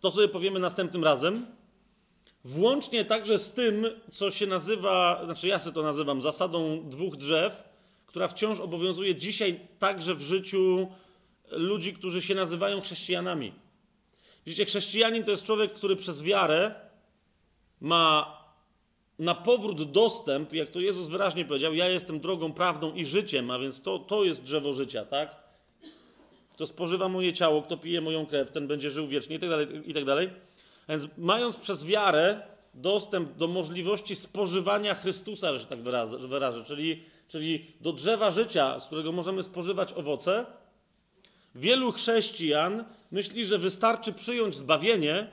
to sobie powiemy następnym razem. Włącznie także z tym, co się nazywa, znaczy ja sobie to nazywam zasadą dwóch drzew, która wciąż obowiązuje dzisiaj także w życiu ludzi, którzy się nazywają chrześcijanami. Widzicie, chrześcijanin to jest człowiek, który przez wiarę ma na powrót dostęp, jak to Jezus wyraźnie powiedział, ja jestem drogą, prawdą i życiem, a więc to, to jest drzewo życia, tak? Kto spożywa moje ciało, kto pije moją krew, ten będzie żył wiecznie i tak dalej, i tak dalej. Więc mając przez wiarę dostęp do możliwości spożywania Chrystusa, że tak wyrażę, wyrażę czyli, czyli do drzewa życia, z którego możemy spożywać owoce, wielu chrześcijan myśli, że wystarczy przyjąć zbawienie,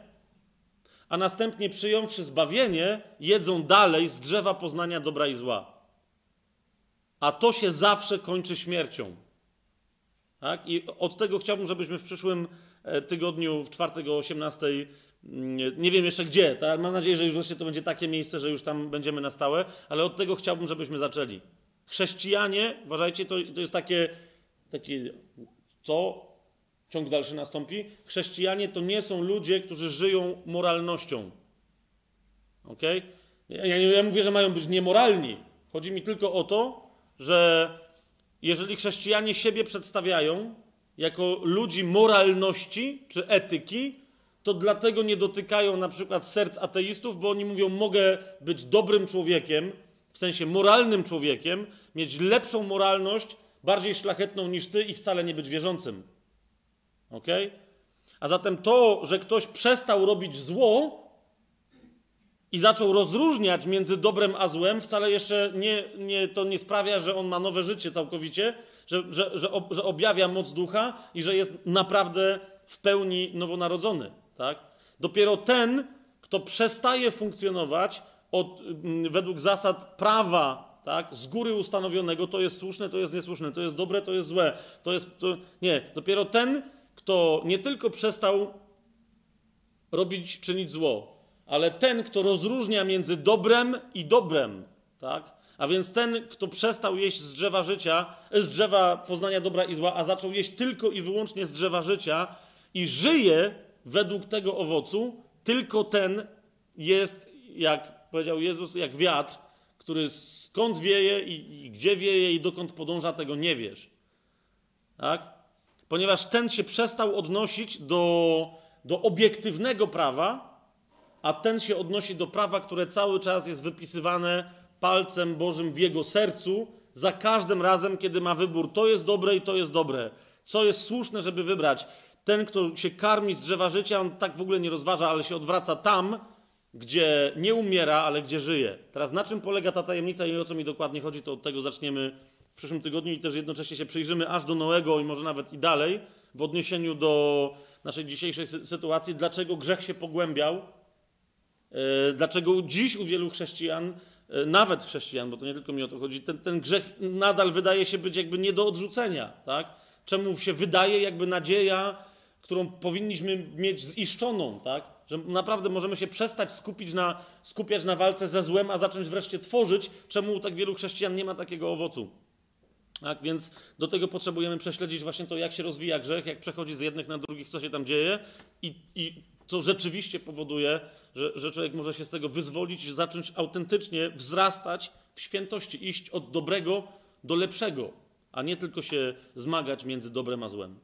a następnie przyjąwszy zbawienie, jedzą dalej z drzewa poznania dobra i zła. A to się zawsze kończy śmiercią. Tak? I od tego chciałbym, żebyśmy w przyszłym e, tygodniu, w czwartek o 18, mm, nie wiem jeszcze gdzie, tak? mam nadzieję, że już wreszcie to będzie takie miejsce, że już tam będziemy na stałe, ale od tego chciałbym, żebyśmy zaczęli. Chrześcijanie, uważajcie, to, to jest takie, takie co? Ciąg dalszy nastąpi. Chrześcijanie to nie są ludzie, którzy żyją moralnością. Ok? Ja, ja mówię, że mają być niemoralni. Chodzi mi tylko o to, że jeżeli chrześcijanie siebie przedstawiają jako ludzi moralności czy etyki, to dlatego nie dotykają na przykład serc ateistów, bo oni mówią: Mogę być dobrym człowiekiem, w sensie moralnym człowiekiem, mieć lepszą moralność, bardziej szlachetną niż ty i wcale nie być wierzącym. Ok? A zatem to, że ktoś przestał robić zło i zaczął rozróżniać między dobrem a złem, wcale jeszcze nie, nie, to nie sprawia, że on ma nowe życie całkowicie, że, że, że, że objawia moc ducha i że jest naprawdę w pełni nowonarodzony. Tak? Dopiero ten, kto przestaje funkcjonować od, mm, według zasad prawa tak, z góry ustanowionego, to jest słuszne, to jest niesłuszne, to jest dobre, to jest złe, to jest. To, nie, dopiero ten, kto nie tylko przestał robić, czynić zło, ale ten, kto rozróżnia między dobrem i dobrem, tak? A więc ten, kto przestał jeść z drzewa życia, z drzewa poznania dobra i zła, a zaczął jeść tylko i wyłącznie z drzewa życia i żyje według tego owocu, tylko ten jest, jak powiedział Jezus, jak wiatr, który skąd wieje i, i gdzie wieje i dokąd podąża, tego nie wiesz. Tak? Ponieważ ten się przestał odnosić do, do obiektywnego prawa, a ten się odnosi do prawa, które cały czas jest wypisywane palcem Bożym w jego sercu, za każdym razem, kiedy ma wybór, to jest dobre i to jest dobre, co jest słuszne, żeby wybrać. Ten, kto się karmi z drzewa życia, on tak w ogóle nie rozważa, ale się odwraca tam, gdzie nie umiera, ale gdzie żyje. Teraz na czym polega ta tajemnica i o co mi dokładnie chodzi, to od tego zaczniemy w przyszłym tygodniu i też jednocześnie się przyjrzymy aż do Noego i może nawet i dalej w odniesieniu do naszej dzisiejszej sytuacji, dlaczego grzech się pogłębiał, e, dlaczego dziś u wielu chrześcijan, e, nawet chrześcijan, bo to nie tylko mi o to chodzi, ten, ten grzech nadal wydaje się być jakby nie do odrzucenia, tak? Czemu się wydaje jakby nadzieja, którą powinniśmy mieć ziszczoną, tak? Że naprawdę możemy się przestać skupić na, skupiać na walce ze złem, a zacząć wreszcie tworzyć, czemu tak wielu chrześcijan nie ma takiego owocu. Tak, więc do tego potrzebujemy prześledzić właśnie to, jak się rozwija grzech, jak przechodzi z jednych na drugich, co się tam dzieje i, i co rzeczywiście powoduje, że, że człowiek może się z tego wyzwolić i zacząć autentycznie wzrastać w świętości, iść od dobrego do lepszego, a nie tylko się zmagać między dobrem a złem.